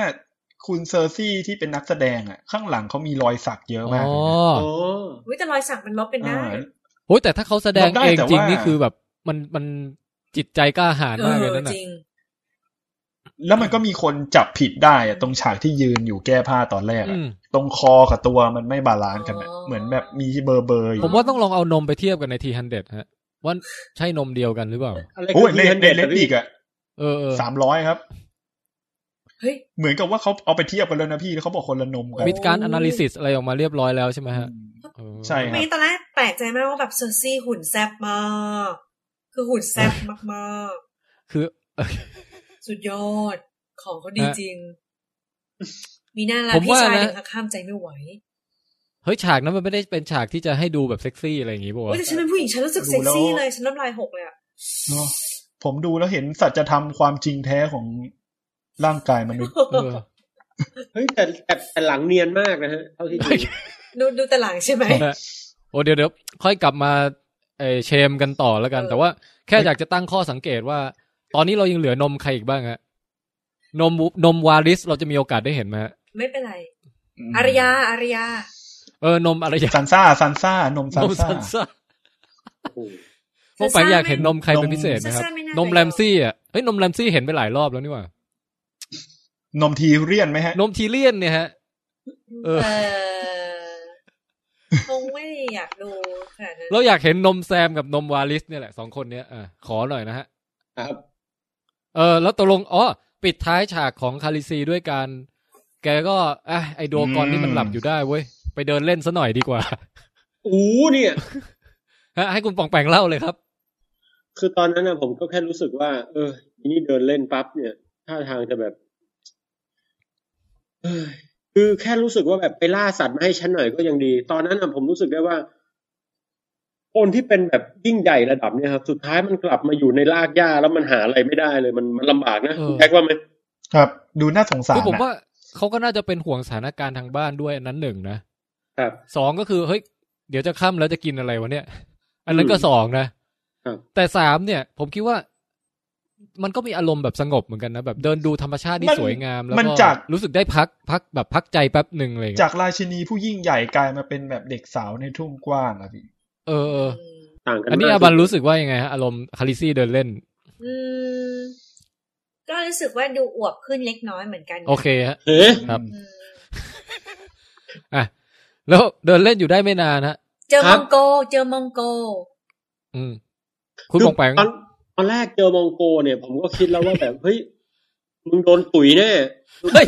คุณเซอร์ซี่ที่เป็นนักแสดงอะข้างหลังเขามีรอยสักเยอะอ๋มากเลยอนะอ๋อวิแต่รอยสักมันลบเป็นได้อ่าโอ้ยแต่ถ้าเขาแสดงลบได้เองแต่จริงว่านี่คือแบบมันมันจิตใจกล้าหาญเอมากเลยอนั่นน่ะจริงแล้วมันก็มีคนจับผิดได้อะตรงฉากที่ยืนอยู่แก้ผ้าตอนแรกอือะมตรงคอกับตัวมันไม่ balance กันอะอ๋อเหมือนแบบมีเบอร์เบอร์อยู่ผมว่าต้องลองเอานมไปเทียบกันใน three hundred ฮะ ว่าใช่นมเดียวกันหรือเปล่าอะไรโอ้ยในคือใน Reddit อะเออเออสามร้อยครับเฮ้ยเหมือนกับว่าเขาเอาไปเทียบกันแล้วนะพี่เขาบอกคนละนมกันมีการ analysis อะไรออกมาเรียบร้อยแล้วใช่ไหมฮะเออใช่ครับไม่ตอนแรกแปลกใจมากว่าแบบเซอร์ซี่หุ่นแซ่บมากคือหุ่นแซ่บมากคือๆสุดยอดของเขาดีฮะจริง มีหน้าละผมพี่ว่าชายนะถึงกับห้ามใจไม่ไหว เฮ้ยฉากนั้นมันไม่ได้เป็นฉากที่จะให้ดูแบบเซ็กซี่อะไรอย่างงี้ป่ะเฮ้ยแต่ฉันเป็นผู้หญิงฉันรู้สึกดูเซ็กซี่แล้วเลยฉันน้ำลายหกเลยอะเนอะผมดูแล้วเห็นสัจธรรมความจริงแท้ของร่างกายมนุษย์เออเฮ้ยแต่แต่แต่หลังเนียนมากนะฮะเท่าที่ดูดูดูแต่หลังใช่ไหมนะโอ้เดี๋ยวเดี๋ยวค่อยกลับมาเออเชมกันต่อแล้วกันเออแต่ว่าแค่อยากจะตั้งข้อสังเกตว่า ตอนนี้เรายังเหลือนมใครอีกบ้างฮะนมนมวาริสเราจะมีโอกาสได้เห็นไหมฮะไม่เป็นไรอารยาอารยา เออนมอะไรอย่างซันซ่าซันซ่านมซันนมซ่าซันซ่าโอ้โหพวกแปงอยากเห็นนมใครเป็นพิเศษไหมครับซันซ่าไม่น่านมแรมซี่อะเฮ้ยนมแรมซี่เห็นไปหลายรอบแล้วนี่หว่า นมทีเรียนไหมฮะ นมทีเลียนเนี่ยฮะ เอเอออคงไม่ได้อยากดูขนาดนั้นเราอยากเห็นนมแซมกับนมวาลิสเนี่ยแหละสองคนเนี้ยอะขอหน่อยนะฮะ ครับ เออ แล้วตกลงอ๋อปิดท้ายฉากของคาริซีด้วยการ แกก็อะไอโดกอนนี่มันหลับอยู่ได้เว้ย ไปเดินเล่นซะหน่อยดีกว่าอู้เนี่ยฮะให้คุณปองแปงเล่าเลยครับ คือตอนนั้นนะผมก็แค่รู้สึกว่า เออทีนี้เดินเล่นปั๊บเนี่ยท่าทางจะแบบเอ้ยคือแค่รู้สึกว่าแบบไปล่าสัตว์มาให้ฉันหน่อยก็ยังดี ตอนนั้นนะผมรู้สึกได้ว่าคนที่เป็นแบบยิ่งใหญ่ระดับเนี่ยครับสุดท้ายมันกลับมาอยู่ในรากหญ้าแล้วมันหาอะไรไม่ได้เลย มันมันลำบากนะเออคุณแท็กว่าไหมครับ ดูน่าสงสารคือผมนะว่าเขาก็น่าจะเป็นห่วงสถานการณ์ทางบ้านด้วยอันนั้นหนึ่งนะ ครับสองก็คือเฮ้ยเดี๋ยวจะค่ำแล้วจะกินอะไรวะเนี่ย อันนั้นก็อืมสองนะครับแต่สามเนี่ย ผมคิดว่า มันก็มีอารมณ์แบบสงบเหมือนกันนะแบบเดินดูธรรมชาติที่มันสวยงาม แล้วมันก็จากรู้สึกได้พักพักแบบพักใจแป๊บหนึ่งอะไรอย่างจาเลยกราชินีผู้ยิ่งใหญ่กลายมาเป็นแบบเด็กสาวในทุ่งกว้างอะพี่เออเออมต่างกันอันนี้มากอาบันรู้สึกว่ายังไงฮะอารมณ์คาริซี่เดินเล่น อืมก็รู้สึกว่าดูอวบขึ้นเล็กน้อยเหมือนกัน โอเคฮะเฮ้ยครับอืมอะ แล้วเดินเล่นอยู่ได้ไม่นานฮะ เจอมองโก เจอมองโก อืม คุณปองแปงตอนตอนแรกเจอมองโกเนี่ย ผมก็คิดแล้วว่าแบบเฮ้ยมึงโดนตุ๋ยแน่เฮ้ย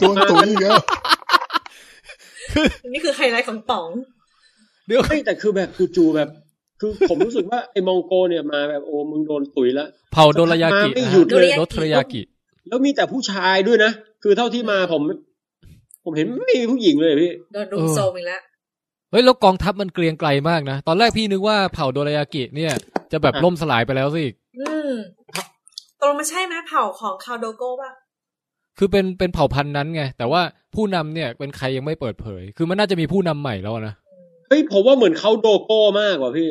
ตัวตุ๋ยเยอะนี่คือไฮไลท์ของป๋องเดี๋ยวเฮ้ยแต่คือแบบจู่ๆแบบ คือผมรู้สึกว่าไอ้มองโกเนี่ยมาแบบโอ้มึงโดนตุ๋ยแล้วเผาโดรายากิมาไม่นะหยุฮะดเลยรถทรยากิ แล้วมีแต่ผู้ชายด้วยนะ คือเท่าที่มาผม ผมเห็นไม่มีผู้หญิงเลยพี่โดนรุมโซมอีกแล้วเฮ้ยแล้วกองทัพมันเกรียงไกลมากนะ ตอนแรกพี่นึกว่าเผ่าโดรายากิเนี่ย จะแบบอะล่มสลายไปแล้วสิอืมตกลงมันใช่ไหมเผ่าของคาลโดรโกป่ะคือเป็นเป็นเผ่าพันธุ์นั้นไง แต่ว่าผู้นำเนี่ยเป็นใครยังไม่เปิดเผย คือมันน่าจะมีผู้นำใหม่แล้วนะเฮ้ยผมว่าเหมือนคาลโดรโกมากกว่าพี่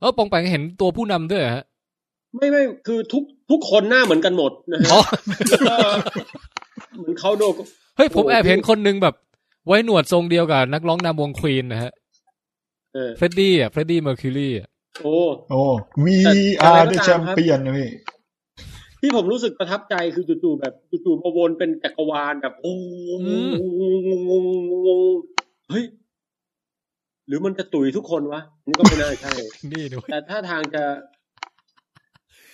เออปองแปงเห็นตัวผู้นำด้วยเหรอฮะไม่ไม่คือทุกทุกคนหน้าเหมือนกันหมดนะฮะอ๋อแล้วก็ เหมือนคาลโดรโกเฮ้ยผมโอ้โหแอบเห็นคนนึงแบบ ไว้หนวดทรงเดียวกับนักร้องนำวงควีนนะฮะเออเฟรดดี้อะเฟรดดี้เมอร์คิวรีอะโอ้โอ้ we แต่ are แต่ the ก็ตามครับ champion นะพี่ที่ผมรู้สึกประทับใจคือจู่ๆแบบจู่ๆมาวนเป็นจักรวาลแบบโอ้เฮ้ยหรือมันจะตุ๋ยทุกคนวะนี่ก็ไม่น่าใช่นี่ด้วยแต่ถ้าทางจะ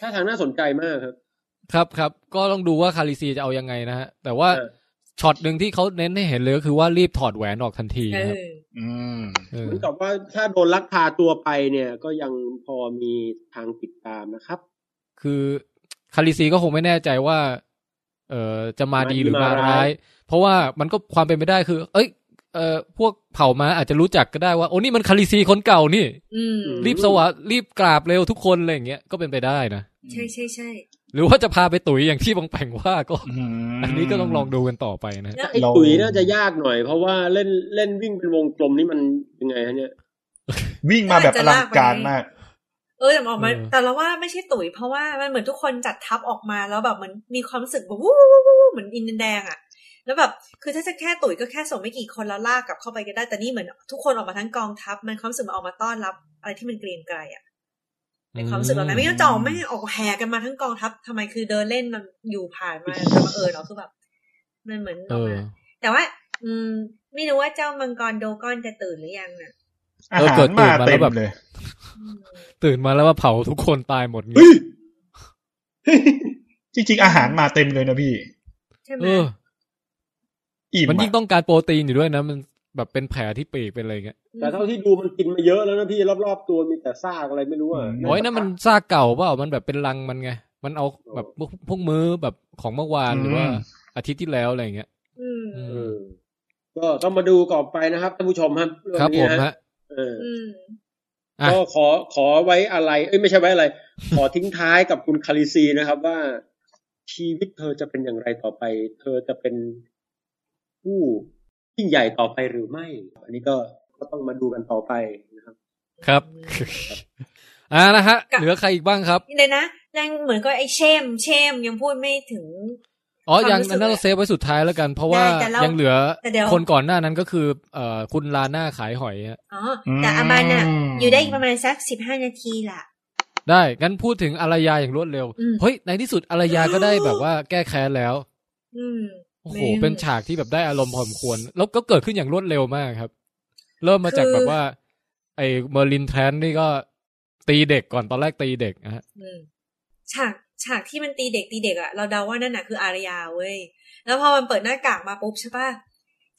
ถ้าทางน่าสนใจมากครับ ครับครับก็ต้องดูว่าคาริซีจะเอายังไงนะฮะแต่ว่าเออช็อตหนึ่งที่เขาเน้นให้เห็นเลยก็คือว่ารีบถอดแหวนออกทันทีเอนะครับออืมเออเหมือนกับว่าถ้าโดนลักพาตัวไปเนี่ย ก็ยังพอมีทางติดตามนะครับ คือคาริซีก็คงไม่แน่ใจว่า เออจะมาดีหรือมามาดีมาร้ายร้าย เพราะว่ามันก็ความเป็นไปได้คือ เอ้ยเอ่อพวกเผ่ามาอาจจะรู้จักก็ได้ว่าโอ้นี่มันคาริซีคนเก่านี่อืมรีบสวะรีบกราบเร็วทุกคนอะไรอย่างเงี้ยก็เป็นไปได้นะใช่ใช่ใช่ หรือว่าจะพาไปตุ๋ยอย่างที่บางแผงว่าก็มอันนี้ก็ต้องลองดูกันต่อไปนะแล้วไอ้เราตุ๋ยน่าจะยากหน่อย เพราะว่าเล่นเล่นวิ่งเป็นวงกลมนี่มันยังไงฮะเนี่ย วิ่งมาแบบอลังการมาก เออแต่ออกมาเออแต่เราว่าไม่ใช่ตุ๋ยเพราะว่ามันเหมือนทุกคนจัดทัพออกมาแล้วแบบเหมันมีความรู้สึกแบบวู้วู้วู้วู้เหมือนอินเดียนแดงอะแล้วแบบคือถ้าจะแค่ตุ๋ยก็แค่ส่งไม่กี่คนแล้วลากกลับเข้าไปก็ได้แต่นี่เหมือนทุกคนออกมาทั้งกองทัพมันความรู้สึกมันออกมาต้อนรับ อะไรที่มันเกรียงไกรอะ ในความรู้สึกแบบนั้นไม่งั้นจะออกไม่ออกแห่กันมาทั้งกองทัพทำไมคือเดินเล่นมันอยู่ผ่านมาแต่บังเอิญเหรอคือแบบมันเหมือนอเออกอมาแต่ว่า อืม ไม่รู้ว่าเจ้ามังกรโดก้อนจะตื่นหรือยังน่ะอาเออหาเกิรดมาตื่นมาเต็แล้วมแบบเลยอืมตื่นมาแล้วว่าเผาทุกคนตายหมดเฮ้ยจริงๆอาหารมาเต็มเลยนะพี่ใช่ไหมเอออิ่มมันยิ่งอะต้องการโปรตีนอยู่ด้วยนะ มัน แบบเป็นแผลที่ปีกเป็นอะไรเงี้ยแต่เท่าที่ดูมันกินมาเยอะแล้วนะพี่รอบๆตัวมีแต่ซากอะไรไม่รู้อะโอ้ยนั่นมันซากเก่าเปล่ามันแบบเป็นรังมันไงมันเอาแบบพวกพวกมื้อแบบของเมื่อวานหรือว่าอาทิตย์ที่แล้วอะไรเงี้ยอืมอืเอมอก็ต้องมาดูก่อนไปนะครับท่านผู้ชมครับเองครับผนี้มนะฮะเอออืมอะก็ขอขอไว้อะไร เอ้ยไม่ใช่ไว้อะไร ขอทิ้งท้ายกับคุณคาริซีนะครับ ว่าชีวิตเธอจะเป็นอย่างไรต่อไป เธอจะเป็นผู้ ยิ่งใหญ่ต่อไปหรือไม่ อันนี้ก็ก็ต้องมาดูกันต่อไปนะครับ ครับอ่านะฮะ เหลือใครอีกบ้างครับเดี๋ยวนะยังเหมือนก็ไอ้เชมเชมยังพูดไม่ถึงอ๋อความยังรู้สึกอันนั้นเราเซฟไว้สุดท้ายแล้วกัน เพราะว่าได้แต่เรายัยังเหลือแต่เดี๋ยวคนก่อนหน้านั้นก็คือเอ่อคุณลาน่าขายหอยฮะอ๋อ แต่อามันอะอืมอยู่ได้อีกประมาณสักสิบห้านาทีล่ะ ได้ งั้นพูดถึงอารยาอย่างรวดเร็วอืมเฮ้ย ในที่สุดอารยาก็ได้แบบว่าแก้แค้นแล้ว อืม โอ้โหแม่งเป็นฉากที่แบบได้อารมณ์พอสมควร แล้วก็เกิดขึ้นอย่างรวดเร็วมากครับ เริ่มมาจากคือแบบว่า ไอ้เมอร์ลินแทรนนี่ก็ตีเด็กก่อนตอนแรกตีเด็กนะฮะอืมฉากฉากที่มันตีเด็กตีเด็กอะเราเดาว่านั่นน่ะคืออารยาเว้ย แล้วพอมันเปิดหน้ากากมาปุ๊บใช่ปะ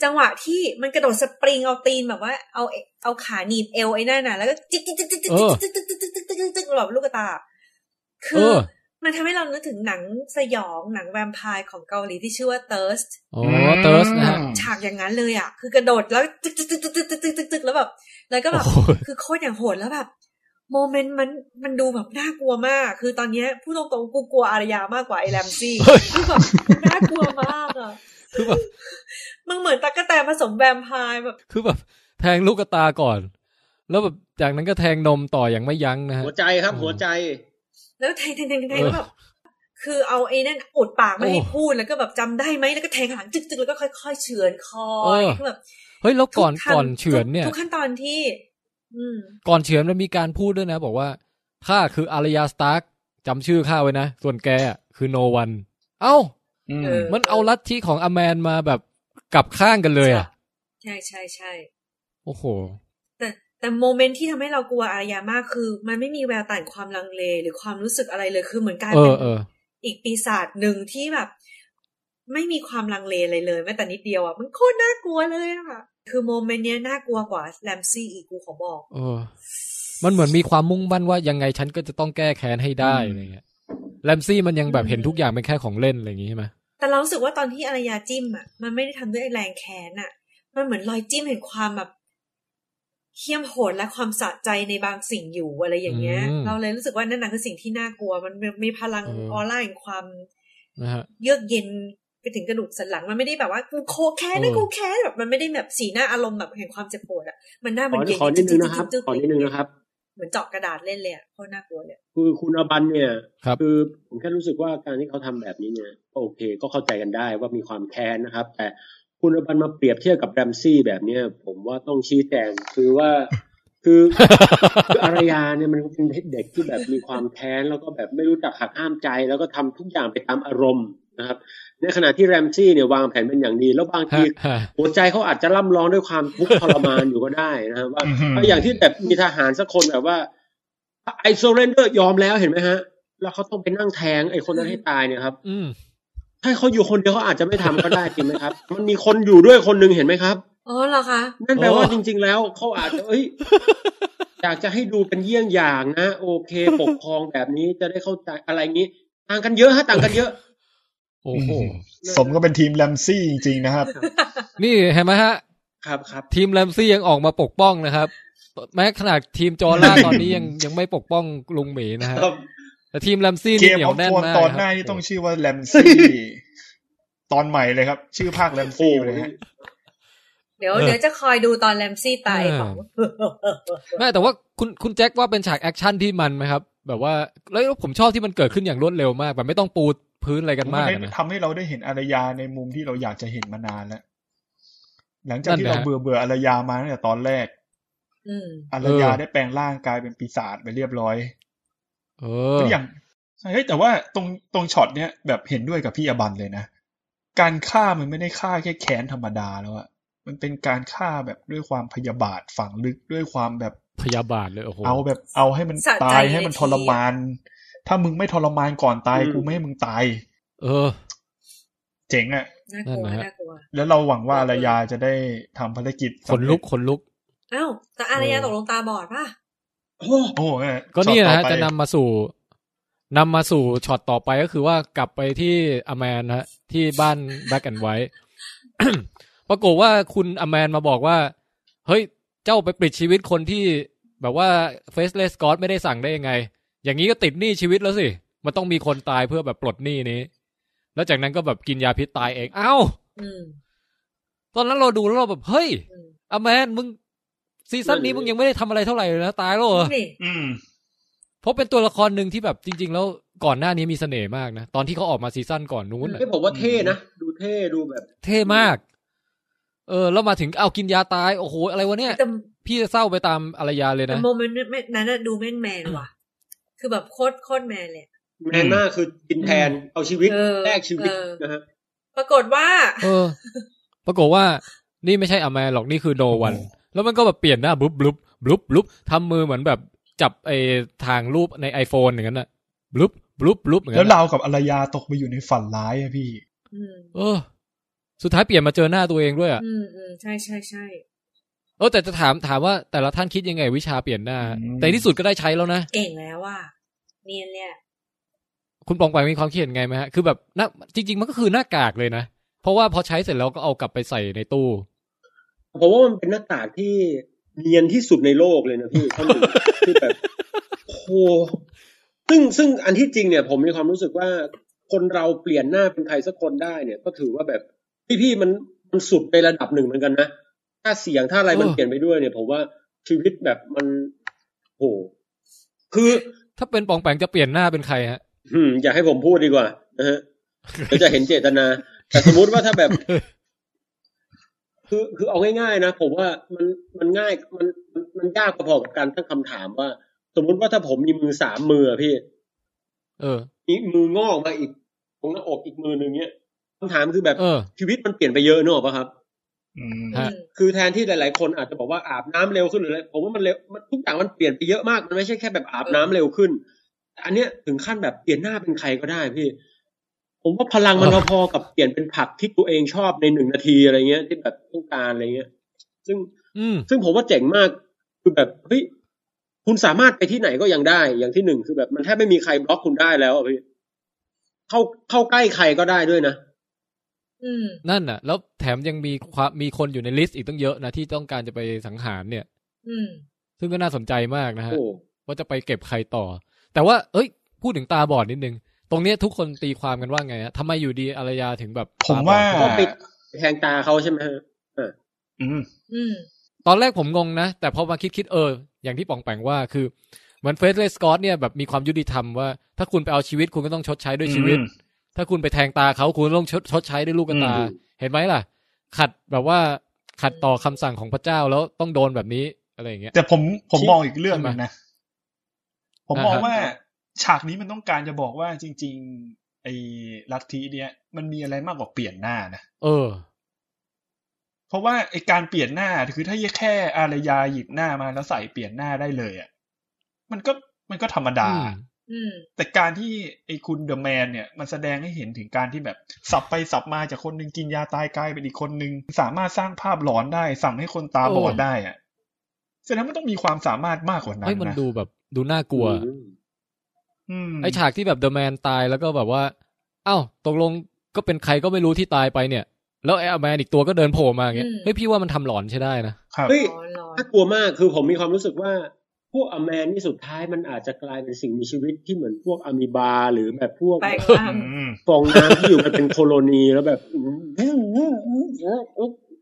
จังหวะที่มันกระโดดสปริงเอาตีนแบบว่าเอาเอาขาหนีบเอวไอ้นั่นน่ะแล้วก็จิ๊กจิ๊กจิ๊กจิ๊กจิ๊กจิ๊กจิ๊กจิ๊กจิ๊กจิ๊กจิ๊กจิ๊กแบบลูกตา คืเอออ มันทำให้เรานึกถึงหนังสยองหนังแวมไพร์ของเกาหลีที่ชื่อว่า Thirst อ๋อ Thirst นะฮะฉากอย่างนั้นเลยอะ คือกระโดดแล้วตึกตึกตึกตึกตึกตึกตึกตึกตึกแล้วแบบ แล้วก็แบบโอ้โหคือโคตรอย่างโหดแล้วแบบโมเมนต์มันมันดูแบบน่ากลัวมาก คือตอนเนี้ยพูดตรงๆกูกลัวอารยามากกว่าไอ้แรมซี่เฮ้ยคือแบบมันน่ากลัวมากอะคือแบบมันเหมือนตะกะแตนผสมแวมไพร์แบบ คือแบบแทงลูกตาก่อน แล้วแบบจากนั้นก็แทงนมต่ออย่างไม่ยั้งนะฮะหัวใจครับหัวใจ แล้วแทงแทงแทงแทงเออแล้วแบบคือเอาไอ้นั่นอุดปากไม่ให้โอ้พูดแล้วก็แบบจำได้ไหมแล้วก็แทงหลังจึกจึกแล้วก็ค่อย ๆ เฉือนคอเออคือแบบเฮ้ยแล้วก่อนทุขั้ก่อนเฉือนเนี่ยทุกขั้นตอนที่ อืมก่อนเฉือนมันมีการพูดด้วยนะ บอกว่าข้าคืออารยาสตาร์กจำชื่อข้าไว้นะ ส่วนแกอะคือโนวัน เอ้าอืมเออมันเอาลัทธิของอแมนมาแบบกลับข้างกันเลยอะ ใช่ใช่ใช่โอ้โห แต่แต่โมเมนต์ที่ทำให้เรากลัวอารยามากคือ มันไม่มีแววต่างความลังเล หรือความรู้สึกอะไรเลยคือเหมือนกลารเอเป็อนเอออีกปีศาจหนึ่งที่แบบ ไม่มีความลังเลอะไรเลยแม้แต่นิดเดียวอะมันโคตรน่ากลัวเลยอะคือโมเมนต์เนี้ยน่ากลัวกว่าแรมซี่อีกกูขอบอกเออ มันเหมือนมีความมุ่งมั่นว่ายังไงฉันก็จะต้องแก้แค้นให้ได้อะไรเงี้ยแรมซี่มันยังแบบเห็นทุกอย่างเป็นแค่ของเล่นอะไรอย่างงี้ใช่ไหมแต่เรารู้สึกว่าตอนที่อารยาจิ้มอะมันไม่ได้ทำด้วยแรงแค้นอะ มันเหมือนรอยจิ้มเห็นความแบบ เขี้ยมโหดและความสะใจในบางสิ่งอยู่อะไรอย่างเงี้ย เราเลยรู้สึกว่านั่นน่ะคือสิ่งที่น่ากลัว มันมีพลังออร่าแห่งความนะฮะเยือกเย็นไปถึงกระดูกสันหลังมันไม่ได้แบบว่ากูโคแค้นนะเออกูแค้นแบบมันไม่ได้แบบสีหน้าอารมณ์แบบแห่งความเจ็บปวดอะมันหน้าขมันอเย็นขอนิดนึงนะครับจึ๊กๆๆๆขอนิดนึงนะครับ เหมือนเจาะกระดาษเล่นเลยอะโคตรน่ากลัวเลยคือคุณอบันเนี่ยครับคือผมแค่รู้สึกว่าการที่เขาทำแบบนี้เนี่ยก็โอเค ก็เข้าใจกันได้ว่ามีความแค้นนะครับ แต่ คุณอบันมาเปรียบเทียบกับแรมซี่แบบเนี้ยผมว่าต้องชี้แจงคือว่าคือคืออารยาเนี่ยมันเป็นเด็กที่แบบมีความแค้นแล้วก็แบบไม่รู้จักหักห้ามใจ แล้วก็ทำทุกอย่างไปตามอารมณ์นะครับ ในขณะที่แรมซี่เนี่ยวางแผนเป็นอย่างดี แล้วบางทีฮะฮะหัวใจเขาอาจจะล่ำร้องด้วยความทุกข์ทรมานอยู่ก็ได้นะครับว่าอือหือถ้าอย่างที่แบบมีทหารสักคนแบบว่าI surrender ยอมแล้วเห็นไหมฮะ แล้วเขาต้องไปนั่งแทงไอคนนั้นให้ตายเนี่ยครับอืม ถ้าเขาอยู่คนเดียวเขาอาจจะไม่ทำก็ได้จริงไหมครับ มันมีคนอยู่ด้วยคนหนึ่งเห็นไหมครับอ๋อเหรอคะนั่นแปลว่าโอ้จริง ๆ แล้วเขาอาจจะเอ้ยอยากจะให้ดูเป็นเยี่ยงอย่างนะโอเค ปกครองแบบนี้จะได้เข้าใจอะไรงี้ ต่างกันเยอะฮะต่างกันเยอะโอ้โหสมกับเป็นทีมแรมซี่จริง ๆ นะครับ นี่เห็นไหมฮะ ครับครับทีมแรมซี่ยังออกมาปกป้องนะครับ แม้ขนาดทีมจอร่าตอนนี้ยังยังไม่ปกป้องลุงหมีนะฮะครับ แต่ทีมแรมซี่เกนี่มเหนียขวองแน่นโฟนมากตอนคหน้ารับนี่ต้องชื่อว่าแลมซี่ตอนใหม่เลยครับ ชื่อภาคแลมโอ้ซี่โหเลยฮะเดี๋ยวเออเดี๋ยวจะคอยดูตอนแรมซี่ตายเออของไม่แต่ว่าคุณคุณแจ็คว่าเป็นฉากแอคชั่นที่มันไหมครับ แบบว่าแล้วผมชอบที่มันเกิดขึ้นอย่างรวดเร็วมาก แบบไม่ต้องปูพื้นอะไรกันมันมากได้อะนะทำให้เราได้เห็นอารยาในมุมที่เราอยากจะเห็นมานานแล้วหลังจากที่นั่นเรานะฮะเบื่อเบื่ออารยามาตั้งแต่ตอนแรกอืมอารยาเออได้แปลงร่างกลายเป็นปีศาจไปเรียบร้อย เออก็อย่างใช่เฮ้ยแต่ว่าตรงตรงช็อตเนี้ยแบบเห็นด้วยกับพี่อบันเลยนะ การฆ่ามันไม่ได้ฆ่าแค่แค้นธรรมดาแล้วอะมันเป็นการฆ่าแบบด้วยความพยาบาทฝังลึกด้วยความแบบพยาบาทเลยโอ้โหเอาแบบเอาให้มันสะใจตายให้มันในทีทรมาน ถ้ามึงไม่ทรมานก่อนตายอืมกูไม่ให้มึงตาย เออ เจ๋งอะน่ากลัวนั่นนะฮะน่ากลัวแล้วเราหวังว่าอารยาจะได้ทำภารกิจขนลุกขนลุกอ้าวแต่อารยาเออตกลงตาบอดป่ะ โอ้โอ้โหเนี่ยก็นี่นะช็อตต่อไปจะนำมาสู่นำมาสู่ช็อตต่อไปก็คือว่ากลับไปที่ A Man ฮะ ที่บ้าน Black and White ปรากฏว่าคุณ A Man มาบอกว่า เฮ้ย เจ้าไปปลิดชีวิตคนที่แบบว่าเฟสเลสกอ d ไม่ได้สั่งได้ยังไง อย่างนี้ก็ติดหนี้ชีวิตแล้วสิ มันต้องมีคนตายเพื่อแบบปลดหนี้นี้ แล้วจากนั้นก็แบบกินยาพิษตายเอง เอ้าอืมตอนนั้นเราดูแล้วเราแบบ เฮ้ยอืมอแมนมึง ซีซั่นนี้มึงยังไม่ได้ทำอะไรเท่าไหร่เลยนะตายแล้วเหรอนี่อืมเพราะเป็นตัวละครหนึ่งที่แบบจริง ๆ แล้วก่อนหน้านี้มีเสน่ห์มากนะ ตอนที่เขาออกมาซีซั่นก่อนนู้นน่ะให้ผมว่าเท่นะดูเท่ดูแบบ เท่มาก เออแล้วมาถึงเอากินยาตายโอ้โหอะไรวะเนี่ยแต่พี่จะเศร้าไปตามอารยาเลยแต่นะโมเมนต์นั้นน่ะดูแมนแมนว่ะ คือแบบโคตรโคตรแมนเลยแมนมากคือกินแทนเอาชีวิตเออแลกชีวิตเออนะฮะปรากฏว่า เออ ปรากฏว่า นี่ไม่ใช่อแมนหรอกนี่คือโนวัน แล้วมันก็แบบเปลี่ยนหน้าบลุบลุบลุบลุบทำมือเหมือนแบบจับไอ้ทางรูปใน iPhone อย่างนั้นน่ะบลุบลุบลุบอย่างแล้นั้วนเราน่ะกับอารยาตกไปอยู่ในฝันร้ายอะพี่ อืมเออ สุดท้ายเปลี่ยนมาเจอหน้าตัวเองด้วยอะอืมอืมใช่ใช่ใช่เออแต่จะถามถามว่าแต่ละท่านคิดยังไง วิชาเปลี่ยนหน้า อืม แต่ที่สุดก็ได้ใช้แล้วนะ เก่งแล้วว่าเนียนเนี่ยคุณปองไปมีความคิดเห็นไงไหมฮะ คือแบบหน้าจริง ๆ มันก็คือหน้ากากเลยนะ เพราะว่าพอใช้เสร็จแล้วก็เอากลับไปใส่ในตู้ ผมว่ามันเป็นหน้ากากที่เนียนที่สุดในโลกเลยนะพี่ท่านหนึ่งที่แบบโอ้โหซึ่งซึ่งอันที่จริงเนี่ย ผมมีความรู้สึกว่าคนเราเปลี่ยนหน้าเป็นใครสักคนได้เนี่ย ก็ถือว่าแบบพี่พี่ๆมันมันสุดในระดับหนึ่งเหมือนกันนะถ้าเสียงถ้าอะไรมันเออเปลี่ยนไปด้วยเนี่ย ผมว่าชีวิตแบบมันโหคือถ้าเป็นปองแปงจะเปลี่ยนหน้าเป็นใครฮะอืม อยากให้ผมพูดดีกว่านะฮะเดี๋ยวจะเห็นเจตนา แต่สมมุติว่าถ้าแบบ คือคือเอาง่ายๆนะผมว่ามันมันง่ายมันมันมันยากพอๆกับการตั้งคำถามว่า สมมุติว่าถ้าผมมีมือสามมืออะพี่ เออมีมืองอกมาอีกตรงหน้าอกอีกมือหนึ่งเนี้ยคำถามคือแบบเออชีวิตมันเปลี่ยนไปเยอะเนกอะปะครับอืมฮะคือแทนที่หลาย ๆ คนอาจจะบอกว่าอาบน้ำเร็วขึ้นหรืออะไรผมว่ามันเร็วมันทุกอย่างมันเปลี่ยนไปเยอะมากมันไม่ใช่แค่แบบอาบน้ำเร็วขึ้นแต่อันเนี้ยถึงขั้นแบบเปลี่ยนหน้าเป็นใครก็ได้พี่ ผมว่าพลังมันเออพอๆกับเปลี่ยนเป็นผักที่ตัวเองชอบในหนึ่งนาทีอะไรเงี้ย ที่แบบต้องการอะไรเงี้ย ซึ่งอืมซึ่งผมว่าเจ๋งมากคือแบบเฮ้ยคุณสามารถไปที่ไหนก็ยังได้ อย่างที่หนึ่งคือแบบมันแทบไม่มีใครบล็อกคุณได้แล้วอะพี่เข้าเข้าใกล้ใครก็ได้ด้วยนะอืมนั่นน่ะ แล้วแถมยังมีความมีคนอยู่ในลิสต์อีกตั้งเยอะนะที่ต้องการจะไปสังหารเนี่ยอืมซึ่งก็น่าสนใจมากนะฮะโอ้ว่าจะไปเก็บใครต่อ แต่ว่า เอ้ย พูดถึงตาบอดนิดนึง ตรงเนี้ยทุกคนตีความกันว่าไงฮะทำไมอยู่ดีอารยาถึงแบบ ผมว่าตบอดเพราะไปแทงตาเขาใช่ไหมฮะอืมอืมตอนแรกผมงงนะ แต่พอมาคิดคิดเออ อย่างที่ปองแปงว่าคือ เหมือนเฟสเลสกอตเนี่ยแบบมีความยุติธรรมว่า ถ้าคุณไปเอาชีวิตคุณก็ต้องชดใช้ด้วยชีวิตอืมถ้าคุณไปแทงตาเขาคุณก็ต้องชดชดใช้ด้วยลูกกระตาอืมเห็นไหมล่ะ ขัดแบบว่าขัดต่อคำสั่งของพระเจ้าแล้วต้องโดนแบบนี้อะไรอย่างเงี้ยแต่ผมผมที่มองอีกเรื่องหนึงนะ ผมมองอ่าฮะว่า ฉากนี้มันต้องการจะบอกว่าจริง ๆ ไอ้ลัทธิเนี้ยมันมีอะไรมากกว่าเปลี่ยนหน้านะเออ เพราะว่าไอ้การเปลี่ยนหน้าคือถ้าแค่อารยาหยิบหน้ามาแล้วใส่เปลี่ยนหน้าได้เลยอะมันก็มันก็ธรรมดาอืมอืมแต่การที่ไอ้คุณเดอะแมนเนี่ย มันแสดงให้เห็นถึงการที่แบบ สับไปสับมาจากคนหนึ่งกินยาตายกลายเป็นอีกคนหนึ่งสามารถสร้างภาพหลอนได้ สั่งให้คนตาบอดโอ้ได้อะแสดงว่ามันต้องมีความสามารถมากกว่านั้นเฮ้ยมันนะดูแบบดูน่ากลัวอืมอืม ไอฉากที่แบบเดอะแมนตายแล้วก็แบบว่า เอ้าตกลงก็เป็นใครก็ไม่รู้ที่ตายไปเนี่ย แล้วไอ้อแมนอีกตัวก็เดินโผล่มาอย่างเงี้ยอืมเฮ้ยพี่ว่ามันทำหลอนใช่ได้นะครับเฮ้ยร้อนร้อนน่ากลัวมากคือผมมีความรู้สึกว่าพวกอแมนนี่สุดท้ายมันอาจจะกลายเป็นสิ่งมีชีวิตที่เหมือนพวกอะมีบา หรือแบบพวกแปลงร่างอืมฟองน้ำที่อยู่กันเป็นโคโลนีแล้วแบบ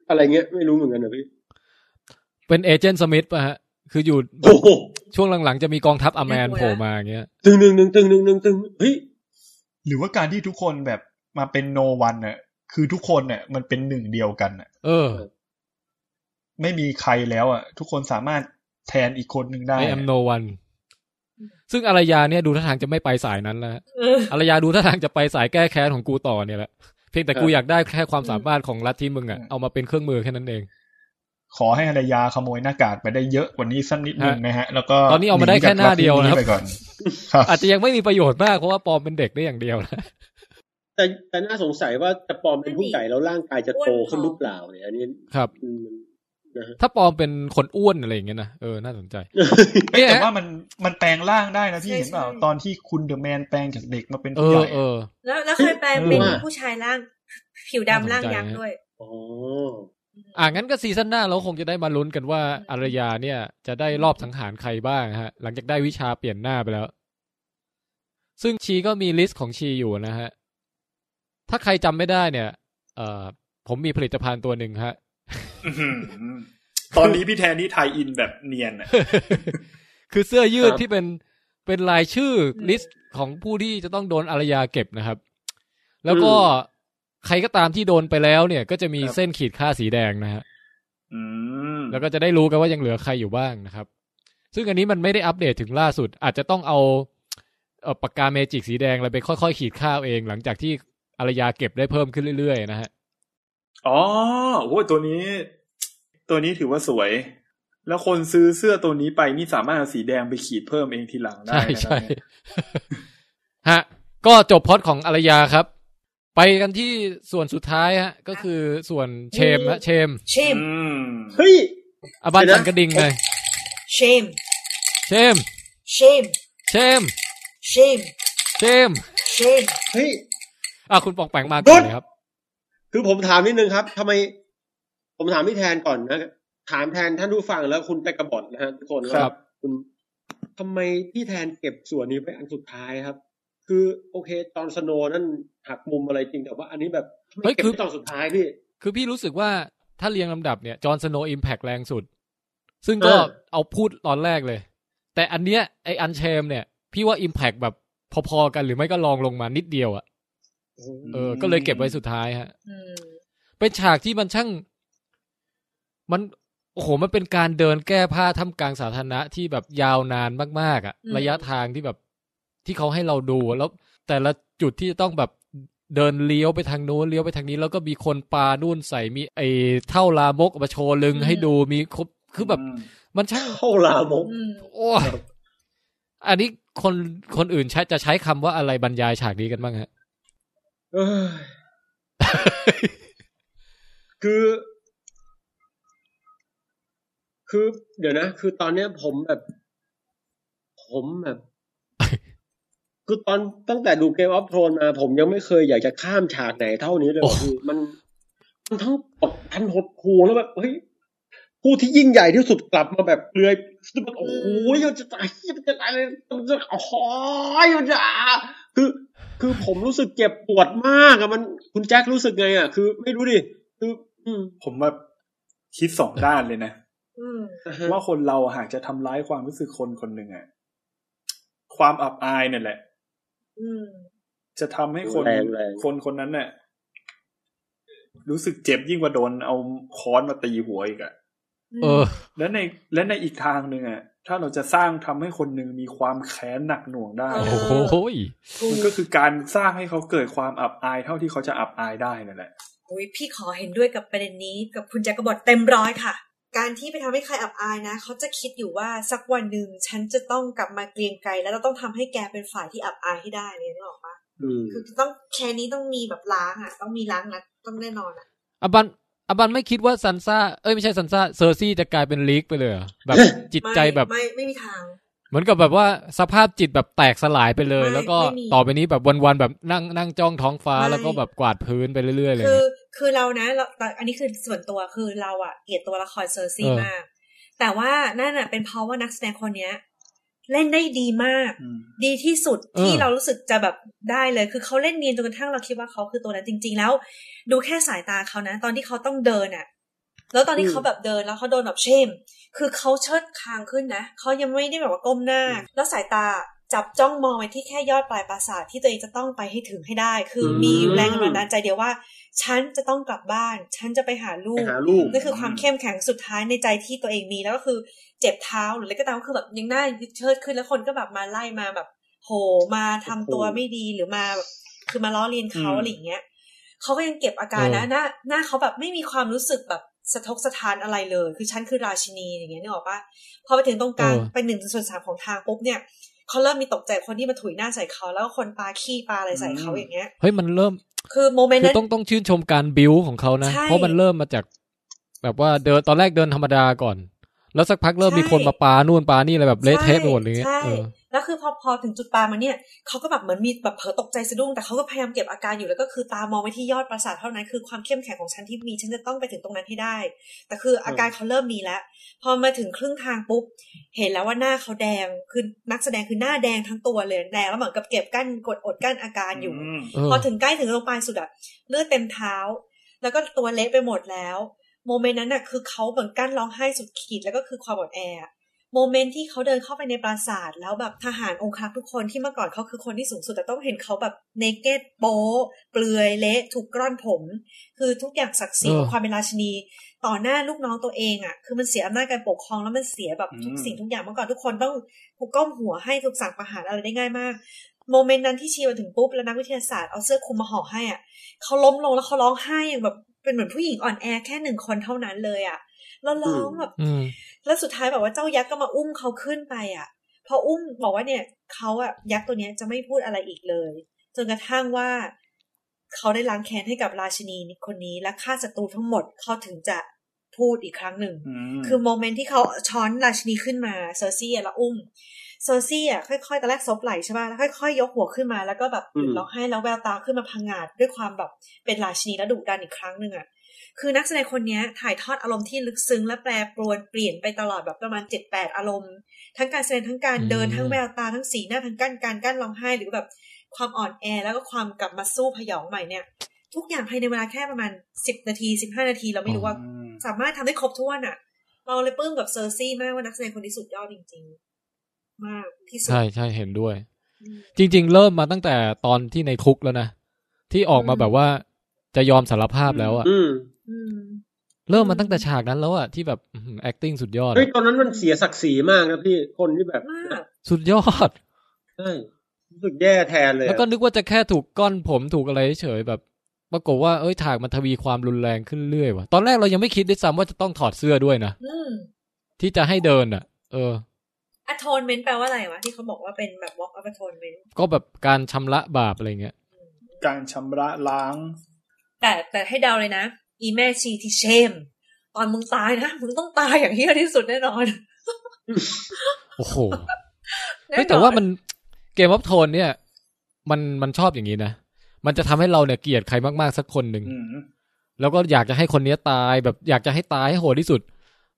อะไรเงี้ยไม่รู้เหมือนกันนะพี่ เป็นเอเจนต์สมิธป่ะฮะ คืออยู่โอ้โหช่วงหลังๆจะมีกองทัพอแมนโผล่มาอย่างเงี้ย ตึงหนึ่งหนึ่งตึงหนึ่งหนึ่งตึงเฮ้ยหรือว่าการที่ทุกคนแบบมาเป็นโนวันน่ะคือทุกคนเนี่ยมันเป็นหนึ่งเดียวกันน่ะ เออ ไม่มีใครแล้วอะ ทุกคนสามารถแทนอีกคนหนึ่งได้ I am no one ซึ่งอารยาเนี่ยดูท่าทางจะไม่ไปสายนั้นแล้วฮะเอออารยาดูท่าทางจะไปสายแก้แค้นของกูต่อเนี่ยแหละเพียงแต่กูครับอยากได้แค่ความสามารถของลัทธิมึงอะเอามาเป็นเครื่องมือแค่นั้นเอง ขอให้ภรรยาขโมยหน้ากากไปได้เยอะกว่านี้สักนิดนึงนะฮะ แล้วก็ตอนนี้เอามาได้แค่หน้าเดียวนะครับไปก่อนครับอาจจะยังไม่มีประโยชน์มากเพราะว่าปลอมเป็นเด็กได้อย่างเดียวนะแต่แต่น่าสงสัยว่าจะปลอมเป็นผู้ใหญ่แล้วร่างกายจะโตขึ้นหรือเปล่าเนี่ยอันนี้ครับอืมนะฮะถ้าปลอมเป็นคนอ้วนอะไรอย่างเงี้ยนะเออน่าสนใจเอ้ยเนี่ยแต่ว่ามันมันแปลงร่างได้นะพี่ใช่เห็นเปล่าใช่ตอนที่คุณเดอะแมนแปลงจากเด็กมาเป็นเอผู้ใหอญ่เออแล้วแล้วเคยแปลงเป็นเออผู้ชายร่าง ผิวดำร่างยักษ์ด้วยอ๋อ อ่างั้นก็ซีซั่นหน้าเราคงจะได้มาลุ้นกันว่าอารยาเนี่ย จะได้ลอบสังหารใครบ้างฮะ หลังจากได้วิชาเปลี่ยนหน้าไปแล้ว ซึ่ง she ก็มีลิสต์ของ she อยู่นะฮะ ถ้าใครจำไม่ได้เนี่ยเอ่อผมมีผลิตภัณฑ์ตัวหนึ่งฮะอื้อหือตอนนี้พี่แทนนี่ tie-in แบบเนียนอะคือเสื้อยืดครับที่เป็นเป็นรายชื่อลิสต์ของผู้ที่จะต้องโดนอารยาเก็บนะครับ แล้วก็ ใครก็ตามที่โดนไปแล้วเนี่ย ก็จะมีเส้นขีดค่าสีแดงนะฮะอืมแล้วก็จะได้รู้กันว่ายังเหลือใครอยู่บ้างนะครับ ซึ่งอันนี้มันไม่ได้อัปเดตถึงล่าสุด อาจจะต้องเอาเอ่อปากกาเมจิกสีแดงอะไรไปค่อยๆ ขีดค่าเอาเอง หลังจากที่อารยาเก็บได้เพิ่มขึ้นเรื่อยๆ นะฮะ อ๋อโอ้ยตัวนี้ ตัวนี้ถือว่าสวย แล้วคนซื้อเสื้อตัวนี้ไปนี่สามารถเอาสีแดงไปขีดเพิ่มเองทีหลังได้ใช่นะครับใช่เนี่ยฮะ ก็จบพล็อดของอารยาครับ ไปกันที่ส่วนสุดท้ายฮะ ก็คือส่วนเชมฮะเชม เชมอืมเฮ้ยอาบันเดี๋ยวนะสันกระดิ่งเลย เชม เชม เชม เชม เชม เชม เชม เฮ้ยอะคุณปองแปงมาก่อนเลยครับ คือผมถามนิดนึงครับทำไม ผมถามพี่แทนก่อนนะถามแทนท่านผู้ฟังแล้วคุณไปกระบอกนะฮะทุกคนครับว่าคุณทำไมพี่แทนเก็บส่วนนี้ไปอันสุดท้ายครับ คือโอเค ตอนสโนว์นั่นหักมุมอะไรจริงแต่ว่าอันนี้แบบทำไมเฮ้ยเก็บคือไว้ตอนสุดท้ายพี่ คือพี่รู้สึกว่าถ้าเรียงลำดับเนี่ยจอห์นสโนว์อิมแพกแรงสุด ซึ่งก็เออเอาพูดตอนแรกเลย แต่อันเนี้ยไออันเชมเนี่ย พี่ว่าอิมแพกแบบพอๆกันหรือไม่ก็ลองลงมานิดเดียวอะเออ ก็เลยเก็บไว้สุดท้ายฮะอืมเป็นฉากที่มันช่าง มันโอ้โหมันเป็นการเดินแก้ผ้าท่ามกลางสาธารณะที่แบบยาวนานมากๆอะ่ะระยะทางที่แบบ ที่เขาให้เราดูแล้วแต่ละจุดที่จะต้องแบบเดินเลี้ยวไปทางโน้นเลี้ยวไปทางนี้ แล้วก็มีคนปานู่นใส่มีไอ้เท่าลามกเอามาโชว์ลึงให้ดูมีครบคือแบบมมันช่างเข้าลามกอืมโอ้ยอันนี้คนคนอื่นใช้จะใช้คำว่าอะไรบรรยายฉากนี้กันบ้างฮะเอ้ยคือ คือ เดี๋ยวนะ คือตอนเนี้ยผมแบบ ผมแบบ คือตอนตั้งแต่ดูเกมออฟโทนมาผมยังไม่เคยอยากจะข้ามฉากไหนเท่านี้เลยโอ้ว่ะพี่มันมันทั้งกดทันหดหูแล้วแบบเฮ้ยผู้ที่ยิ่งใหญ่ที่สุดกลับมาแบบเปลือยโอ้โหมันจะตายมันจะตายมันจะโอ้โหมันจะคือคือผมรู้สึกเจ็บปวดมากอะมันคุณแจ็ครู้สึกไงอะคือไม่รู้ดิคืออืมผมแบบคิดสองด้านเลยนะอืมว่าคนเราหากจะทำร้ายความรู้สึกคนคนหนึ่งอะความอับอายเนี่ยแหละอืม จะทำให้คนแรงแรงคนคนนั้นเนี่ยรู้สึกเจ็บยิ่งกว่าโดนเอาค้อนมาตีหัวอีกอะเออและในและในอีกทางหนึ่งอะถ้าเราจะสร้างทำให้คนหนึ่งมีความแค้นหนักหน่วงได้เอโอ้โหมันก็คือการสร้างให้เขาเกิดความอับอายเท่าที่เขาจะอับอายได้นั่นแหละโอ้ยพี่ขอเห็นด้วยกับประเด็นนี้กับคุณแจ็คกบอดเต็มร้อยค่ะ การที่ไปทำให้ใครอับอายนะ เขาจะคิดอยู่ว่าสักวันหนึ่งฉันจะต้องกลับมาเกรียงไกรแล้วเราต้องทำให้แกเป็นฝ่ายที่อับอายให้ได้เลยนึกออกปะอืมคือต้องแค่นี้ต้องมีแบบล้างอะ ต้องมีล้างนัดต้องแน่นอนอะอบันอบันไม่คิดว่าซันซ่าเอ้ยไม่ใช่ซันซ่าเซอร์ซี่จะกลายเป็น Reek ไปเลยเหรอแบบจิตใจแบบไม่ไม่ไม่มีทาง เหมือนกับแบบว่าสภาพจิตแบบแตกสลายไปเลยไม่แล้วก็ไม่มีต่อไปนี้แบบวันๆแบบนั่งนั่งจ้องท้องฟ้าไม่แล้วก็แบบกวาดพื้นไปเรื่อยๆเลยคือคือเรานะเราแต่อันนี้คือส่วนตัวคือเราอะเกลียดตัวละครเซอร์ซี่เออมาก แต่ว่านั่นอะเป็นเพราะว่านักแสดงคนเนี้ย เล่นได้ดีมากอืมดีที่สุดที่เรารู้สึกจะแบบได้เลยคือเขาเล่นเนียนจนกระทั่งเราคิดว่าเขาคือตัวนั้นจริง ๆ แล้ว ดูแค่สายตาเขานะ ตอนที่เขาต้องเดินอะ แล้วตอนที่เขาแบบเดินแล้วเขาโดนแบบเชมคือเขาเชิดคางขึ้นนะเขายังไม่ได้แบบว่าก้มหน้า แล้วสายตาจับจ้องมองไปที่แค่ยอดปลายปราสาทที่ตัวเองจะต้องไปให้ถึงให้ได้ คือมีแรงบันดาลใจเดียวว่า ฉันจะต้องกลับบ้าน ฉันจะไปหาลูไปกหาลูกนั่นคือความเข้มแข็งสุดท้ายในใจที่ตัวเองมีแล้วก็คือเจ็บเท้าหรืออะไรก็ตามก็คือแบบยังหน้าเชิดขึ้นแล้วคนก็แบบมาไล่มาแบบ โหมาทำตัวไม่ดีหรือมาแบบคือมาล้อเลียนเขาอืมอะไรอย่างเงี้ยเขาก็ยังเก็บอาการนะหน้าหน้าเขาแบบไม่มีความรู้สึกแบบ สะทกสะท้านอะไรเลย คือฉันคือราชินีอย่างเงี้ยนึกออกปะพอไปถึงตรงกลางเออไปหนึ่งส่วนสามของทางปุ๊บเนี่ยเขาเริ่มมีตกใจคนที่มาถุยหน้าใส่เขาแล้วก็คนปาขี้ปาอะไรใส่เขาอย่างเงี้ยเฮ้ยมันเริ่ม คือโมเมนต์คือนั้นต้องต้องชื่นชมการบิวของเขานะใช่เพราะมันเริ่มมาจาก แบบว่าเดินตอนแรกเดินธรรมดาก่อน แล้วสักพักเริ่มใช่มีคนมาปานู่นปานี่อะไรแบบเละเทะไปหมดเลยใช่เออ แล้วคือพอพอถึงจุดปลายมาเนี่ยเขาก็แบบเหมือนมีแบบเผลอตกใจสะดุ้งแต่เขาก็พยายามเก็บอาการอยู่แล้วก็คือตามองไปที่ยอดปราสาทเท่านั้นคือความเข้มแข็งของฉันที่มีฉันจะต้องไปถึงตรงนั้นให้ได้ แต่คืออาการเขาเริ่มมีแล้ว พอมาถึงครึ่งทางปุ๊บเห็นแล้วว่าหน้าเขาแดงคือนักแสดงคือหน้าแดงทั้งตัวเลยแดงแล้วเหมือนกับเก็บกั้นกดอดกั้นอาการอยู่มเออพอถึงใกล้ถึงตรงปลายสุดอะเลือดเต็มเท้า แล้วก็ตัวเละไปหมดแล้วโมเมนต์นั้นน่ะคือเขาเหมือนกั้นร้องไห้สุดขีดแล้วก็คือความอ่อนแออะ โมเมนต์ที่เขาเดินเข้าไปในปราสาท แล้วแบบทหารองครักษ์ทุกคนที่เมื่อก่อนเขาคือคนที่สูงสุด แต่ต้องเห็นเขาแบบเนเกตโป๊เปลือยเละถูกกร่อนผม คือทุกอย่างศักดิ์ศรีของความเป็นราชินี ต่อหน้าลูกน้องตัวเองอะคือมันเสียอำนาจการปกครองแล้วมันเสียแบบทุกอืมสิ่งทุกอย่างเมื่อก่อนทุกคนต้องถูกก้มหัวให้ถูกสั่งประหารอะไรได้ง่ายมากโมเมนต์นั้นที่ she มาถึงปุ๊บแล้วนักวิทยาศาสตร์เอาเสื้อคลุมมาห่อให้อะเขาล้มลงแล้วเขาร้องไห้อย่างแบบเป็นเหมือนผู้หญิงอ่อนแอแค่หนึ่งคนเท่านั้นเลยอะ แล้วร้องแบบอืมแล้วสุดท้ายแบบว่าเจ้ายักษ์ก็มาอุ้มเขาขึ้นไปอะ พออุ้มบอกว่าเนี่ยเขาอะยักษ์ตัวเนี้ยจะไม่พูดอะไรอีกเลย จนกระทั่งว่าเขาได้ล้างแค้นให้กับราชินีคนนี้ และฆ่าศัตรูทั้งหมดเขาถึงจะพูดอีกครั้งหนึ่งอืมคือโมเมนต์ที่เขาช้อนราชินีขึ้นมาเซอร์ซี่อะแล้วอุ้มเซอร์ซี่อะค่อยๆตอนแรกซบไหลใช่ป่ะแล้วค่อยๆยกหัวขึ้นมาแล้วก็แบบหยุดอืมร้องไห้แล้วแววตาขึ้นมาพังงาดด้วยความแบบเป็นราชินีและดุดันอีกครั้งหนึ่งอะ คือนักแสดงคนเนี้ยถ่ายทอดอารมณ์ที่ลึกซึ้งและแปรปรวนเปลี่ยนไปตลอดแบบประมาณเจ็ดแปดอารมณ์ ทั้งการแสดงทั้งการเดินอืมทั้งแววตาทั้งสีหน้าทั้งการการกั้นร้องไห้หรือแบบความอ่อนแอแล้วก็ความกลับมาสู้พยองใหม่เนี่ย ทุกอย่างภายในเวลาแค่ประมาณสิบนาทีสิบห้านาทีเราไม่รู้ว่าอืมสามารถทำได้ครบถ้วนอะ เราเลยปลื้มกับเซอร์ซี่มากว่านักแสดงคนนี้สุดยอดจริง ๆ มากที่สุดใช่ใช่เห็นด้วยอืมจริง ๆ เริ่มมาตั้งแต่ตอนที่ในคุกแล้วนะที่ออกมาอืมแบบว่าจะยอมสารภาพแล้วอะอืมอืม เริ่มมาตั้งแต่ฉากนั้นแล้วอะที่แบบอื้อหือ acting สุดยอดเฮ้ยอะตอนนั้นมันเสียศักดิ์ศรีมากนะพี่คนที่แบบมากสุดยอดใช่รู้สึกแย่แทนเลยอะแล้วก็นึกว่าจะแค่ถูกก้อนผมถูกอะไรเฉยๆแบบปรากฏว่าเอ้ยฉากมันทวีความรุนแรงขึ้นเรื่อยว่ะตอนแรกเรายังไม่คิดด้วยซ้ำว่าจะต้องถอดเสื้อด้วยนะอืมที่จะให้เดินอะเออ atonement แปลว่าอะไรวะ ที่เขาบอกว่าเป็นแบบ walk of atonement ก็แบบการชำระบาปอะไรเงี้ย การชำระล้าง แต่แต่ให้เดาเลยนะ อีแม่ชีที่เชม ตอนมึงตายนะมึงต้องตายอย่างเฮี้ยที่สุดแน่นอน โอ้โหน่นอนเฮ้ยแต่ว่ามันเกม of โทนเนี่ย มันมันชอบอย่างนี้นะ มันจะทำให้เราเนี่ยเกลียดใครมากๆสักคนหนึ่งอืมแล้วก็อยากจะให้คนเนี้ยตายแบบอยากจะให้ตายให้โหดที่สุด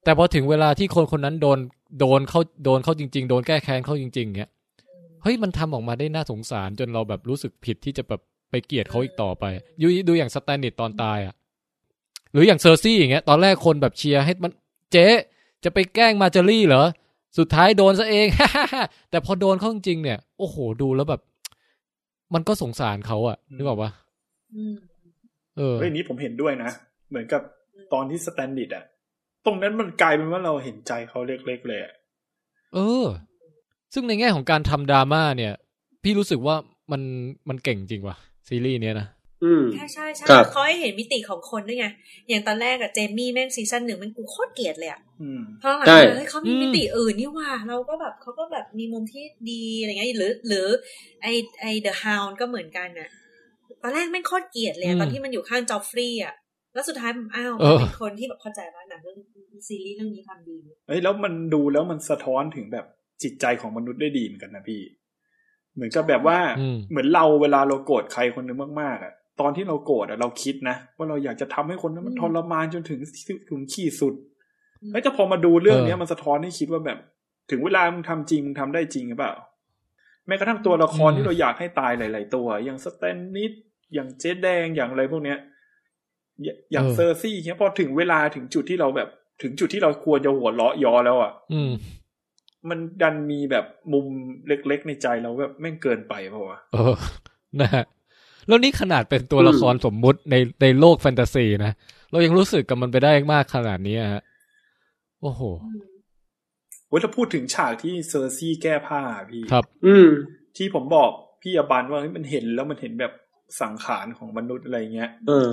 แต่พอถึงเวลาที่คนคนนั้นโดนโดนเขาโดนเขาจริง ๆ โดนแก้แค้นเขาจริง ๆเงี้ยเฮ้ยมันทำออกมาได้น่าสงสารจนเราแบบรู้สึกผิดที่จะแบบไปเกลียดเขาอีกต่อไป you ดูอย่างสแตนนิสตอนตายอะ หรืออย่างเซอร์ซี่อย่างเงี้ยตอนแรกคนแบบเชียร์ให้มันเจ๊จะไปแกล้งมาเจอรี่เหรอ สุดท้ายโดนซะเอง แต่พอโดนเขาจริงๆเนี่ย โอ้โห ดูแล้วแบบ มันก็สงสารเขาอะนึกออกปะอืมเออเรื่องนี้ผมเห็นด้วยนะ เหมือนกับตอนที่สแตนนิสอะตรงนั้นมันกลายเป็นว่าเราเห็นใจเขาเล็กๆเลยอะเออ ซึ่งในแง่ของการทำดราม่าเนี่ย พี่รู้สึกว่ามันมันเก่งจริงว่ะซีรีส์เนี้ยนะอืม ใช่ใช่ใช่ครับเขาให้เห็นมิติของคนด้วยไง อย่างตอนแรกอะเจมี่แม่งซีซั่นหนึ่งมันกูโคตรเกลียดเลยอะอืมเพราะหลังใช่มาเฮ้ยเขามีมิติอื่นนี่ว่า เราก็แบบเขาก็แบบมีมุมที่ดีอะไรเงี้ยหรือ หรือ ไอไอเดอะฮาวก็เหมือนกันน่ะตอนแรกแม่งโคตรเกลียดเลยอือะมตอนที่มันอยู่ข้างจอฟฟรีย์อะแล้วสุดท้ายมันอ้าวเออเป็นคนที่แบบเข้าใจว่าหนังเรื่องซีรีส์เรื่องนี้ทำดีเอ้ยแล้วมันดูแล้วมันสะท้อนถึงแบบจิตใจของมนุษย์ได้ดีเหมือนกันนะพี่ เหมือนกับแบบว่าอืมเหมือนเราเวลาเราโกรธใครคนหนึงมากๆอะ ตอนที่เราโกรธอะเราคิดนะว่าเราอยากจะทำให้คนนั้นมันทรมานจนถึงถึงขีดสุดแล้วจะพอมาดูเรื่องเนี้ยเออมันสะท้อนให้คิดว่าแบบ ถึงเวลามึงทำจริงมึงทำได้จริงหรือเปล่า แม้กระทั่งตัวละครที่เราอยากให้ตายหลาย ๆ ตัว อย่างสแตนนิดอย่างเจ๊แดงอย่างอะไรพวกเนี้ย อย่าอย่างเออเซอร์ซี่เนี้ยพอถึงเวลาถึงจุดที่เราแบบ ถึงจุดที่เราควรจะหัวเราะยอแล้วอะ อืมมันดันมีแบบมุมเล็ก ๆ ในใจเราแบบแม่งเกินไปเปล่าวะเออนะฮะ แล้วนี่ขนาดเป็นตัวละครสมมุติในในโลกแฟนตาซีนะ เรายังรู้สึกกับมันไปได้มากขนาดนี้อะฮะโอ้โหเว้ยถ้าพูดถึงฉากที่เซอร์ซี่แก้ผ้าพี่ครับ อืม ที่ผมบอกพี่อบันว่าเฮ้ยมันเห็นแล้วมันเห็นแบบสังขารของมนุษย์อะไรเงี้ยเออ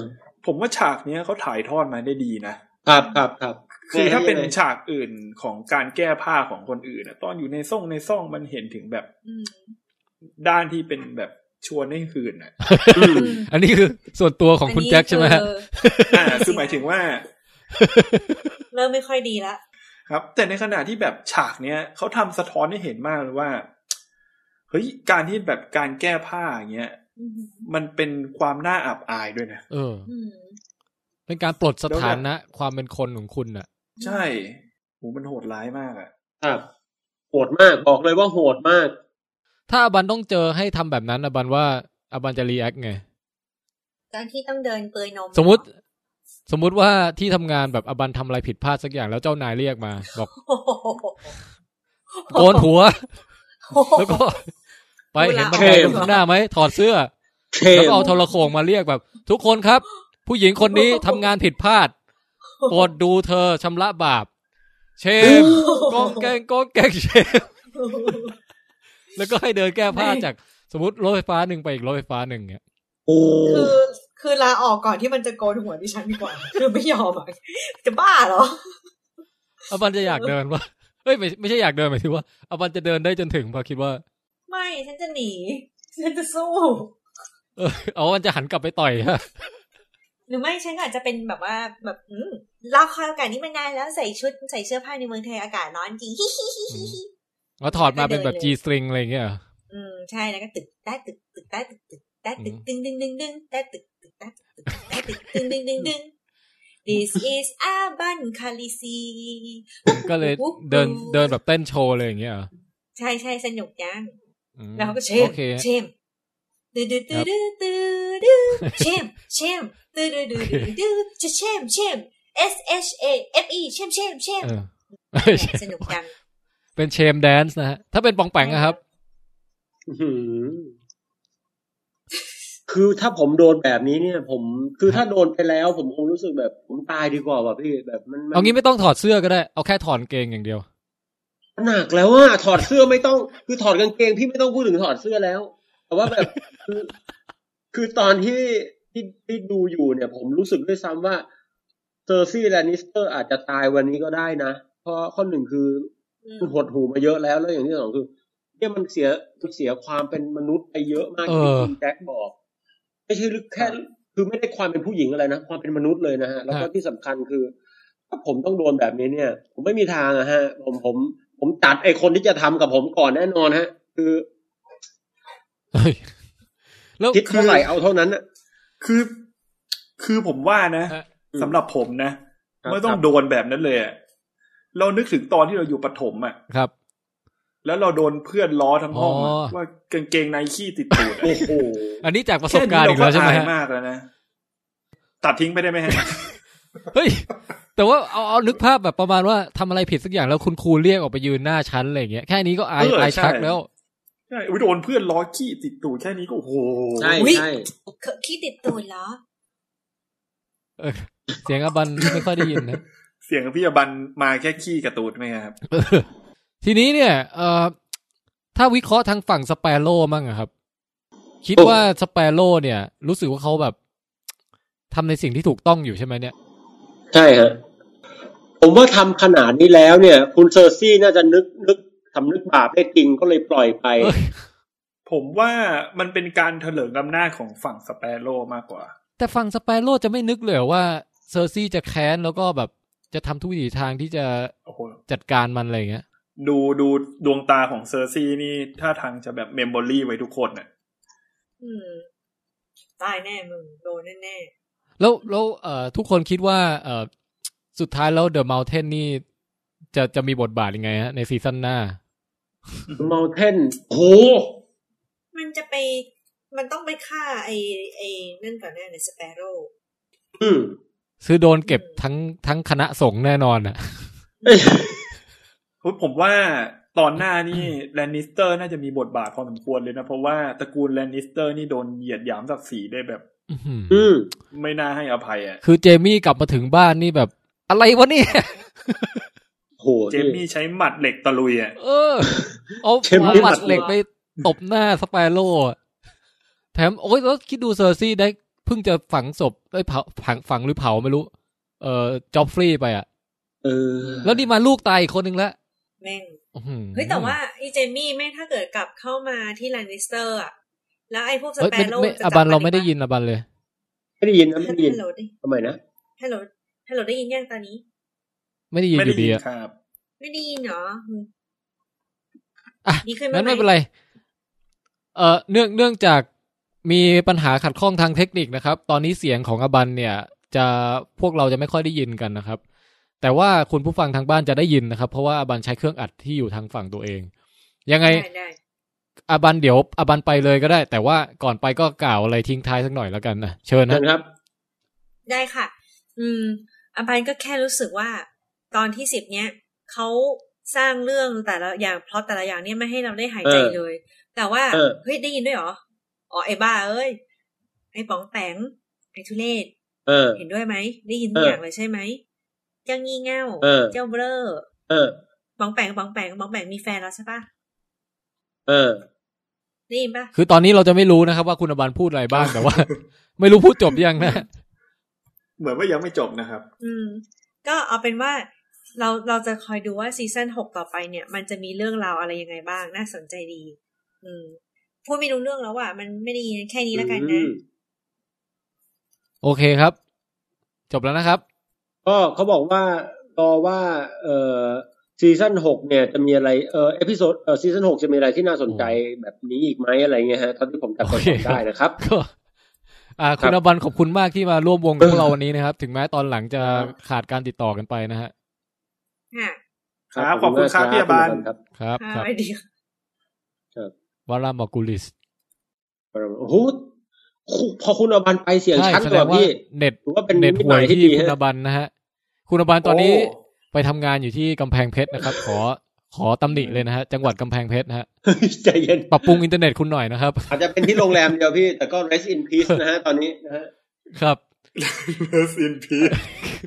ผมว่าฉากเนี้ยเขาถ่ายทอดมาได้ดีนะครับครับครับคือถ้าเป็นยังไงฉากอื่นของการแก้ผ้าของคนอื่นอะตอนอยู่ในซ่องในซ่องมันเห็นถึงแบบอืมด้านที่เป็นแบบ ชวนให้หื่นอะอืมอันนี้คือส่วนตัวของคุณแจ็คใช่ไหมฮะเอออ่าคือหมายถึงว่า เริ่มไม่ค่อยดีละครับ แต่ในขณะที่แบบฉากเนี้ยเขาทำสะท้อนให้เห็นมากเลยว่าเฮ้ยการที่แบบการแก้ผ้าอย่างเงี้ยอืมมันเป็นความน่าอับอายด้วยนะเอออืมเป็นการปลดสถานะ ความเป็นคนของคุณน่ะ ใช่โหมันโหดร้ายมากอะครับโหดมากบอกเลยว่าโหดมาก ถ้าอบันต้องเจอให้ทำแบบนั้นอบันว่าอบันจะรีแอคไงการที่ต้องเดินเปลือยนม สมมติ สมมุติว่าที่ทำงานแบบอบันทำอะไรผิดพลาดสักอย่างแล้วเจ้านายเรียกมา บอกโอ้โหโกนหัว แล้วก็ ไปเห็นบันไดตรงข้างหน้าไหมถอดเสื้อเทแล้วมก็เอาโทรโขงมาเรียกแบบ ทุกคนครับ ผู้หญิงคนนี้ทำงานผิดพลาดโปรดดูเธอชำระบาป เชมกองแกงกองแกงเชม แล้วก็ให้เดินแก้ผ้าจากสมมติรถไฟฟ้าหนึ่งไปอีกรถไฟฟ้าหนึ่งเนี่ยโอ้คือคือลาออกก่อนที่มันจะโกนหัวดิฉันดีกว่า คือไม่ยอมอะจะบ้าเหรออบันจะอยากเดินว่าเฮ้ยไม่ไม่ใช่อยากเดินหมายถึงว่าอบันจะเดินได้จนถึงพอคิดว่า ไม่ฉันจะหนี ฉันจะสู้ เออเอามันจะหันกลับไปต่อยฮะหรือไม่ฉันก็อาจจะเป็นแบบว่าแบบอืมรอคอยโอกาสนี้มานานแล้วใส่ชุดใส่เสื้อผ้าในเมืองไทยอากาศร้อนจริงฮิฮิฮิฮิ ฮิเอาถอดมาเป็นแบบ G string อะไรอย่างเงี้ยเหรออืมใช่แล้วก็ตึกแต้ตึกตึกแต้ตึกตึกแต้ตึกอืมดึงดึงดึงดึงแต้ตึกตึกแต้ตึกตึกแต้ตึกดึงดึงดึงดึง This is a bun c a l i c i ก็เลยเดินเดินแบบเต้นโชว์เลยอย่างเงี้ยเหรอใช่ใช่สนุกจังอืมแล้วเขาก็เชมโอเคเชมดืดดืดดืดดืดดืดดืดเชมเชมดืดดืดดืดดืดดืดจะเชมเชม S H A F E เชมเชมเชมเออสนุกจัง เป็นเชมแดนซ์นะฮะ ถ้าเป็นปองแปงอะครับอื้อหือคือถ้าผมโดนแบบนี้เนี่ย ผม คือถ้าโดนไปแล้ว ผมคงรู้สึกแบบ ผมตายดีกว่าว่ะพี่แบบมันมันเอางี้ไม่ต้องถอดเสื้อก็ได้ เอาแค่ถอดกางเกงอย่างเดียวหนักแล้วว่าถอดเสื้อไม่ต้อง คือถอดกางเกงพี่ไม่ต้องพูดถึงถอดเสื้อแล้ว แต่ว่าแบบคือคือตอนที่ที่ที่ดูอยู่เนี่ย ผมรู้สึกด้วยซ้ำว่าเซอร์ซี่แลนิสเตอร์อาจจะตายวันนี้ก็ได้นะ เพราะข้อหนึ่งคืออื มมันหดหู่มาเยอะแล้วแล้วอย่างที่สองคือเนี่ยมันเสียมันเสียความเป็นมนุษย์ไปเยอะมากเออที่คุณแจ็คบอก ไม่ใช่แค่คือไม่ได้ความเป็นผู้หญิงอะไรนะความเป็นมนุษย์เลยนะฮะแล้วก็ฮะที่สำคัญคือ ถ้าผมต้องโดนแบบนี้เนี่ย ผมไม่มีทางอะฮะ ผมผม ผมตัดไอ้คนที่จะทำกับผมก่อนแน่นอนฮะ คือเฮ้ยแล้วคิดเท่าไหร่เอาเท่านั้นอะคือ คือผมว่านะฮะสำหรับผมนะครับไม่ต้องโดนแบบนั้นเลยอะ เรานึกถึงตอนที่เราอยู่ปฐมอะครับ แล้วเราโดนเพื่อนล้อทั้งห้องอะอ๋อว่ากางเกงในขี้ติดตูดอะโอ้โหอันนี้จากประสบการณ์อีกแล้วใช่ไหมแค่นี้ฮะเก็อายมากแล้วนะตัดทิ้งไปได้ไหมฮะเฮ้ยแต่ว่าเอาเอานึกภาพแบบประมาณว่าทำอะไรผิดสักอย่างแล้วคุณครูเรียกออกไปยืนหน้าชั้นอะไรอย่างเงี้ยแค่นี้ก็อายเอออายใช่ชักแล้วใช่อุ๊ยโดนเพื่อนล้อขี้ติดตูดแค่นี้ก็โอ้โหใช่อุ๊ยใช่เคขี้ติดตูดเหรอเออเสียงอบันไม่ค่อยได้ยินนะ เสียงพี่อบันมาแค่ขี้กับตูดไหมครับเออทีนี้เนี่ย เอ่อ ถ้าวิเคราะห์ทางฝั่งสเปโร่มั่งอะครับ คิดว่าสเปโร่เนี่ย รู้สึกว่าเขาแบบทำในสิ่งที่ถูกต้องอยู่ใช่ไหมเนี่ย ใช่ฮะผมว่าทำขนาดนี้แล้วเนี่ย คุณเซอร์ซี่น่าจะนึกนึกทำนึกบาปได้จริงก็เลยปล่อยไปเอ้ยผมว่ามันเป็นการเถลิงอำนาจของฝั่งสเปโร่มากกว่า แต่ฝั่งสเปโร่จะไม่นึกเลยเหรอว่าเซอร์ซี่จะแค้นแล้วก็แบบ จะทำทุกวิถีทางที่จะโอ้โหจัดการมันอะไรอย่างเงี้ย ดูดูดวงตาของเซอร์ซี่นี่ท่าทางจะแบบ memory ไว้ทุกคนน่ะอืมตายแน่มึงโดนแน่แล้วแล้วเอ่อทุกคนคิดว่า เอ่อสุดท้ายแล้วเดอะม u ลเทนนี่ จะจะมีบทบาทยังไงฮะใน season หน้า Mountain โหๆมันจะไปมันต้องไปฆ่าไอ้ไอ้นั่นก่อนแน่เลยสเปโร่อืม คือโดนเก็บทั้งทั้งคณะสงฆ์แน่นอนอะเอ้ยผมว่าตอนหน้านี่แลนนิสเตอร์น่าจะมีบทบาทพอสมควรเลยนะ เพราะว่าตระกูลแลนนิสเตอร์นี่โดนเหยียดหยามศักดิ์ศรีได้แบบอื้อหืออืมไม่น่าให้อภัยอะ คือเจมี่กลับมาถึงบ้านนี่แบบ อะไรวะเนี่ยโหเจมี่ใช้หมัดเหล็กตะลุยอะเออเอาเจมี่เอาหมัดเหล็กไปตบหน้าสเปโร่อะแถมโอ้ยแล้วคิดดูเซอร์ซี่ได้ เพิ่งจะฝังศพได้ยเผาฝังฝังหรือเผาไม่รู้ เอ่อจ็อบฟรีไปอะเออ แล้วนี่มาลูกตายอีกคนนึงแล้วแม่งอื้อหือเฮ้ยแต่ว่าไอ้เจมี่แม่งถ้าเกิดกลับเข้ามาที่แลนนิสเตอร์อะแล้วไอ้พวกสเอ้ยเปไม่โร่ไม่จะอาจับันเราอีกไม่ได้ปะยินอาบันเลย ไม่ได้ยินนะไม่ได้ยินฮัลโหลดิทำไมนะฮัลโหลฮัลโหลได้ยินยังตอนนี้ ไม่ได้ยินไม่อได้ยู่ดียินอะครับไม่ได้ยินเหรออืมอะดีขึ้นไหมงั้นไม่เป็นไร เอ่อเนื่องเนื่องจาก มีปัญหาขัดข้องทางเทคนิคนะครับ ตอนนี้เสียงของอาบันเนี่ย จะพวกเราจะไม่ค่อยได้ยินกันนะครับ แต่ว่าคุณผู้ฟังทางบ้านจะได้ยินนะครับ เพราะว่าอาบันใช้เครื่องอัดที่อยู่ทางฝั่งตัวเอง ยังไงได้ได้อาบันเดี๋ยวอาบันไปเลยก็ได้ แต่ว่าก่อนไปก็กล่าวอะไรทิ้งท้ายสักหน่อยแล้วกันนะเชิญเชินะญครับ ได้ค่ะ อืมอันพันก็แค่รู้สึกว่า ตอนที่สิบเนี้ยเขาสร้างเรื่องแต่ละอย่างพล็อตแต่ละอย่างเนี่ยไม่ให้เราได้หายใจเออเลย แต่ว่าเออเฮ้ยได้ยินด้วยเหรอ อ๋อไอ้บ้าเอ้ย ไอ้ป๋องแปงไอ้ทุเรศเออ เห็นด้วยไหม ได้ยินทุกเออออย่างเลยใช่ไหมเจ้างี่เง่าเออเจ้าเบ้อเออป๋องแปงป๋องแปงป๋องแปงมีแฟนแล้วใช่ปะเออได้ยินปะคือตอนนี้เราจะไม่รู้นะครับว่าคุณอาบันพูดอะไรบ้างแต่ว่า ไม่รู้พูดจบยังนะ เหมือนว่ายังไม่จบนะครับ อืม ก็เอาเป็นว่าเราเราจะคอยดูว่าซีซั่นหกต่อไปเนี่ย มันจะมีเรื่องราวอะไรยังไงบ้าง น่าสนใจดี อืม พูดไม่รู้เรื่องแล้วอะมันไม่ได้ยินแค่นี้แล้วกันอืนะมโอเคครับ จบแล้วนะครับ ก็เขาบอกว่ารอว่า เอ่อ season หกเนี่ยจะมีอะไรเอ่อ episode เอ่อ season หกจะมีอะไรที่น่าสนใจแบบนี้อีกไหมอะไรเงี้ยฮะเท่าที่ผมจำโอความเคได้นะครับก็อ่าคุณครับอาบันขอบคุณมากที่มาร่วมวงกับพวกเราวันนี้นะครับ ถึงแม้ตอนหลังจะขาดการติดต่อกันไปนะฮะค่ะครับขอบคุณครับพี่อาบานครับครับค่ะครับไปดี วารามอกุลิสโอ้โหพอคุณอบันไปเสียงใช่ชัดแสกดว่างว่าพี่เน็ตถือว่าเป็นเน็ตนิห่วยที่ที่ดีคุณฮะอาบันนะฮะ คุณอาบันตอนนี้โไปทำงานอยู่ที่กำแพงเพชรนะครับ ขอขอตำหนิเลยนะฮะ จังหวัดกำแพงเพชรนะฮะใจเย็นปรับปรุงอินเทอร์เน็ตคุณหน่อยนะครับ อาจจะเป็นที่โรงแรมเดียวพี่ แต่ก็ rest in peace นะฮะตอนนี้นะฮะครับ Rest in peace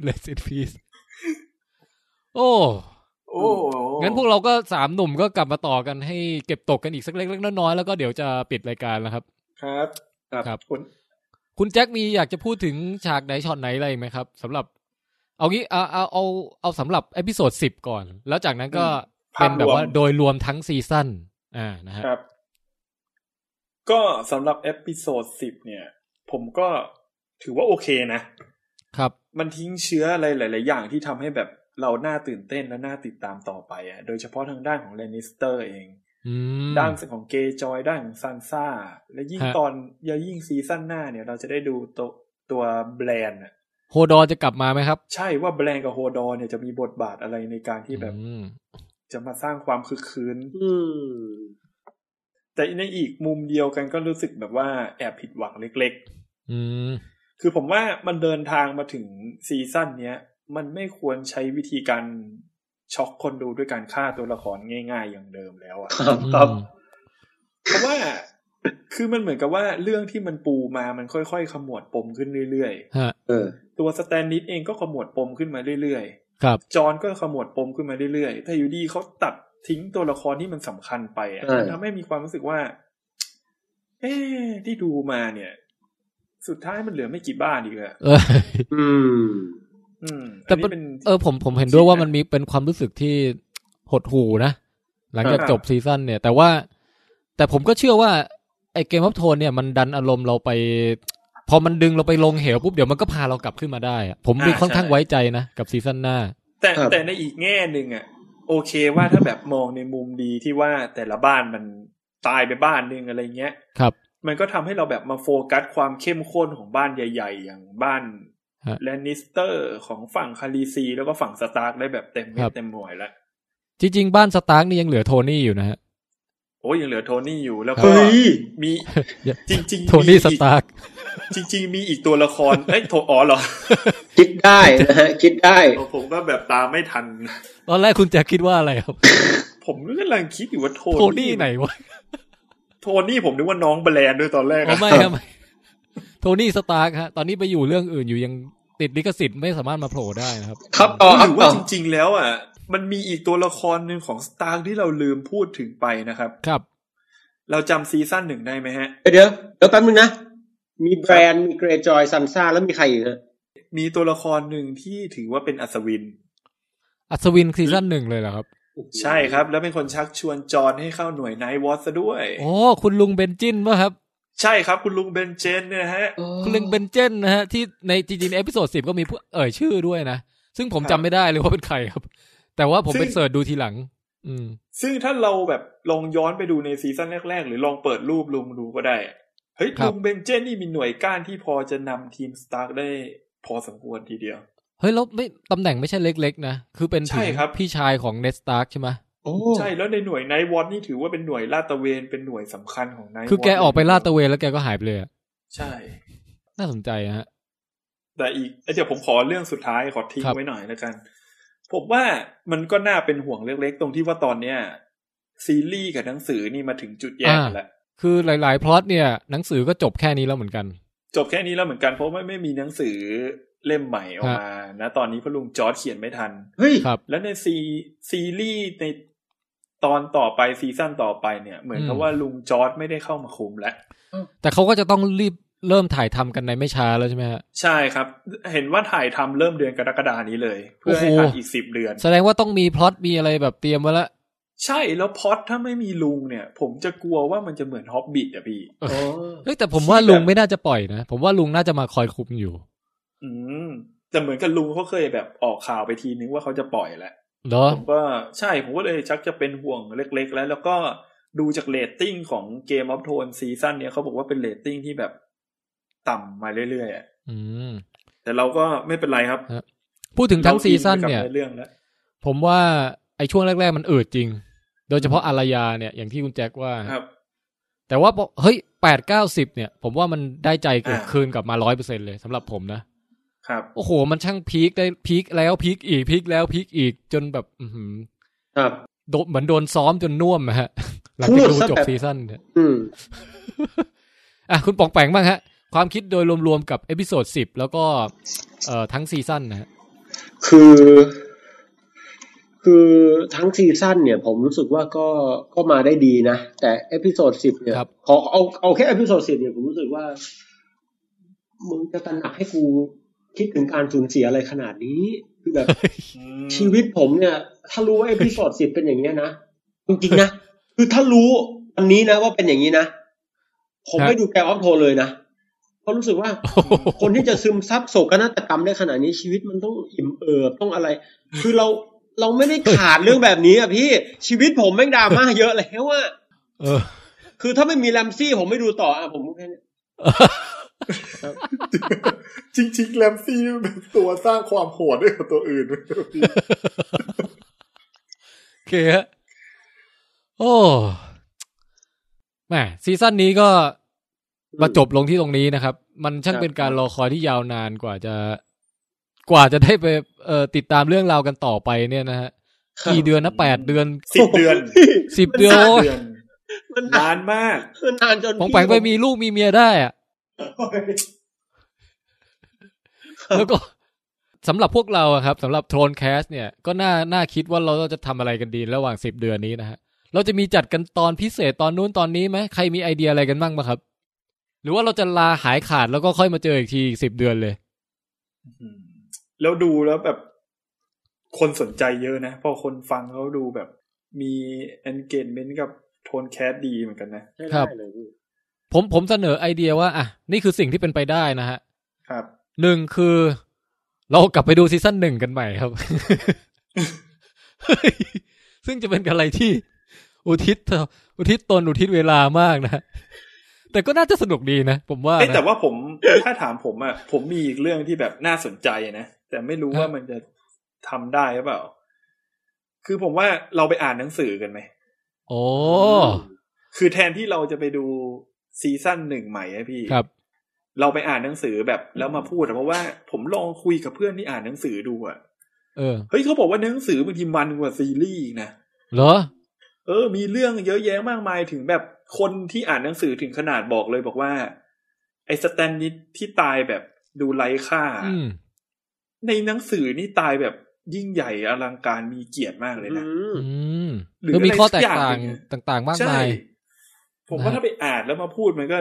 Rest in peace โอ้ โอ้งั้นพวกเราก็สามหนุ่มก็กลับมาต่อกันให้เก็บตกกันอีกสักเล็กๆน้อยๆแล้วก็เดี๋ยวจะปิดรายการแล้วครับ ครับครับคุณคุณแจ็คมีอยากจะพูดถึงฉากไหนช็อตไหนอะไรอีกไหมครับสำหรับ เอางี้เอาเอาเอาเอาสำหรับ episode สิบก่อน แล้วจากนั้นก็เป็นแบบว่าโดยรวมทั้ง season อ่านะฮะครับ ก็สำหรับ episode สิบเนี่ย ผมก็ถือว่าโอเคนะครับ มันทิ้งเชื้ออะไรหลาย ๆ อย่างที่ทำให้แบบ เราน่าตื่นเต้นและน่าติดตามต่อไปอะ โดยเฉพาะทางด้านของเลนิสเตอร์เองอืมด้านของเกรย์จอยด้านของซันซ่า และยิ่งฮะตอนยายิ่ง season หน้าเนี่ย เราจะได้ดูตัวตัวแบรนด์อะโฮดอร์จะกลับมาไหมครับ ใช่ว่าแบรนด์กับโฮดอร์เนี่ยจะมีบทบาทอะไรในการที่แบบอืมจะมาสร้างความคึกคืนอืมแต่ในอีกมุมเดียวกันก็รู้สึกแบบว่าแอบผิดหวังเล็กอืมๆคือผมว่ามันเดินทางมาถึงซีซั่นเนี้ย มันไม่ควรใช้วิธีการช็อกคนดูด้วยการฆ่าตัวละครง่าย ๆ อย่างเดิมแล้วอะครับครับเพราะว่าคือมันเหมือนกับว่าเรื่องที่มันปูมามันค่อยๆขมวดปมขึ้นเรื่อยฮะเออๆตัวสแตนนิดเองก็ขมวดปมขึ้นมาเรื่อยครับๆจอห์นก็ขมวดปมขึ้นมาเรื่อยๆแต่อยู่ดีเขาตัดทิ้งตัวละครที่มันสำคัญไปอะใช่มันทำให้มีความรู้สึกว่า เอ๊ะที่ดูมาเนี่ย สุดท้ายมันเหลือไม่กี่บ้านอีกเลยเอออืมอืม แต่อันมันี้นเป็นเออผมผมเห็นด้วยว่ามันมีเป็นความรู้สึกที่หดหูนะ หลังจากครับจบซีซั่นเนี่ย แต่ว่าแต่ผมก็เชื่อว่า ไอ้เกม of โทนเนี่ยมันดันอารมณ์เราไป พอมันดึงเราไปลงเหวปุ๊บเดี๋ยวมันก็พาเรากลับขึ้นมาได้อะผมมีค่อนข้างไว้ใจนะ กับ season หน้า แต่ครับแต่ในอีกแง่หนึ่งอะ โอเคว่าถ้าแบบมองในมุมดีที่ว่าแต่ละบ้านมันตายไปบ้านหนึงอะไรเงี้ยครับ มันก็ทำให้เราแบบมาโฟกัสความเข้มข้นของบ้านใหญ่ ๆ อย่างบ้านฮะ แลนนิสเตอร์ของฝั่งคาลีซี แล้วก็ฝั่งสตาร์กได้แบบเต็มเม็ครัดบเต็มหน่วยแล้ว จริง ๆ บ้านสตาร์กนี่ยังเหลือโทนี่อยู่นะฮะโอ้ยยังเหลือโทนี่อยู่แล้วเฮ้ก็ยมีจริง ๆ โทนี่มีสอีกตาร์กจริง ๆ มีอีกตัวละครเอ้ยโทอ๋อเหรอ คิดได้นะฮะคิดได้ ผมก็แบบตามไม่ทัน ตอนแรกคุณแจ็คคิดว่าอะไรครับ ผมก็กำลังคิดอยู่ว่าโทโทนี่ไหนวะโทนี่ผมนึกว่าน้องแบรนด์ด้วยตอนแรกอ๋ออะไม่ครับไม่โทนี่สตาร์กฮะ ตอนนี้ไปอยู่เรื่องอื่นอยู่ยัง ติดลิขสิทธิ์ไม่สามารถมาโผล่ได้นะครับ ครับต่อหครับรือต่ว่าอจริง ๆ แล้วอะ มันมีอีกตัวละครหนึ่งของสตาร์กที่เราลืมพูดถึงไปนะครับ ครับ เราจำ season หนึ่งได้ไหมฮะ เดี๋ยวเดี๋ยวแป๊บนึงนะ มีแบรนด์มีเกรย์จอยซันซ่าแล้วมีใครอีกฮะมีตัวละครหนึ่งที่ถือว่าเป็นอัศวิน อัศวิน season หนึ่งเลยเหรอครับ ใช่ครับ แล้วเป็นคนชักชวนจอห์นให้เข้าหน่วยไนท์วอตซะด้วย โอ้ คุณลุงเบนจินป่ะครับ ใช่ครับคุณลุงเบนเจนเนี่ยนะฮะคุณลุงเบนเจนนะฮะที่ในจริงๆ episode สิบก็มีผู้เอ่ยชื่อด้วยนะ ซึ่งผมครับจำไม่ได้เลยว่าเป็นใครครับ แต่ว่าผมซึ่งไป search ดูทีหลัง อืม ซึ่งถ้าเราแบบลองย้อนไปดูใน season แรกๆ หรือลองเปิดรูปลุงดูก็ได้ เฮ้ยครับลุงเบนเจนนี่มีหน่วยก้านที่พอจะนำทีมสตาร์กได้พอสมควรทีเดียว เฮ้ยแล้วไม่ตำแหน่งไม่ใช่เล็กๆนะ คือเป็นถึใช่งครับพี่ชายของเน็ดสตาร์กใช่ไหมโอ้ ใช่แล้วในหน่วยไนท์วอตนี่ถือว่าเป็นหน่วยลาดตระเวนเป็นหน่วยสำคัญของไนท์คือแกออกไปลาดตระเวนแล้วแกก็หายไปเลยอะใช่ น่าสนใจฮะแต่อีกเอ้ยเดี๋ยวผมขอเรื่องสุดท้ายขอทิ้งครับไว้หน่อยแล้วกัน ผมว่ามันก็น่าเป็นห่วงเล็กๆ ตรงที่ว่าตอนเนี้ยซีรีส์กับหนังสือนี่มาถึงจุดแยกกันแล้วคือหลายๆพล็อตเนี่ยหนังสือก็จบแค่นี้แล้วเหมือนกัน จบแค่นี้แล้วเหมือนกันเพราะว่าไม่มีหนังสือเล่มใหม่ออกมานะตอนนี้เพราะลุงจอร์จเขียนไม่ทัน เฮ้ยครับแล้วในซีซีรีส์ใน ตอนต่อไป season ต่อไปเนี่ยเหมือนกับอืมว่าลุงจอร์จไม่ได้เข้ามาคุมแล้วแต่เขาก็จะต้องรีบเริ่มถ่ายทำกันในไม่ช้าแล้วใช่ไหมฮะใช่ครับ เห็นว่าถ่ายทำเริ่มเดือนกรกฎานี้เลย เพื่อให้โอ้โหทันอีกสิบเดือน แสดงว่าต้องมีพล็อตมีอะไรแบบเตรียมไว้แล้วใช่แล้วพอดถ้าไม่มีลุงเนี่ย ผมจะกลัวว่ามันจะเหมือนฮอบบิทอะพี่อ๋อเฮ้ยแต่ผมว่าลุงไม่น่าจะปล่อยนะ ผมว่าลุงน่าจะมาคอยคุมอยู่ อืมแต่เหมือนกับลุงเขาเคยแบบออกข่าวไปทีนึงว่าเขาจะปล่อยแหละ เหรอผมก็ใช่ผมก็เลยชักจะเป็นห่วงเล็ก ๆ แล้ว แล้วก็ดูจากเรตติ้งของ Game of Thrones season เนี้ยเขาบอกว่าเป็นเรตติ้งที่แบบต่ำมาเรื่อยๆอะอืมแต่เราก็ไม่เป็นไรครับ พูดถึงทั้ง season ราเนี่ยอิไปกับเรื่องแล้วผมว่าไอ้ช่วงแรก ๆ มันอืดจริง โดยเฉพาะอารยาเนี่ยอย่างที่คุณแจ็คว่าครับ แต่ว่าพอเฮ้ยแปดเก้าสิบเนี่ย ผมว่ามันได้ใจเกิดอ่าคืนกลับมาร้อยเปอร์เซ็นต์เลยสำหรับผมนะ ครับโอ้โห มันช่าง peak ได้ peak แล้ว peak อีก peak แล้ว peak อีกจนแบบ อือหือครับโดนเหมือนโดนซ้อมจนน่วมอะฮะ หลังจากดูพูดซะจบแบบ season เนี่ยอืมอะคุณปองแปงบ้างฮะ ความคิดโดยรวมๆกับ episode สิบแล้วก็ เอ่อทั้ง season นะฮะคือ คือทั้ง season เนี่ย ผมรู้สึกว่าก็ก็มาได้ดีนะ แต่ episode สิบเนี่ยครับขอเอาเอาแค่ episode สิบเนี่ยผมรู้สึกว่า มึงจะตระหนักให้กู คิดถึงการสูญเสียอะไรขนาดนี้ คือแบบอืมชีวิตผมเนี่ย ถ้ารู้ว่า episode สิบเป็นอย่างเงี้ยนะจริงๆนะคือถ้ารู้อันนี้นะว่าเป็นอย่างนี้นะ ผมครับไม่ดู Game of Thrones เลยนะเพราะรู้สึกว่า คนที่จะซึมซับโศกนาฏกรรมได้ขนาดนี้ชีวิตมันต้องอิ่มเอิบต้องอะไร คือเราเราไม่ได้ขาดเรื่องแบบนี้อะพี่ชีวิตผมแม่งดราม่าเยอะแล้วอะเออคือถ้าไม่มี Ramsay ผมไม่ดูต่ออะผมแค่นี้ จริงๆแรมซี่มันเป็นตัวสร้างความโหดด้วยกับตัวอื่นโอเคฮะโอ้แหมซีซั่นนี้ก็มาจบลงที่ตรงนี้นะครับ มันช่างเป็นการรอคอยที่ยาวนานกว่าจะ กว่าจะได้ไปเอ่อติดตามเรื่องราวกันต่อไปเนี่ยนะฮะกี่เดือนนะแปดเดือนสิบเดือนสิบเดือนสิบโอ้ยเดือนมันนานมากมันนานจนปองแปงไปมีลูกมีเมียได้อะ แล้วก็สำหรับพวกเราอะครับสำหรับโทนแคสเนี่ย ก็น่าน่าคิดว่าเราจะทำอะไรกันดีระหว่างสิบเดือนนี้นะฮะเราจะมีจัดกันตอนพิเศษตอนนู้นตอนนี้ไหมใครมีไอเดียอะไรกันบ้างไหมครับ หรือว่าเราจะลาหายขาดแล้วก็ค่อยมาเจออีกทีสิบเดือนเลยแล้วดูแล้วแบบคนสนใจเยอะนะ พอคนฟังเขาดูแบบมี engagement กับโทนแคสดีเหมือนกันนะครับ ผมผมเสนอไอเดียว่าอะนี่คือสิ่งที่เป็นไปได้นะฮะ ครับหนึ่งคือ เรากลับไปดูซีซั่นหนึ่งกันใหม่ครับเฮ้ยซึ่งจะเป็นอะไรที่ อุทิศอุทิศตนอุทิศเวลามากนะ แต่ก็น่าจะสนุกดีนะ ผมว่าเอ้ยนะแต่ว่าผมถ้าถามผมอะผมมีอีกเรื่องที่แบบน่าสนใจนะ แต่ไม่รู้ฮะว่ามันจะทำได้หรือเปล่า คือผมว่าเราไปอ่านหนังสือกันไหมโอ้คือแทนที่เราจะไปดู ซีซั่นหนึ่งใหม่อะพี่ครับ เราไปอ่านหนังสือแบบแล้วมาพูดอะเพราะว่าผมลองคุยกับเพื่อนที่อ่านหนังสือดูอะเออเฮ้ยเขาบอกว่าหนังสือบางทีมันกว่าซีรีส์อีกนะเหรอ เออ มีเรื่องเยอะแยะมากมายถึงแบบคนที่อ่านหนังสือถึงขนาดบอกเลยบอกว่า ไอ้สแตนนิดที่ตายแบบดูไร้ค่าอืมในหนังสือนี่ตายแบบยิ่งใหญ่อลังการมีเกียรติมากเลยนะอืมอืมหรือก็มีข้อแตกอะไรสักอย่างต่างหนึ่งอะต่าง ๆ มากใช่มาย ผมว่านะถ้าไปอ่านแล้วมาพูดมันก็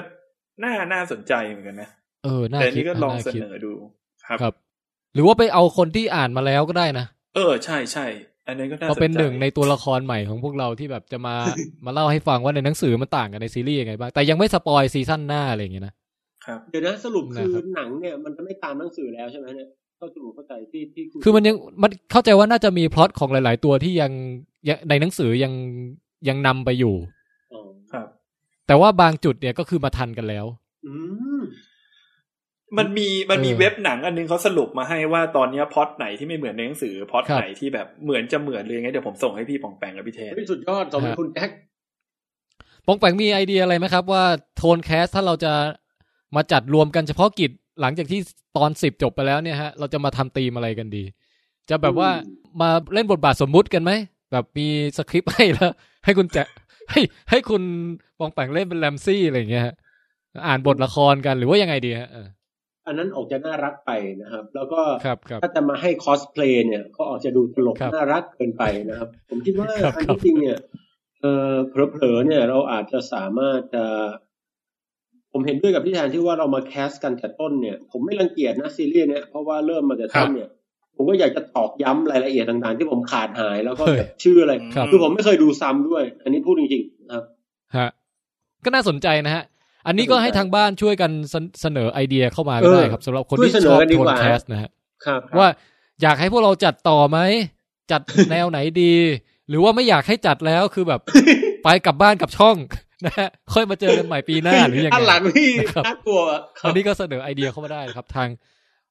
น่าน่าสนใจเหมือนกันนะเออน่าแต่อันคิดนี้ก็ลองน่าเสคิดนอดูครับครับ หรือว่าไปเอาคนที่อ่านมาแล้วก็ได้นะเออใช่ใช่อันนี้ก็น่าสก็นใจเป็นหนึ่งในตัวละครใหม่ของพวกเราที่แบบจะมามาเล่าให้ฟังว่าในหนังสือมันต่างกันในซีรีส์ยังไงบ้างแต่ยังไม่สปอยซีซั่นหน้าอะไรอย่างเงี้ยนะครับเดี๋ยวนะสรุปคือนะครับหนังเนี่ยมันจะไม่ตามหนังสือแล้วใช่ไหมเนี่ยเข้าใจเข้าใจที่ที่ณคือมันยังมันเข้าใจว่าน่าจะมีพล็อตของหลาย ๆ ตัวที่ยังยังในหนังสือยังยังนำไปอยู่อ๋อครับ แต่ว่าบางจุดเนี่ยก็คือมาทันกันแล้ว อืมมันมีมันมีเออเว็บหนังอันนึงเขาสรุปมาให้ว่าตอนเนี้ยพล็อตไหนที่ไม่เหมือนในหนังสือพล็อตครับไหนที่แบบเหมือนจะเหมือนเลยไงเดี๋ยวผมส่งให้พี่ปองแปงกับพี่เทนเฮ้ยสุดยอดสมเป็นคุณแจ็คปองแปงมีไอเดียอะไรไหมครับ ว่า ThroneCast ถ้าเราจะมาจัดรวมกันเฉพาะกิจหลังจากที่ตอนสิบจบไปแล้วเนี่ยฮะ เราจะมาทำธีมอะไรกันดี จะแบบว่ามาเล่นบทบาทสมมุติกันไหมแบบมีสคริปต์ให้แล้วให้คุณแจะ ให้ให้คุณปองแปงเล่นเป็น Ramsay อะไรอย่างเงี้ยฮะอ่านบทละครกันหรือว่ายังไงดีฮะเอออันนั้นออกจะน่ารักไปนะครับ แล้วก็ครับครับถ้าจะมาให้คอสเพลย์เนี่ย ก็ออกจะดูตลกครับน่ารักเกินไปนะครับ ผมคิดว่าครับอันครับที่จริงเนี่ยเออเผลอๆเนี่ย เราอาจจะสามารถจะผมเห็นด้วยกับพี่แทนที่ว่าเรามาแคสกันแต่ต้นเนี่ย ผมไม่รังเกียจนะซีรีส์เนี่ยเพราะว่าเริ่มมาแต่ต้นเนี่ย ผมก็อยากจะตอกย้ำรายละเอียดต่างๆ ที่ผมขาดหายแล้วก็เฮ้ยแบบชื่ออะไรครับคือผมไม่เคยดูซ้ำด้วย อันนี้พูดจริงๆนะครับฮะก็น่าสนใจนะฮะ อันนี้ก็ให้ทางบ้านช่วยกันเสนเสนอไอเดียเข้ามาก็ได้ครับสำหรับคนที่ช่วยเสนชออบกันดีโทกนว่าแคสนะฮะครับว่าอยากให้พวกเราจัดต่อไหม จัดแนวไหนดี หรือว่าไม่อยากให้จัดแล้วคือแบบไปกลับบ้านกับช่องนะฮะค่อยมาเจอกันใหม่ปีหน้าหรือยังอันหลัไงงพี่นะครับน่ากลัวครัอับนนี้ก็เสนอไอเดียเข้ามาได้นะครับทาง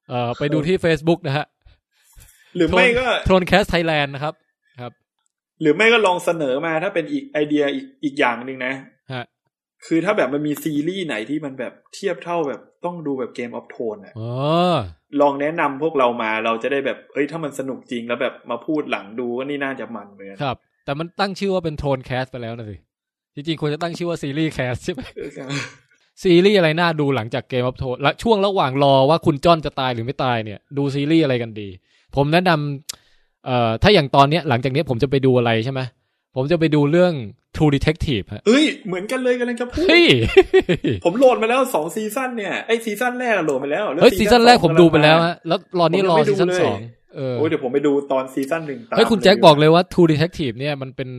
เอ่อไปดูที่ Facebook นะฮะ หรือไม่ก็โทนแคสไทยแลนด์นะครับครับ หรือไม่ก็ลองเสนอมาถ้าเป็นอีกไอเดียอีกอีกอย่างหนึ่งนะฮะคือถ้าแบบมันมีซีรีส์ไหนที่มันแบบเทียบเท่าแบบต้องดูแบบเกมออฟโทนอะอ๋อลองแนะนำพวกเรามาเราจะได้แบบเอ้ยถ้ามันสนุกจริงแล้วแบบมาพูดหลังดูก็นี่น่าจะมันเหมือนกันครับ แต่มันตั้งชื่อว่าเป็นโทนแคสไปแล้วนะสิจริงๆควรจะตั้งชื่อว่าซีรีส์แคสใช่ไหมเออครับซีรีส์อะไรน่าดูหลังจากเกม of โทและช่วงระหว่างรอว่าคุณจ้อนจะตายหรือไม่ตายเนี่ย ดูซีรีส์อะไรกันดี ผมแนะนำเอ่อถ้าอย่างตอนเนี้ยหลังจากเนี้ยผมจะไปดูอะไรใช่ไหมผมจะไปดูเรื่อง True Detective ฮะเอ้ย เหมือนกันเลยกำลังจะพูด เฮ้ยผมโหลดมาแล้วสองซีซั่นเนี่ยไอซีซั่นแรกอะโหลดไปแล้วแล้วเฮ้ยซีซั่นแรกผมดูไปแล้วสองฮะแล้วรอนี่ผมยังรอไม่ดูซีซั่นเลยสองเออโอ้ยเดี๋ยวผมไปดูตอนซีซั่นหนึ่งตามเฮ้ยคุณแจ็คบอกเลยว่า True Detective เนี่ยมันเป็น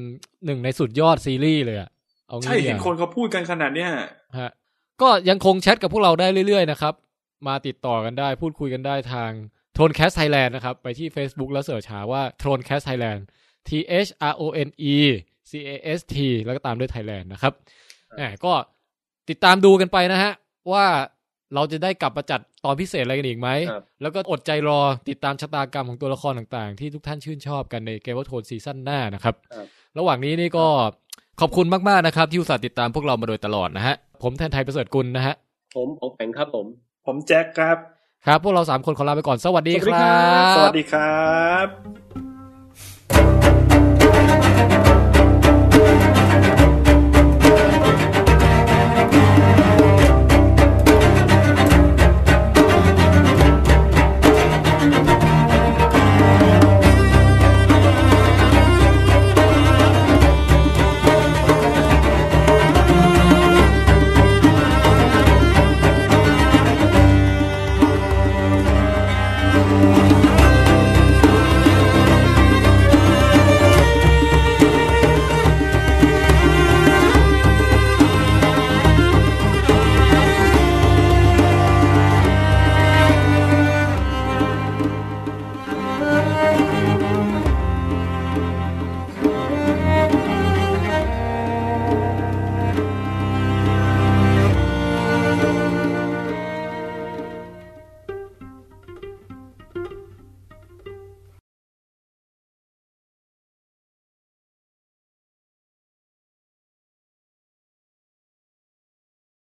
หนึ่งในสุดยอดซีรีส์เลยอะเอาใช่งี้ดีเห็นกคนว่าเขาพูดกันขนาดเนี้ยฮะก็ยังคงแชทกับพวกเราได้เรื่อยๆนะครับ มาติดต่อกันได้พูดคุยกันได้ทาง t o n e c a s t Thailand นะครับ ไปที่ Facebook แล้วเสิร์ชหาว่า t o n e c a s t Thailand T H R O N E C A S T แล้วก็ตามด้วย Thailand นะครับแหมก็ติดตามดูกันไปนะฮะ ว่าเราจะได้กลับมาจัดตอนพิเศษอะไรกันอีกไหมครับแล้วก็อดใจรอติดตามชะตากรรมของตัวละครต่างๆ ที่ทุกท่านชื่นชอบกันในเกมว่าโทนซีซั่นหน้านะครับครับ ระหว่างนี้นี่ก็ขอบคุณมากๆนะครับ ที่อุตส่าห์ติดตามพวกเรามาโดยตลอดนะฮะ ผมแทนไทยประเสริฐกุลนะฮะ ผมของแปงครับผม ผมแจ็คครับ ครับ พวกเราสามคนขอลาไปก่อนสวัสดีสวัสดีครัรับ สวัสดีครับ